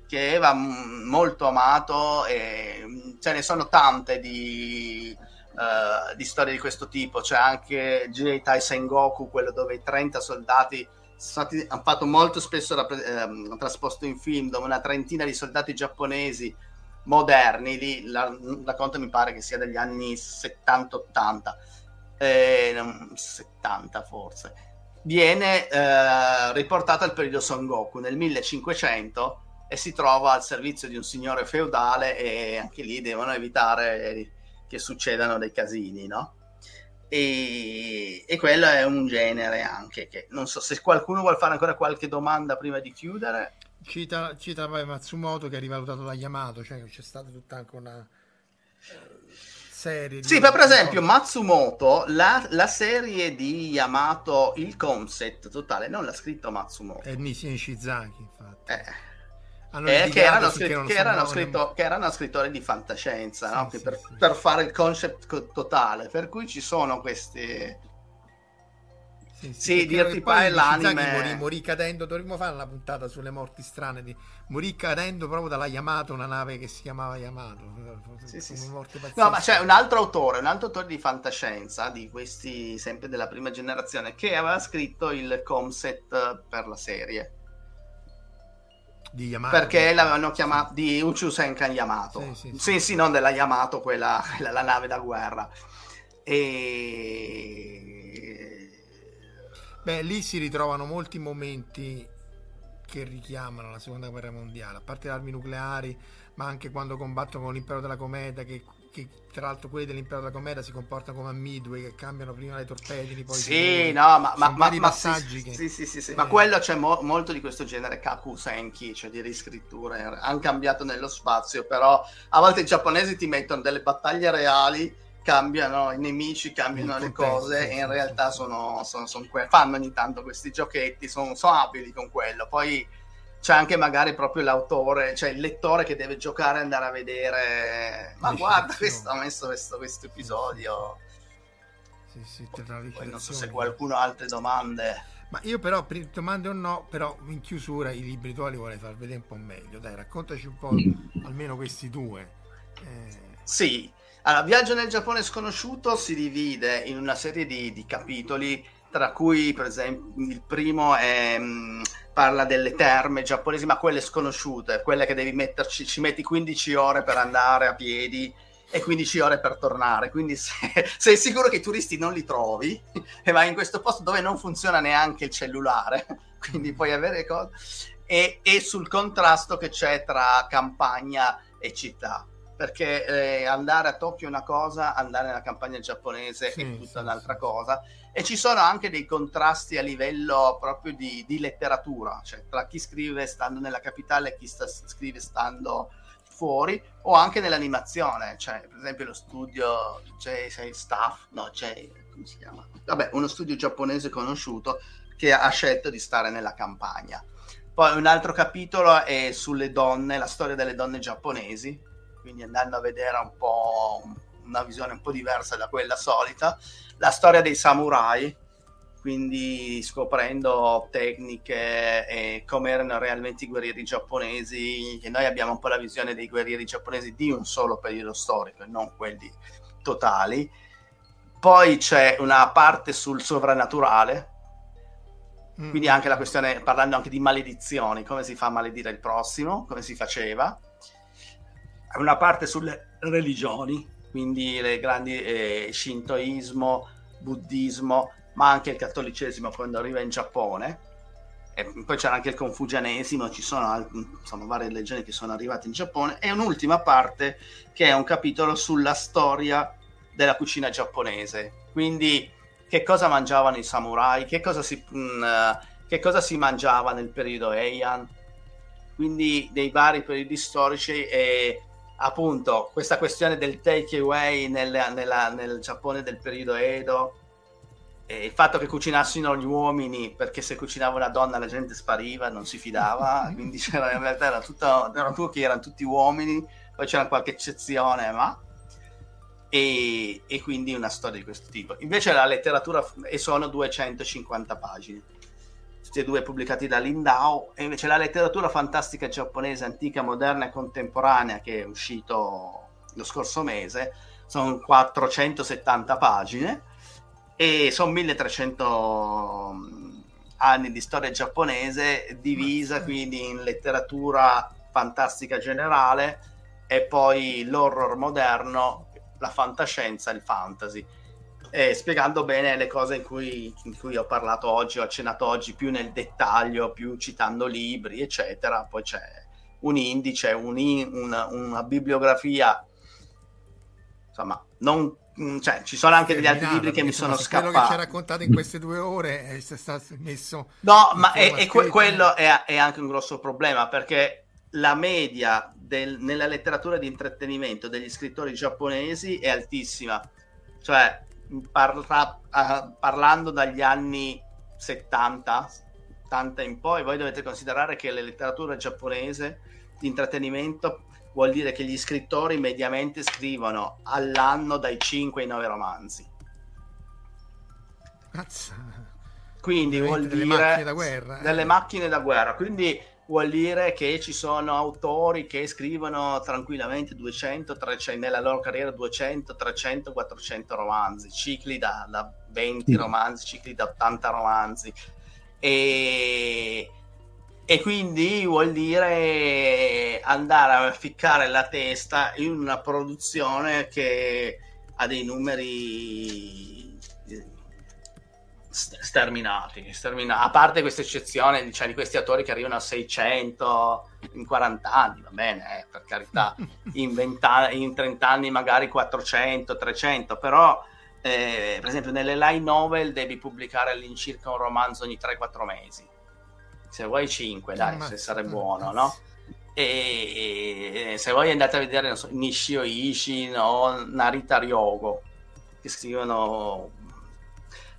S2: che va m- molto amato e ce ne sono tante di, uh, di storie di questo tipo c'è anche Jitai Sengoku quello dove i 30 soldati stati, hanno fatto molto spesso ehm, trasposto in film dove una trentina di soldati giapponesi moderni, lì la, la conto mi pare che sia degli anni 70-80, eh, 70 forse, viene eh, riportato al periodo Son Goku nel 1500 e si trova al servizio di un signore feudale e anche lì devono evitare che succedano dei casini, no? E, e, quello è un genere anche che non so se qualcuno vuole fare ancora qualche domanda prima di chiudere.
S1: Cita, cita Matsumoto che ha rivalutato la Yamato, cioè c'è stata tutta anche una serie
S2: di... Sì, per esempio Matsumoto, la, la, serie di Yamato, il concept totale, non l'ha scritto Matsumoto.
S1: È Nishii Shizaki, infatti.
S2: Eh eh, che, erano, scritto, che, erano scritto, che, erano scrittori di fantascienza sì, no? sì, per, sì. per, fare il concept totale per cui ci sono questi sì, sì, dirti poi l'anime
S1: morì, morì, cadendo dovremmo fare una puntata sulle morti strane di... morì cadendo proprio dalla Yamato una nave che si chiamava Yamato
S2: sì, sì, no ma c'è un altro autore un altro autore di fantascienza di questi sempre della prima generazione che aveva scritto il concept per la serie
S1: di Yamato.
S2: Perché l'avevano chiamato di Uchu Senkan Yamato. Sì, sì, sì. sì, sì non della Yamato, quella, quella, la nave da guerra. E...
S1: Beh, lì si ritrovano molti momenti che richiamano la seconda guerra mondiale, a parte le armi nucleari, ma anche quando combattono con l'impero della cometa, che che tra l'altro quelli dell'impero della cometa si comportano come a Midway che cambiano prima le torpedini poi
S2: sì no ma, ma, ma, ma sì, che... sì, sì. Eh. ma quello c'è mo- molto di questo genere kaku senki cioè di riscritture hanno cambiato nello spazio però a volte i giapponesi ti mettono delle battaglie reali cambiano i nemici cambiano le cose e in realtà sono, sono, sono que- fanno ogni tanto questi giochetti sono, sono abili con quello poi c'è anche magari proprio l'autore, cioè il lettore che deve giocare e andare a vedere. Ma guarda, questo ha messo questo, questo episodio. Sì, sì, Poi non so se qualcuno ha altre domande.
S1: Ma io però, domande o no, però in chiusura i libri tuoi li vorrei far vedere un po' meglio. Dai, raccontaci un po' almeno questi due.
S2: Eh... Sì, allora, Viaggio nel Giappone sconosciuto si divide in una serie di, di capitoli, tra cui per esempio il primo è... Mh, mm, parla delle terme giapponesi, ma quelle sconosciute, quelle che devi metterci, ci metti 15 ore per andare a piedi e 15 ore per tornare. Quindi se, sei sicuro che i turisti non li trovi e vai in questo posto dove non funziona neanche il cellulare, quindi puoi avere cose. E, e sul contrasto che c'è tra campagna e città perché eh, andare a Tokyo è una cosa, andare nella campagna giapponese sì, è tutta un'altra cosa. E ci sono anche dei contrasti a livello proprio di, di, letteratura, cioè tra chi scrive stando nella capitale e chi sta, scrive stando fuori, o anche nell'animazione, cioè per esempio lo studio J6 Staff, no, J, come si chiama? Vabbè, uno studio giapponese conosciuto che ha scelto di stare nella campagna. Poi un altro capitolo è sulle donne, la storia delle donne giapponesi, quindi andando a vedere un po' una visione un po' diversa da quella solita, la storia dei samurai, quindi scoprendo tecniche e come erano realmente i guerrieri giapponesi, che noi abbiamo un po' la visione dei guerrieri giapponesi di un solo periodo storico e non quelli totali. Poi c'è una parte sul sovrannaturale, quindi mm. anche la questione, parlando anche di maledizioni, come si fa a maledire il prossimo, come si faceva una parte sulle religioni, quindi le grandi eh, shintoismo, buddismo, ma anche il cattolicesimo quando arriva in Giappone. E poi c'era anche il confucianesimo, ci sono insomma, varie religioni che sono arrivate in Giappone. E un'ultima parte che è un capitolo sulla storia della cucina giapponese. Quindi che cosa mangiavano i samurai, che cosa si, mh, mm, che cosa si mangiava nel periodo Heian, quindi dei vari periodi storici e appunto questa questione del take away nel, nella, nel Giappone del periodo Edo il fatto che cucinassero gli uomini perché se cucinava una donna la gente spariva, non si fidava, quindi c'era, in realtà era tutto, erano tutti, erano tutti uomini, poi c'era qualche eccezione, ma... E, e, quindi una storia di questo tipo. Invece la letteratura, e sono 250 pagine tutti e due pubblicati da Lindau, e invece la letteratura fantastica giapponese antica, moderna e contemporanea che è uscito lo scorso mese, sono 470 pagine e sono 1300 mm, anni di storia giapponese divisa quindi in letteratura fantastica generale e poi l'horror moderno, la fantascienza e il fantasy. E spiegando bene le cose in cui, in cui ho parlato oggi, ho accennato oggi più nel dettaglio, più citando libri, eccetera. Poi c'è un indice, un in, una, una bibliografia, insomma, non cioè, ci sono anche degli altri libri che mi sono scappati.
S1: Quello che ci ha raccontato in queste due ore è stato messo.
S2: No, ma è, è que- quello è, è, anche un grosso problema perché la media del, nella letteratura di intrattenimento degli scrittori giapponesi è altissima. Cioè, parla, uh, parlando dagli anni 70, 80 in poi, voi dovete considerare che la letteratura giapponese di intrattenimento vuol dire che gli scrittori mediamente scrivono all'anno dai 5 ai 9 romanzi.
S1: Mazza.
S2: Quindi vuol
S1: delle
S2: dire
S1: guerra. Eh.
S2: Delle macchine da guerra. Quindi vuol dire che ci sono autori che scrivono tranquillamente 200, 300, nella loro carriera 200, 300, 400 romanzi, cicli da, da 20 romanzi, cicli da 80 romanzi. E e quindi vuol dire andare a ficcare la testa in una produzione che ha dei numeri sterminati, sterminati. a parte questa eccezione diciamo, di questi autori che arrivano a 600 in 40 anni, va bene, eh, per carità, in, 20, in 30 anni magari 400, 300, però eh, per esempio nelle line novel devi pubblicare all'incirca un romanzo ogni 3-4 mesi se vuoi 5, dai, se sarebbe buono, no? E, se voi andate a vedere so, Nishio Ishin o Narita Ryogo, che scrivono,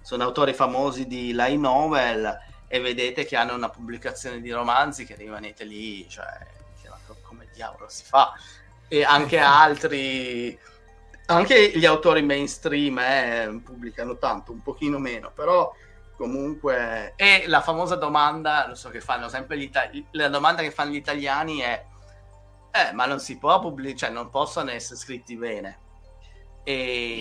S2: sono autori famosi di light novel e vedete che hanno una pubblicazione di romanzi che rimanete lì, cioè, come diavolo si fa? E anche altri, anche gli autori mainstream eh, pubblicano tanto, un pochino meno, però comunque e la famosa domanda lo so che fanno sempre gli italiani la domanda che fanno gli italiani è eh, ma non si può pubblicare cioè non possono essere scritti bene e,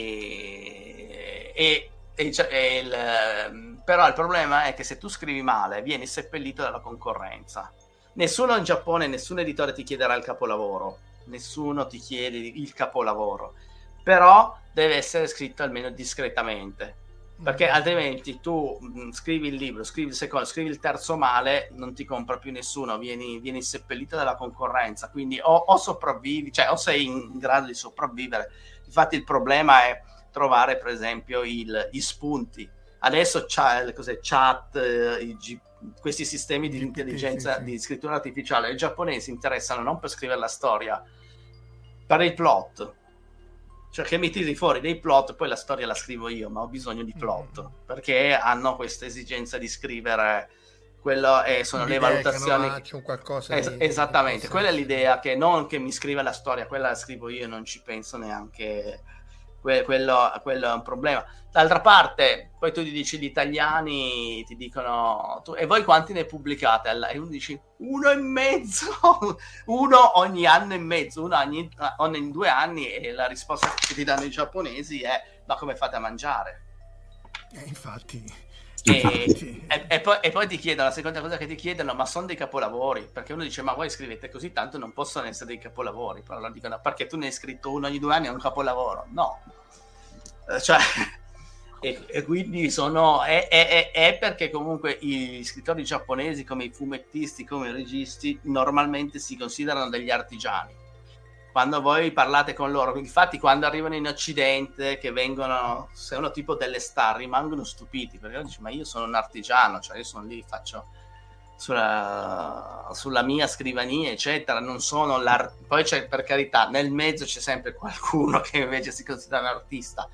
S2: e, e, cioè, e il, però il problema è che se tu scrivi male vieni seppellito dalla concorrenza. Nessuno in Giappone nessun editore ti chiederà il capolavoro. Nessuno ti chiede il capolavoro. Però deve essere scritto almeno discretamente. Perché altrimenti tu mh, mm, scrivi il libro, scrivi il secondo, scrivi il terzo male, non ti compra più nessuno, vieni, vieni seppellito dalla concorrenza, quindi o, o, sopravvivi, cioè o sei in grado di sopravvivere. Infatti il problema è trovare per esempio il, gli spunti. Adesso c'è cos'è, chat, eh, G, questi sistemi di intelligenza, di scrittura artificiale, i giapponesi interessano non per scrivere la storia, per il plot cioè che mi tiri fuori dei plot, poi la storia la scrivo io, ma ho bisogno di plot, mm. perché hanno questa esigenza di scrivere quello e sono l'idea le valutazioni
S1: un qualcosa
S2: es- di, esattamente, quella è l'idea che non che mi scrive la storia, quella la scrivo io e non ci penso neanche que- quello, quello, è un problema. D'altra parte, poi tu ti dici gli italiani ti dicono tu, e voi quanti ne pubblicate? E uno dici uno e mezzo, uno ogni anno e mezzo, uno ogni, ogni due anni e la risposta che ti danno i giapponesi è ma come fate a mangiare?
S1: Eh, infatti.
S2: E, e, e, poi, e, poi, ti chiedono, la seconda cosa che ti chiedono, ma sono dei capolavori? Perché uno dice, ma voi scrivete così tanto, non possono essere dei capolavori. Però loro dicono, perché tu ne hai scritto uno ogni due anni, è un capolavoro. No. Eh, cioè, e, quindi sono, è, è, è, perché comunque gli scrittori giapponesi, come i fumettisti, come i registi, normalmente si considerano degli artigiani quando voi parlate con loro, infatti quando arrivano in Occidente che vengono, se uno tipo delle star, rimangono stupiti perché dice ma io sono un artigiano, cioè io sono lì, faccio sulla, sulla mia scrivania eccetera, non sono l'art... poi c'è per carità, nel mezzo c'è sempre qualcuno che invece si considera un artista,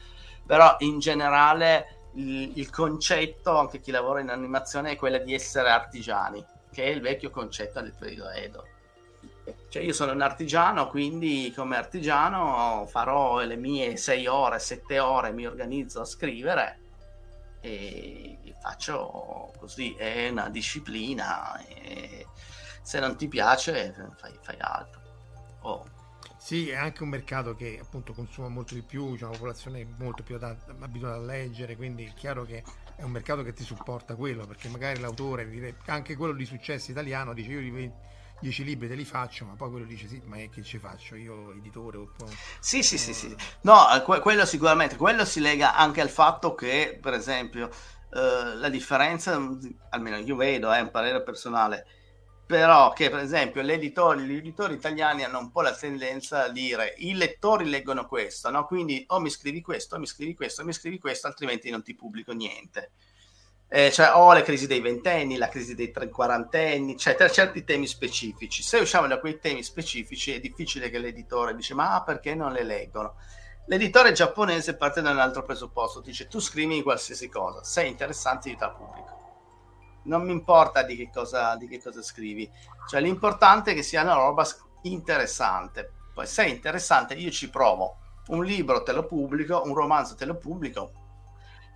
S2: però in generale il, il concetto, anche chi lavora in animazione, è quello di essere artigiani, che è il vecchio concetto del periodo Edo cioè io sono un artigiano, quindi come artigiano farò le mie sei ore, sette ore, mi organizzo a scrivere e faccio così, è una disciplina se non ti piace fai, fai altro. Oh.
S1: Sì, è anche un mercato che appunto consuma molto di più, c'è una popolazione molto più abituata a leggere, quindi è chiaro che è un mercato che ti supporta quello, perché magari l'autore, anche quello di successo italiano, dice io li 10 libri te li faccio, ma poi quello dice sì, ma che ci faccio io editore? Oppure...
S2: Sì, sì, sì, sì. No, eh, que- quello sicuramente, quello si lega anche al fatto che, per esempio, eh, la differenza, almeno io vedo, è un parere personale, però che per esempio gli editori, gli editori italiani hanno un po' la tendenza a dire i lettori leggono questo, no? quindi o mi scrivi questo, o mi scrivi questo, o mi scrivi questo, altrimenti non ti pubblico niente eh, cioè o la crisi dei ventenni, la crisi dei quarantenni, per certi temi specifici. Se usciamo da quei temi specifici è difficile che l'editore dice ma perché non le leggono? L'editore giapponese parte da un altro presupposto, dice tu scrivi qualsiasi cosa, sei interessante aiuta il pubblico. Non mi importa di che, cosa, di che cosa scrivi, cioè l'importante è che sia una roba interessante. Poi se è interessante io ci provo. Un libro te lo pubblico, un romanzo te lo pubblico,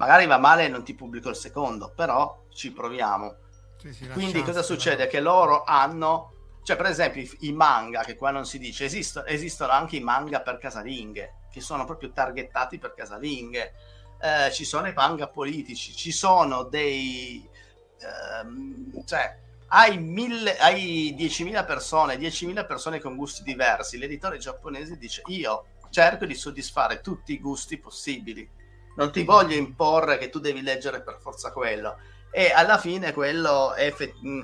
S2: magari va male e non ti pubblico il secondo, però ci proviamo. Sì, sì, Quindi cosa succede? Che loro hanno, cioè per esempio i, i manga, che qua non si dice, esistono, esistono, anche i manga per casalinghe, che sono proprio targettati per casalinghe. Eh, ci sono i manga politici, ci sono dei... Ehm, cioè, hai, mille, hai 10.000 persone, 10.000 persone con gusti diversi, l'editore giapponese dice io cerco di soddisfare tutti i gusti possibili non ti voglio imporre che tu devi leggere per forza quello. E alla fine quello è,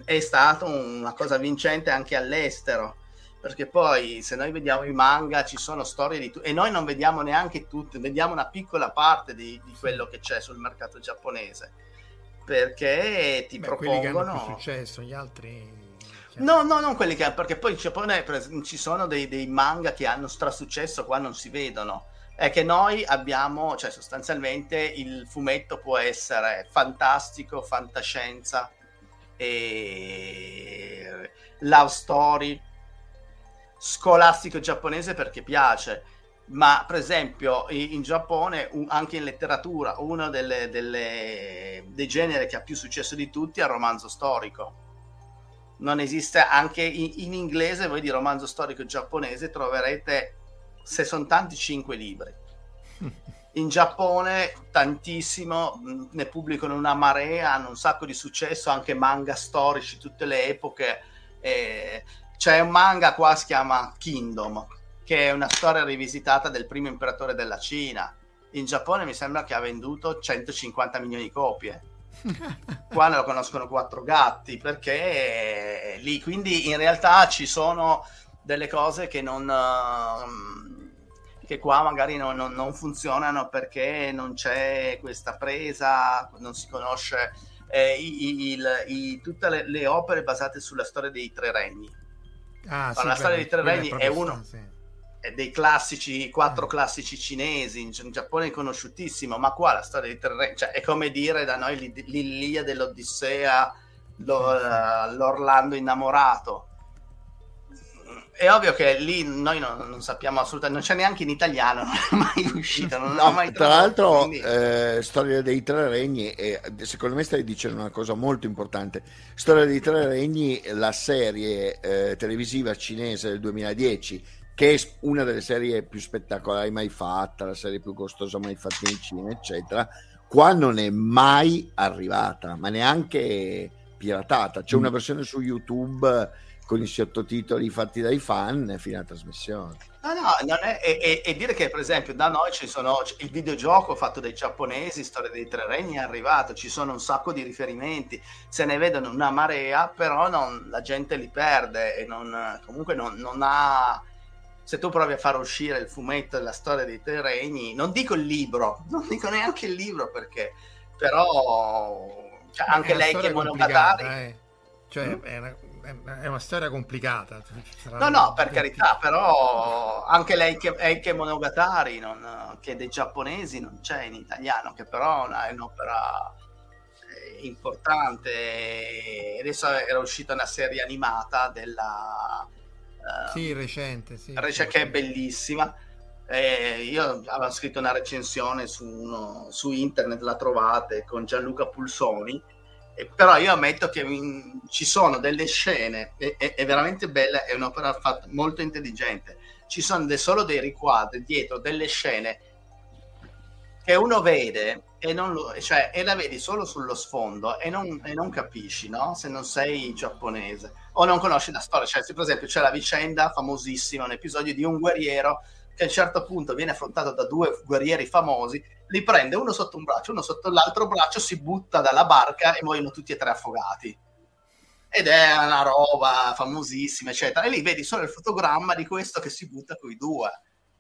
S2: è stato una cosa vincente anche all'estero. Perché poi se noi vediamo i manga ci sono storie di tutti e noi non vediamo neanche tutte, vediamo una piccola parte di, di, quello che c'è sul mercato giapponese. Perché ti Beh, propongono quelli che hanno
S1: più successo, gli altri
S2: No, no, non quelli che perché poi in Giappone ci sono dei, dei manga che hanno strasuccesso qua non si vedono è che noi abbiamo, cioè sostanzialmente il fumetto può essere fantastico, fantascienza, e love story, scolastico giapponese perché piace, ma per esempio in Giappone, anche in letteratura, uno delle, delle, dei generi che ha più successo di tutti è il romanzo storico. Non esiste anche in, in inglese, voi di romanzo storico giapponese troverete se sono tanti 5 libri. In Giappone tantissimo, ne pubblicano una marea, hanno un sacco di successo, anche manga storici, tutte le epoche. Eh, c'è un manga qua si chiama Kingdom, che è una storia rivisitata del primo imperatore della Cina. In Giappone mi sembra che ha venduto 150 milioni di copie. Qua ne lo conoscono quattro gatti perché lì, quindi in realtà ci sono delle cose che non, uh, che qua magari non, non, non, funzionano perché non c'è questa presa, non si conosce eh, i, il, i, tutte le, le, opere basate sulla storia dei tre regni. Ah, sì, la storia dei tre regni è, è uno sì. è dei classici, quattro classici cinesi, in, in, Giappone è conosciutissimo, ma qua la storia dei tre regni, cioè, è come dire da noi l'Ilia dell'Odissea, lo, l'Orlando innamorato è ovvio che lì noi non, non, sappiamo assolutamente, non c'è neanche in italiano, non è mai uscito. Non no, mai
S4: tra l'altro, quindi... eh, Storia dei Tre Regni, e secondo me stai dicendo una cosa molto importante. Storia dei Tre Regni, la serie eh, televisiva cinese del 2010, che è una delle serie più spettacolari mai fatta, la serie più costosa mai fatta in Cina, eccetera. Qua non è mai arrivata, ma neanche piratata. C'è una mm. versione su YouTube con i sottotitoli fatti dai fan fino alla trasmissione.
S2: No, no, è, e, e, dire che per esempio da noi ci sono il videogioco fatto dai giapponesi, Storia dei Tre Regni è arrivato, ci sono un sacco di riferimenti, se ne vedono una marea, però non, la gente li perde e non, comunque non, non, ha... Se tu provi a far uscire il fumetto della Storia dei Tre Regni, non dico il libro, non dico neanche il libro perché, però cioè, anche lei che è Monogatari...
S1: Eh. Cioè, mm? è una è una storia complicata.
S2: No, no, per carità, però anche lei che Monogatari, non, che dei giapponesi non c'è in italiano, che però è un'opera eh, importante. Adesso era uscita una serie animata della...
S1: Uh, sì, recente, sì,
S2: recente, che è bellissima. Eh, io avevo scritto una recensione su, uno, su internet, la trovate, con Gianluca Pulsoni, però io ammetto che in, ci sono delle scene, è, è, veramente bella, è un'opera fatta molto intelligente, ci sono de, solo dei riquadri dietro delle scene che uno vede e, lo, cioè, e la vedi solo sullo sfondo e non, e non, capisci, no? Se non sei giapponese o non conosci la storia. Cioè, per esempio, c'è la vicenda famosissima, un episodio di un guerriero che a un certo punto viene affrontato da due guerrieri famosi, li prende uno sotto un braccio, uno sotto l'altro braccio, si butta dalla barca e muoiono tutti e tre affogati. Ed è una roba famosissima, eccetera. E lì vedi solo il fotogramma di questo che si butta con i due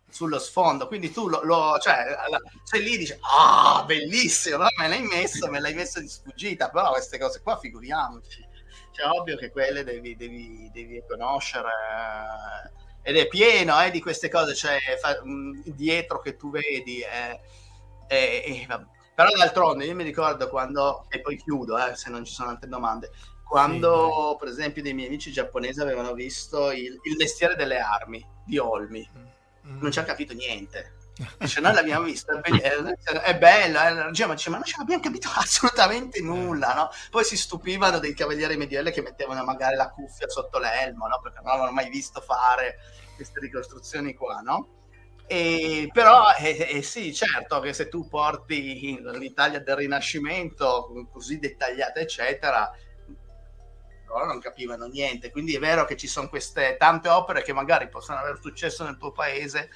S2: sullo sfondo, quindi tu lo, lo cioè, sei lì dici, ah, bellissimo, me l'hai messo, me l'hai messo di sfuggita, però queste cose qua figuriamoci, cioè ovvio che quelle devi, devi, devi conoscere ed è pieno eh, di queste cose, cioè fa, mh, dietro che tu vedi, eh, eh, però d'altronde io mi ricordo quando, e poi chiudo eh, se non ci sono altre domande, quando sì, per esempio dei miei amici giapponesi avevano visto il, il mestiere delle armi di Olmi. Mm non ci ha capito niente. Dice, noi l'abbiamo visto, è, è bello, eh? Dice, ma, dice, ma non ci abbiamo capito assolutamente nulla, no? Poi si stupivano dei cavalieri medievali che mettevano magari la cuffia sotto l'elmo, no? Perché non avevano mai visto fare queste ricostruzioni qua, no? E, però eh, eh, sì, certo che se tu porti l'Italia del Rinascimento così dettagliata, eccetera, loro non capivano niente. Quindi è vero che ci sono queste tante opere che magari possono aver successo nel tuo paese,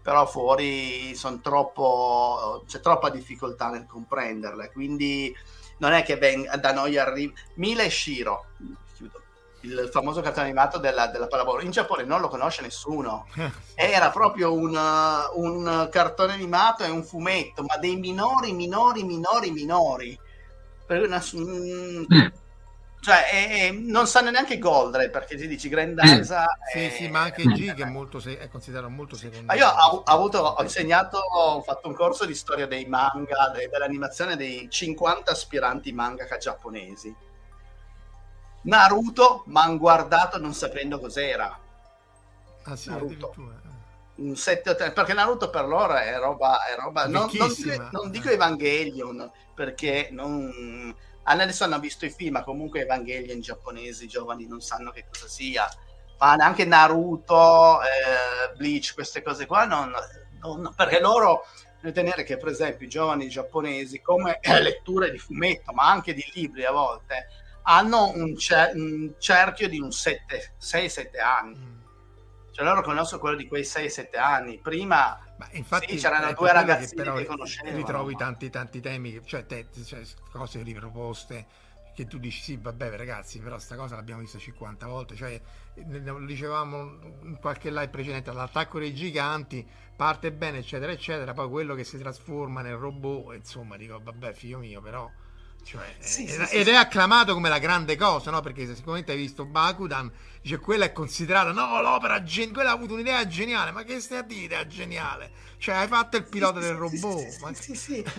S2: però fuori troppo, c'è troppa difficoltà nel comprenderle. Quindi non è che ven- da noi arriva. Mila e Shiro, il famoso cartone animato della, della pallavolo, in Giappone non lo conosce nessuno. Era proprio un, un cartone animato e un fumetto, ma dei minori, minori, minori, minori. Per una, mm, cioè, è, è, non sanno neanche Goldre perché ti dici Grandasa.
S1: Sì, sì, ma anche G che è, molto è considerato molto secondario.
S2: Ma io ho, ho, avuto, ho, insegnato, ho fatto un corso di storia dei manga, de, dell'animazione dei 50 aspiranti mangaka giapponesi. Naruto, ma hanno guardato non sapendo cos'era.
S1: Ah, sì,
S2: Naruto. Un 7 perché Naruto per loro è roba, è roba non, non, dico, non dico Evangelion perché non adesso hanno visto i film, ma comunque Evangelion giapponesi, i giovani non sanno che cosa sia. Ma anche Naruto, eh, Bleach, queste cose qua, non, non, perché loro tenere che, per esempio, i giovani giapponesi, come letture di fumetto, ma anche di libri a volte, hanno un, cer- un cerchio di un 6-7 anni. Mm. Cioè loro conoscono quello di quei 6-7 anni. Prima
S1: ma infatti
S2: sì, c'erano due ragazzini che, però che
S1: conoscevano. Ritrovi tanti, tanti temi, cioè, te, cioè, cose riproposte che tu dici sì vabbè ragazzi però sta cosa l'abbiamo vista 50 volte cioè lo dicevamo in qualche live precedente l'attacco dei giganti parte bene eccetera eccetera poi quello che si trasforma nel robot insomma dico vabbè figlio mio però cioè, sì, ed, sì, ed sì. è acclamato come la grande cosa, no? Perché sicuramente hai visto Bakudan, dice quella è considerata, no, l'opera, gen- quella ha avuto un'idea geniale, ma che stai a dire idea geniale? Cioè, hai fatto il pilota del robot.
S2: Ma...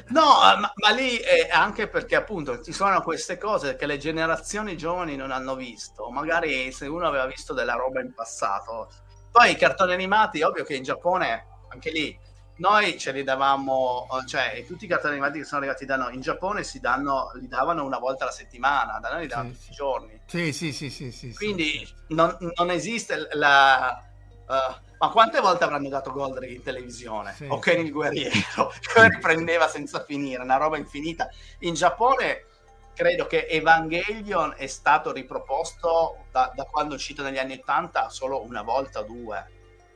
S2: No, ma, ma, lì è anche perché appunto ci sono queste cose che le generazioni giovani non hanno visto. Magari se uno aveva visto della roba in passato. Poi i cartoni animati, ovvio che in Giappone, anche lì, noi ce li davamo, cioè tutti i cartoni animati che sono arrivati da noi in Giappone si danno, li davano una volta alla settimana, da noi li davano sì, tutti i giorni.
S1: Sì, sì, sì, sì. sì
S2: Quindi sì. Non, non, esiste la... Uh, ma quante volte avranno dato Goldrick in televisione? Sì. O Ken il guerriero, che riprendeva senza finire, una roba infinita. In Giappone credo che Evangelion è stato riproposto da, da quando è uscito negli anni 80 solo una volta o due,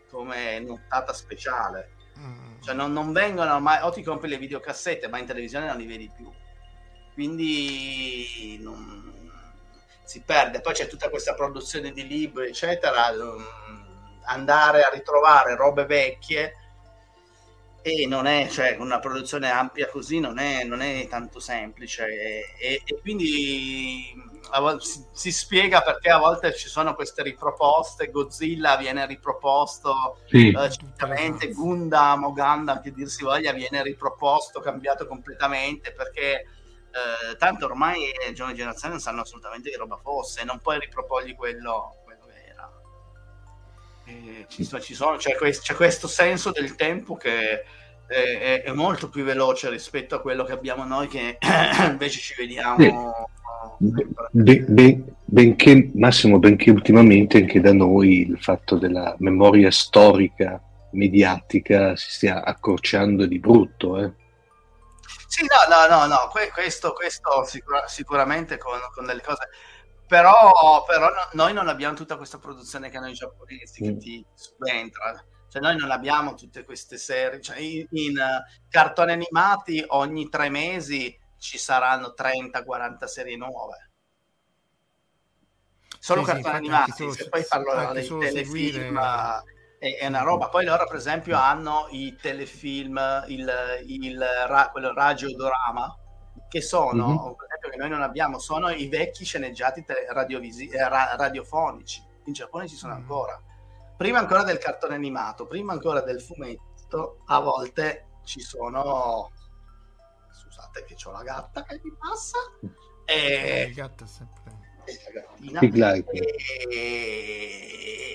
S2: come nottata speciale Cioè non, non, vengono mai, o ti compri le videocassette, ma in televisione non li vedi più. Quindi non, si perde. Poi c'è tutta questa produzione di libri, eccetera. Andare a ritrovare robe vecchie e non è, cioè, una produzione ampia così non è, non è tanto semplice. E, e quindi si, si, spiega perché a volte ci sono queste riproposte, Godzilla viene riproposto, sì. eh, certamente Gundam o Gundam che dir si voglia viene riproposto, cambiato completamente perché eh, tanto ormai le giovani generazioni non sanno assolutamente che roba fosse, non puoi riproporgli quello, quello che era. E ci, ci sono, c'è, questo, c'è questo senso del tempo che è, è, molto più veloce rispetto a quello che abbiamo noi che invece ci vediamo
S3: Ben, ben, benché, Massimo, benché ultimamente anche da noi il fatto della memoria storica mediatica si stia accorciando di brutto. Eh?
S2: Sì, no, no, no, no. questo, questo sicura, sicuramente con, con, delle cose. Però, però no, noi non abbiamo tutta questa produzione che hanno i giapponesi mm. che ti subentra. Cioè, noi non abbiamo tutte queste serie. Cioè, in, in uh, cartoni animati ogni tre mesi ci saranno 30-40 serie nuove. Solo sì, cartoni sì, animati, solo, se poi parlo dei telefilm. Seguire è, una roba. Poi loro, per esempio, hanno i telefilm, il, il, quello radiodorama, che sono, mm-hmm. per esempio, che noi non abbiamo, sono i vecchi sceneggiati radiovisi- eh, ra- radiofonici. In Giappone ci sono mm. ancora. Prima ancora del cartone animato, prima ancora del fumetto, a volte ci sono. Scusate, che ho la gatta che mi passa. E...
S1: Eh, il gatto è sempre
S2: e,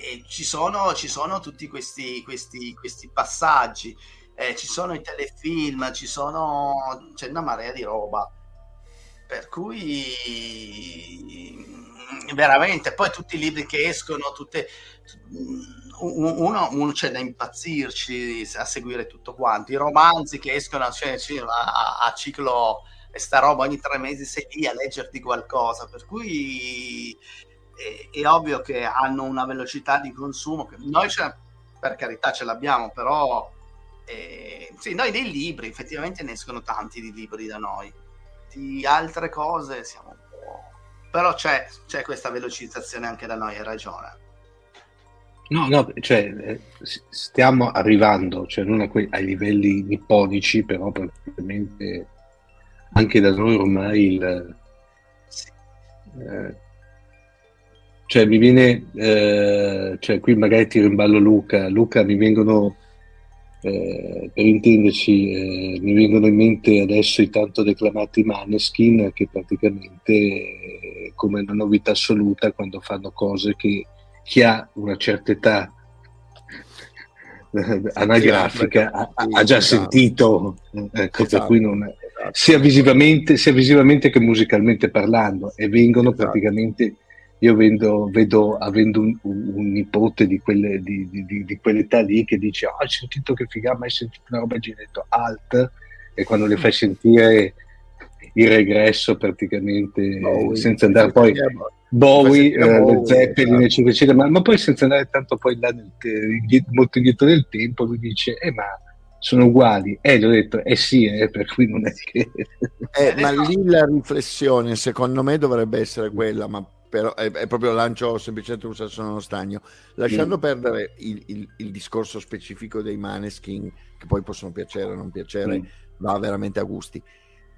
S2: e ci, sono, ci sono tutti questi, questi, questi passaggi, eh, ci sono i telefilm, ci sono c'è una marea di roba. Per cui veramente, poi tutti i libri che escono, tutte, uno, uno c'è da impazzirci a seguire tutto quanto. I romanzi che escono cioè, a, a ciclo e sta roba ogni tre mesi sei lì a leggerti qualcosa, per cui è, è ovvio che hanno una velocità di consumo che noi per carità ce l'abbiamo, però eh, sì, noi dei libri effettivamente ne escono tanti di libri da noi, di altre cose siamo un po'... però c'è, c'è questa velocizzazione anche da noi, hai ragione.
S3: No, no, cioè, eh, stiamo arrivando, cioè non que- ai livelli nipponici, però praticamente anche da noi ormai il... Eh, cioè mi viene, eh, cioè qui magari tiro in ballo Luca, Luca mi vengono, eh, per intenderci, eh, mi vengono in mente adesso i tanto declamati Maneskin che praticamente come una novità assoluta quando fanno cose che chi ha una certa età anagrafica ha, ha, già esatto. sentito, ecco, esatto. per cui non, esatto. sia, visivamente, sia visivamente che musicalmente parlando, e vengono esatto. praticamente, io vedo, vedo avendo un, un, un nipote di, quelle, di, di, di, quell'età lì che dice, oh, hai sentito che figa, mai sentito una roba genetto alt, e quando le fai sentire il regresso praticamente, oh, senza andare poi... Bowie, eh, Zeppelin, eh, eccetera, eccetera, ma, ma, poi senza andare tanto poi là nel, molto indietro nel tempo, lui dice, eh ma sono uguali, e eh, gli ho detto, eh sì, eh, per cui non è che...
S4: Eh, ma lì la riflessione, secondo me, dovrebbe essere quella, ma però è, è proprio lancio semplicemente un sasso nello stagno, lasciando mm. perdere il, il, il, discorso specifico dei maneskin, che poi possono piacere o non piacere, mm. va veramente a gusti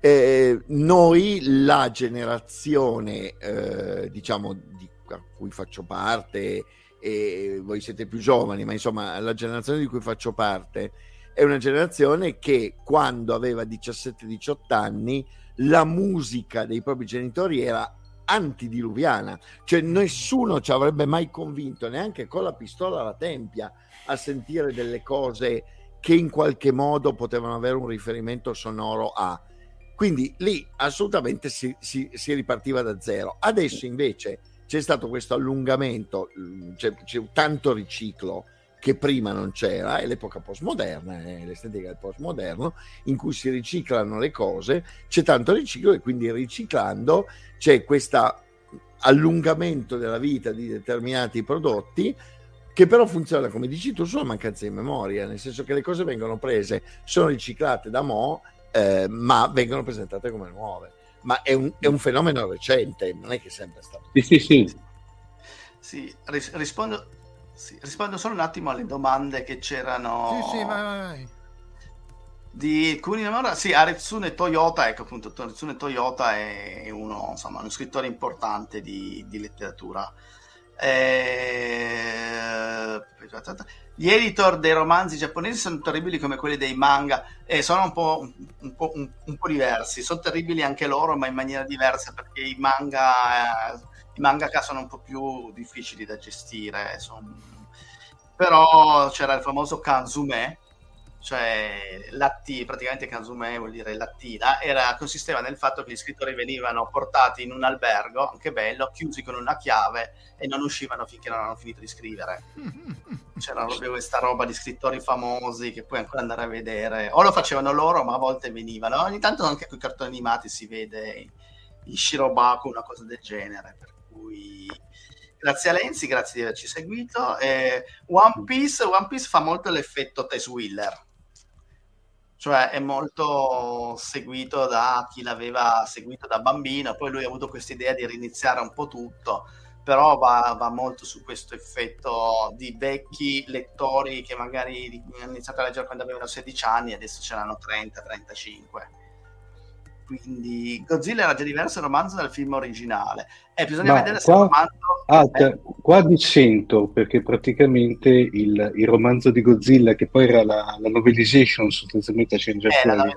S4: eh, noi, la generazione, eh, diciamo, di a cui faccio parte, e voi siete più giovani, ma insomma, la generazione di cui faccio parte è una generazione che quando aveva 17-18 anni la musica dei propri genitori era antidiluviana, cioè nessuno ci avrebbe mai convinto, neanche con la pistola alla tempia, a sentire delle cose che in qualche modo potevano avere un riferimento sonoro a quindi lì assolutamente si, si, si ripartiva da zero. Adesso invece c'è stato questo allungamento, mm, c'è, c'è tanto riciclo che prima non c'era, è l'epoca postmoderna, è l'estetica del postmoderno, in cui si riciclano le cose, c'è tanto riciclo e quindi riciclando c'è questo allungamento della vita di determinati prodotti che però funziona, come dici tu, sulla mancanza di memoria, nel senso che le cose vengono prese, sono riciclate da mo' eh, ma vengono presentate come nuove. Ma è un, è un, fenomeno recente, non è che è sempre stato.
S3: Sì, sì, sì.
S2: sì ris- rispondo, sì, rispondo solo un attimo alle domande che c'erano.
S1: Sì, sì, vai, vai.
S2: Di Kuninamura, sì, Aretsune Toyota, ecco appunto, Aretsune Toyota è uno, insomma, uno scrittore importante di, di letteratura. Eh gli editor dei romanzi giapponesi sono terribili come quelli dei manga e sono un po', un, po', un, un po', diversi. Sono terribili anche loro, ma in maniera diversa perché i manga, eh, i mangaka sono un po' più difficili da gestire. Sono... Però c'era il famoso Kanzume, cioè latti, praticamente Kanzume vuol dire lattina, era, consisteva nel fatto che gli scrittori venivano portati in un albergo, anche bello, chiusi con una chiave e non uscivano finché non hanno finito di scrivere. c'era proprio questa roba di scrittori famosi che puoi ancora andare a vedere, o lo facevano loro, ma a volte venivano. Ogni tanto anche con i cartoni animati si vede in Shirobaku, una cosa del genere. Per cui grazie a Lenzi, grazie di averci seguito. Eh, One, Piece, One Piece fa molto l'effetto Tess Wheeler cioè è molto seguito da chi l'aveva seguito da bambino, poi lui ha avuto questa idea di riniziare un po' tutto, però va, va, molto su questo effetto di vecchi lettori che magari hanno iniziato a leggere quando avevano 16 anni e adesso ce l'hanno 30-35 quindi Godzilla era già diverso il romanzo dal film originale eh, bisogna Ma vedere se il romanzo
S3: ah, è... qua dissento perché praticamente il, il, romanzo di Godzilla che poi era la, la novelization sostanzialmente a Shinji eh, la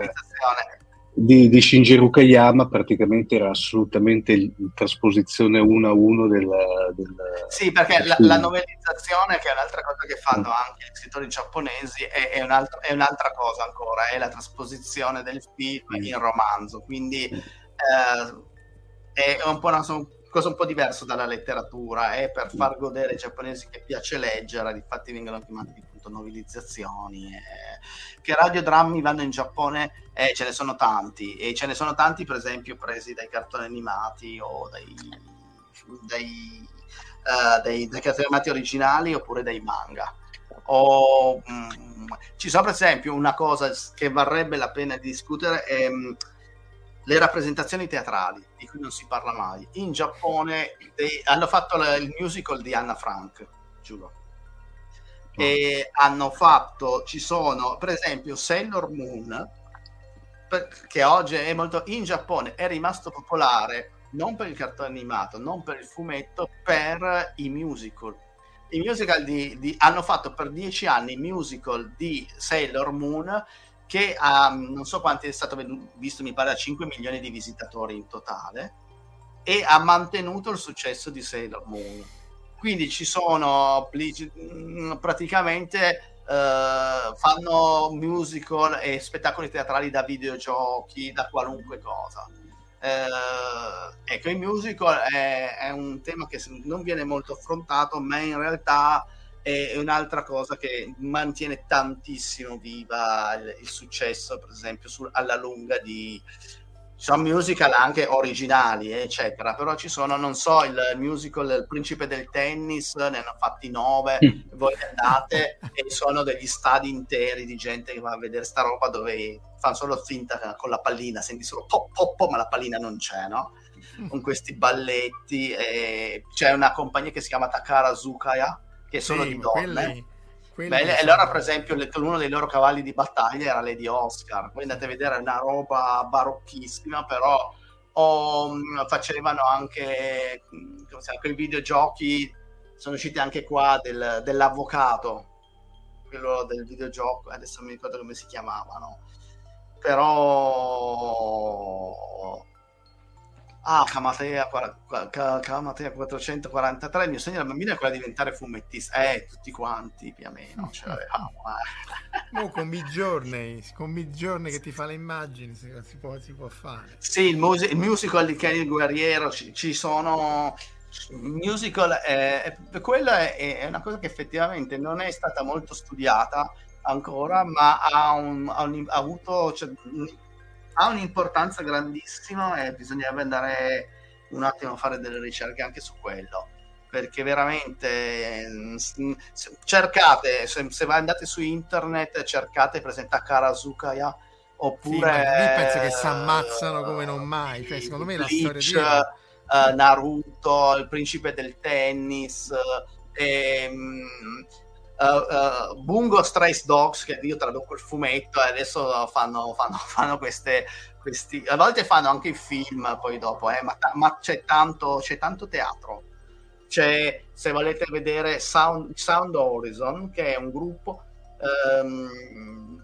S3: di, di Shinjiro Kayama praticamente era assolutamente il, trasposizione uno a uno del, del
S2: sì perché la, la, novelizzazione che è un'altra cosa che fanno mm. anche gli scrittori giapponesi è, è, un'altra, è, un'altra, cosa ancora è la trasposizione del film mm. in romanzo quindi mm. eh, è un po' una cosa un po' diversa dalla letteratura è per far godere ai giapponesi che piace leggere infatti vengono chiamati appunto novelizzazioni. Eh, che radiodrammi vanno in Giappone? Eh, ce ne sono tanti, e ce ne sono tanti per esempio presi dai cartoni animati o dai, dai, uh, dai, dai cartoni animati originali oppure dai manga. O, mh, mm, ci sono per esempio una cosa che varrebbe la pena di discutere è mh, mm, le rappresentazioni teatrali di cui non si parla mai. In Giappone dei, hanno fatto il musical di Anna Frank giuro. E hanno fatto, ci sono per esempio Sailor Moon, che oggi è molto in Giappone, è rimasto popolare non per il cartone animato, non per il fumetto, per i musical. I musical di, di, hanno fatto per dieci anni musical di Sailor Moon che ha, non so quanti è stato visto, mi pare a 5 milioni di visitatori in totale e ha mantenuto il successo di Sailor Moon quindi ci sono mm, praticamente Uh, fanno musical e spettacoli teatrali da videogiochi, da qualunque cosa. Uh, ecco, il musical è, è, un tema che non viene molto affrontato, ma in realtà è un'altra cosa che mantiene tantissimo viva il, il successo, per esempio, sul, alla lunga di, ci sono musical anche originali, eccetera, però ci sono, non so, il musical Il principe del tennis, ne hanno fatti nove, mm. voi andate e sono degli stadi interi di gente che va a vedere sta roba dove fanno solo finta con la pallina, senti solo pop pop pop, ma la pallina non c'è, no? Con questi balletti, c'è una compagnia che si chiama Takara Zukaya, che sono sì, di donne. Quelli Beh, allora, per esempio, uno dei loro cavalli di battaglia era Lady Oscar. Poi andate a vedere una roba barocchissima, però o, mm, facevano anche come si quei videogiochi. Sono usciti anche qua del, dell'avvocato, quello del videogioco. Adesso non mi ricordo come si chiamavano, però Ah, Camatea, Camatea 443, il mio sogno da bambino è quello di diventare fumettista. Eh, tutti quanti più o meno ce l'avevamo.
S1: Eh. Oh, con Midjourney, con Midjourney che ti fa le immagini, si, si, può, si può, fare.
S2: Sì, il, mus- il musical di Kenny Guerriero, ci, ci sono... musical, è, è, quella è, è, una cosa che effettivamente non è stata molto studiata ancora, ma ha, un, ha, un, ha avuto... Cioè, ha un'importanza grandissima e bisognerebbe andare un attimo a fare delle ricerche anche su quello perché veramente mm, cercate se, se andate su internet cercate presenta Karasukaya oppure sì,
S1: lì penso che si ammazzano come non mai cioè, secondo me Bleach, la storia
S2: di... uh, Naruto il principe del tennis e, um, uh, uh, Bungo Strays Dogs, che io traduco il fumetto, e adesso fanno, fanno, fanno queste, questi, a volte fanno anche i film poi dopo, eh, ma, ma c'è, tanto, c'è tanto teatro. C'è, se volete vedere Sound, Sound Horizon, che è un gruppo um,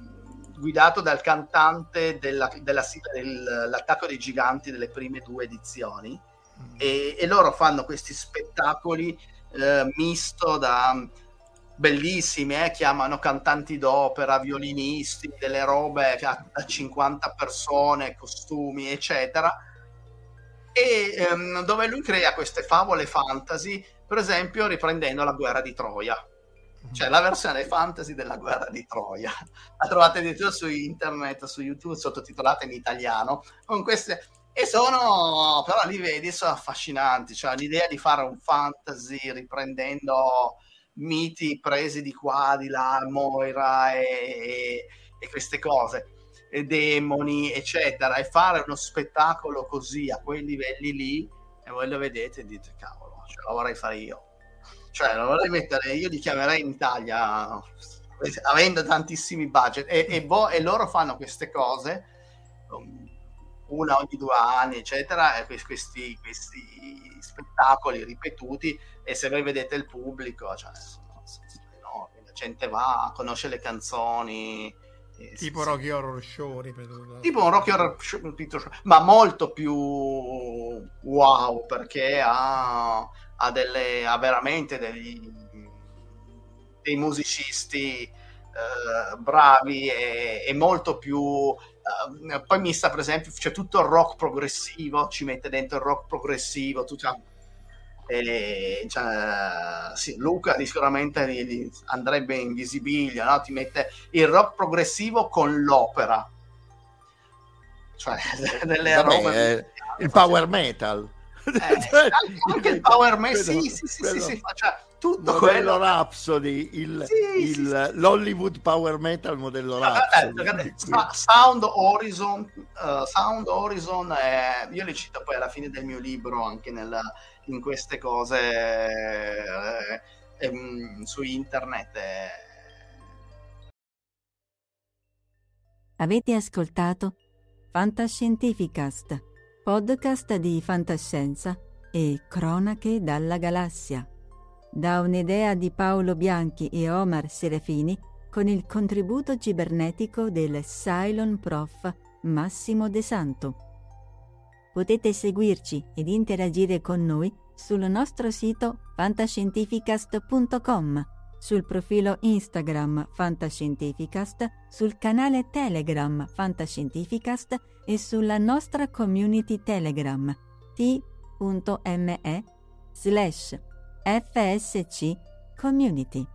S2: guidato dal cantante della, della sigla dell'attacco dei giganti delle prime due edizioni, mm. e, e, loro fanno questi spettacoli eh, misto da bellissimi, eh? chiamano cantanti d'opera, violinisti, delle robe da 50 persone, costumi, eccetera. E ehm, dove lui crea queste favole fantasy, per esempio riprendendo la guerra di Troia. cioè la versione fantasy della guerra di Troia. La trovate addirittura su internet, su YouTube, sottotitolata in italiano, con queste... E sono, però li vedi, sono affascinanti, cioè l'idea di fare un fantasy riprendendo miti presi di qua, di là, Moira e, e, queste cose, e demoni, eccetera, e fare uno spettacolo così a quei livelli lì, e voi lo vedete e dite, cavolo, ce la vorrei fare io. Cioè lo vorrei mettere, io li chiamerei in Italia avendo tantissimi budget e, e, bo- e loro fanno queste cose um, una ogni due anni eccetera questi, questi, spettacoli ripetuti e se voi vedete il pubblico cioè, sono, sono enormi, la gente va conosce le canzoni
S1: tipo sì, Rocky Horror Show ripetuto
S2: tipo un Rocky Horror Show, ma molto più wow perché ha ha, delle, ha veramente degli, dei musicisti eh, bravi e, e, molto più eh, poi mi sta per esempio c'è tutto il rock progressivo ci mette dentro il rock progressivo tutto, e, cioè, sì, Luca sicuramente andrebbe in visibilio no? ti mette il rock progressivo con l'opera cioè delle
S4: Vabbè, robe eh, il power metal
S2: eh, anche il Power Man, sì, sì, sì, sì, sì, cioè, tutto
S4: modello quello. Rhapsody, il, sì, il, sì, l'Hollywood Power Metal modello Rhapsody.
S2: Eh, Sound Horizon, uh, Sound Horizon è, io li cito poi alla fine del mio libro anche nel, in queste cose eh, eh, su internet. Eh.
S5: Avete ascoltato Fantascientificast podcast di fantascienza e cronache dalla galassia. Da un'idea di Paolo Bianchi e Omar Serafini con il contributo cibernetico del Cylon Prof Massimo De Santo. Potete seguirci ed interagire con noi sul nostro sito fantascientificast.com sul profilo Instagram Fantascientificast, sul canale Telegram Fantascientificast e sulla nostra community Telegram t.me slash fsc community.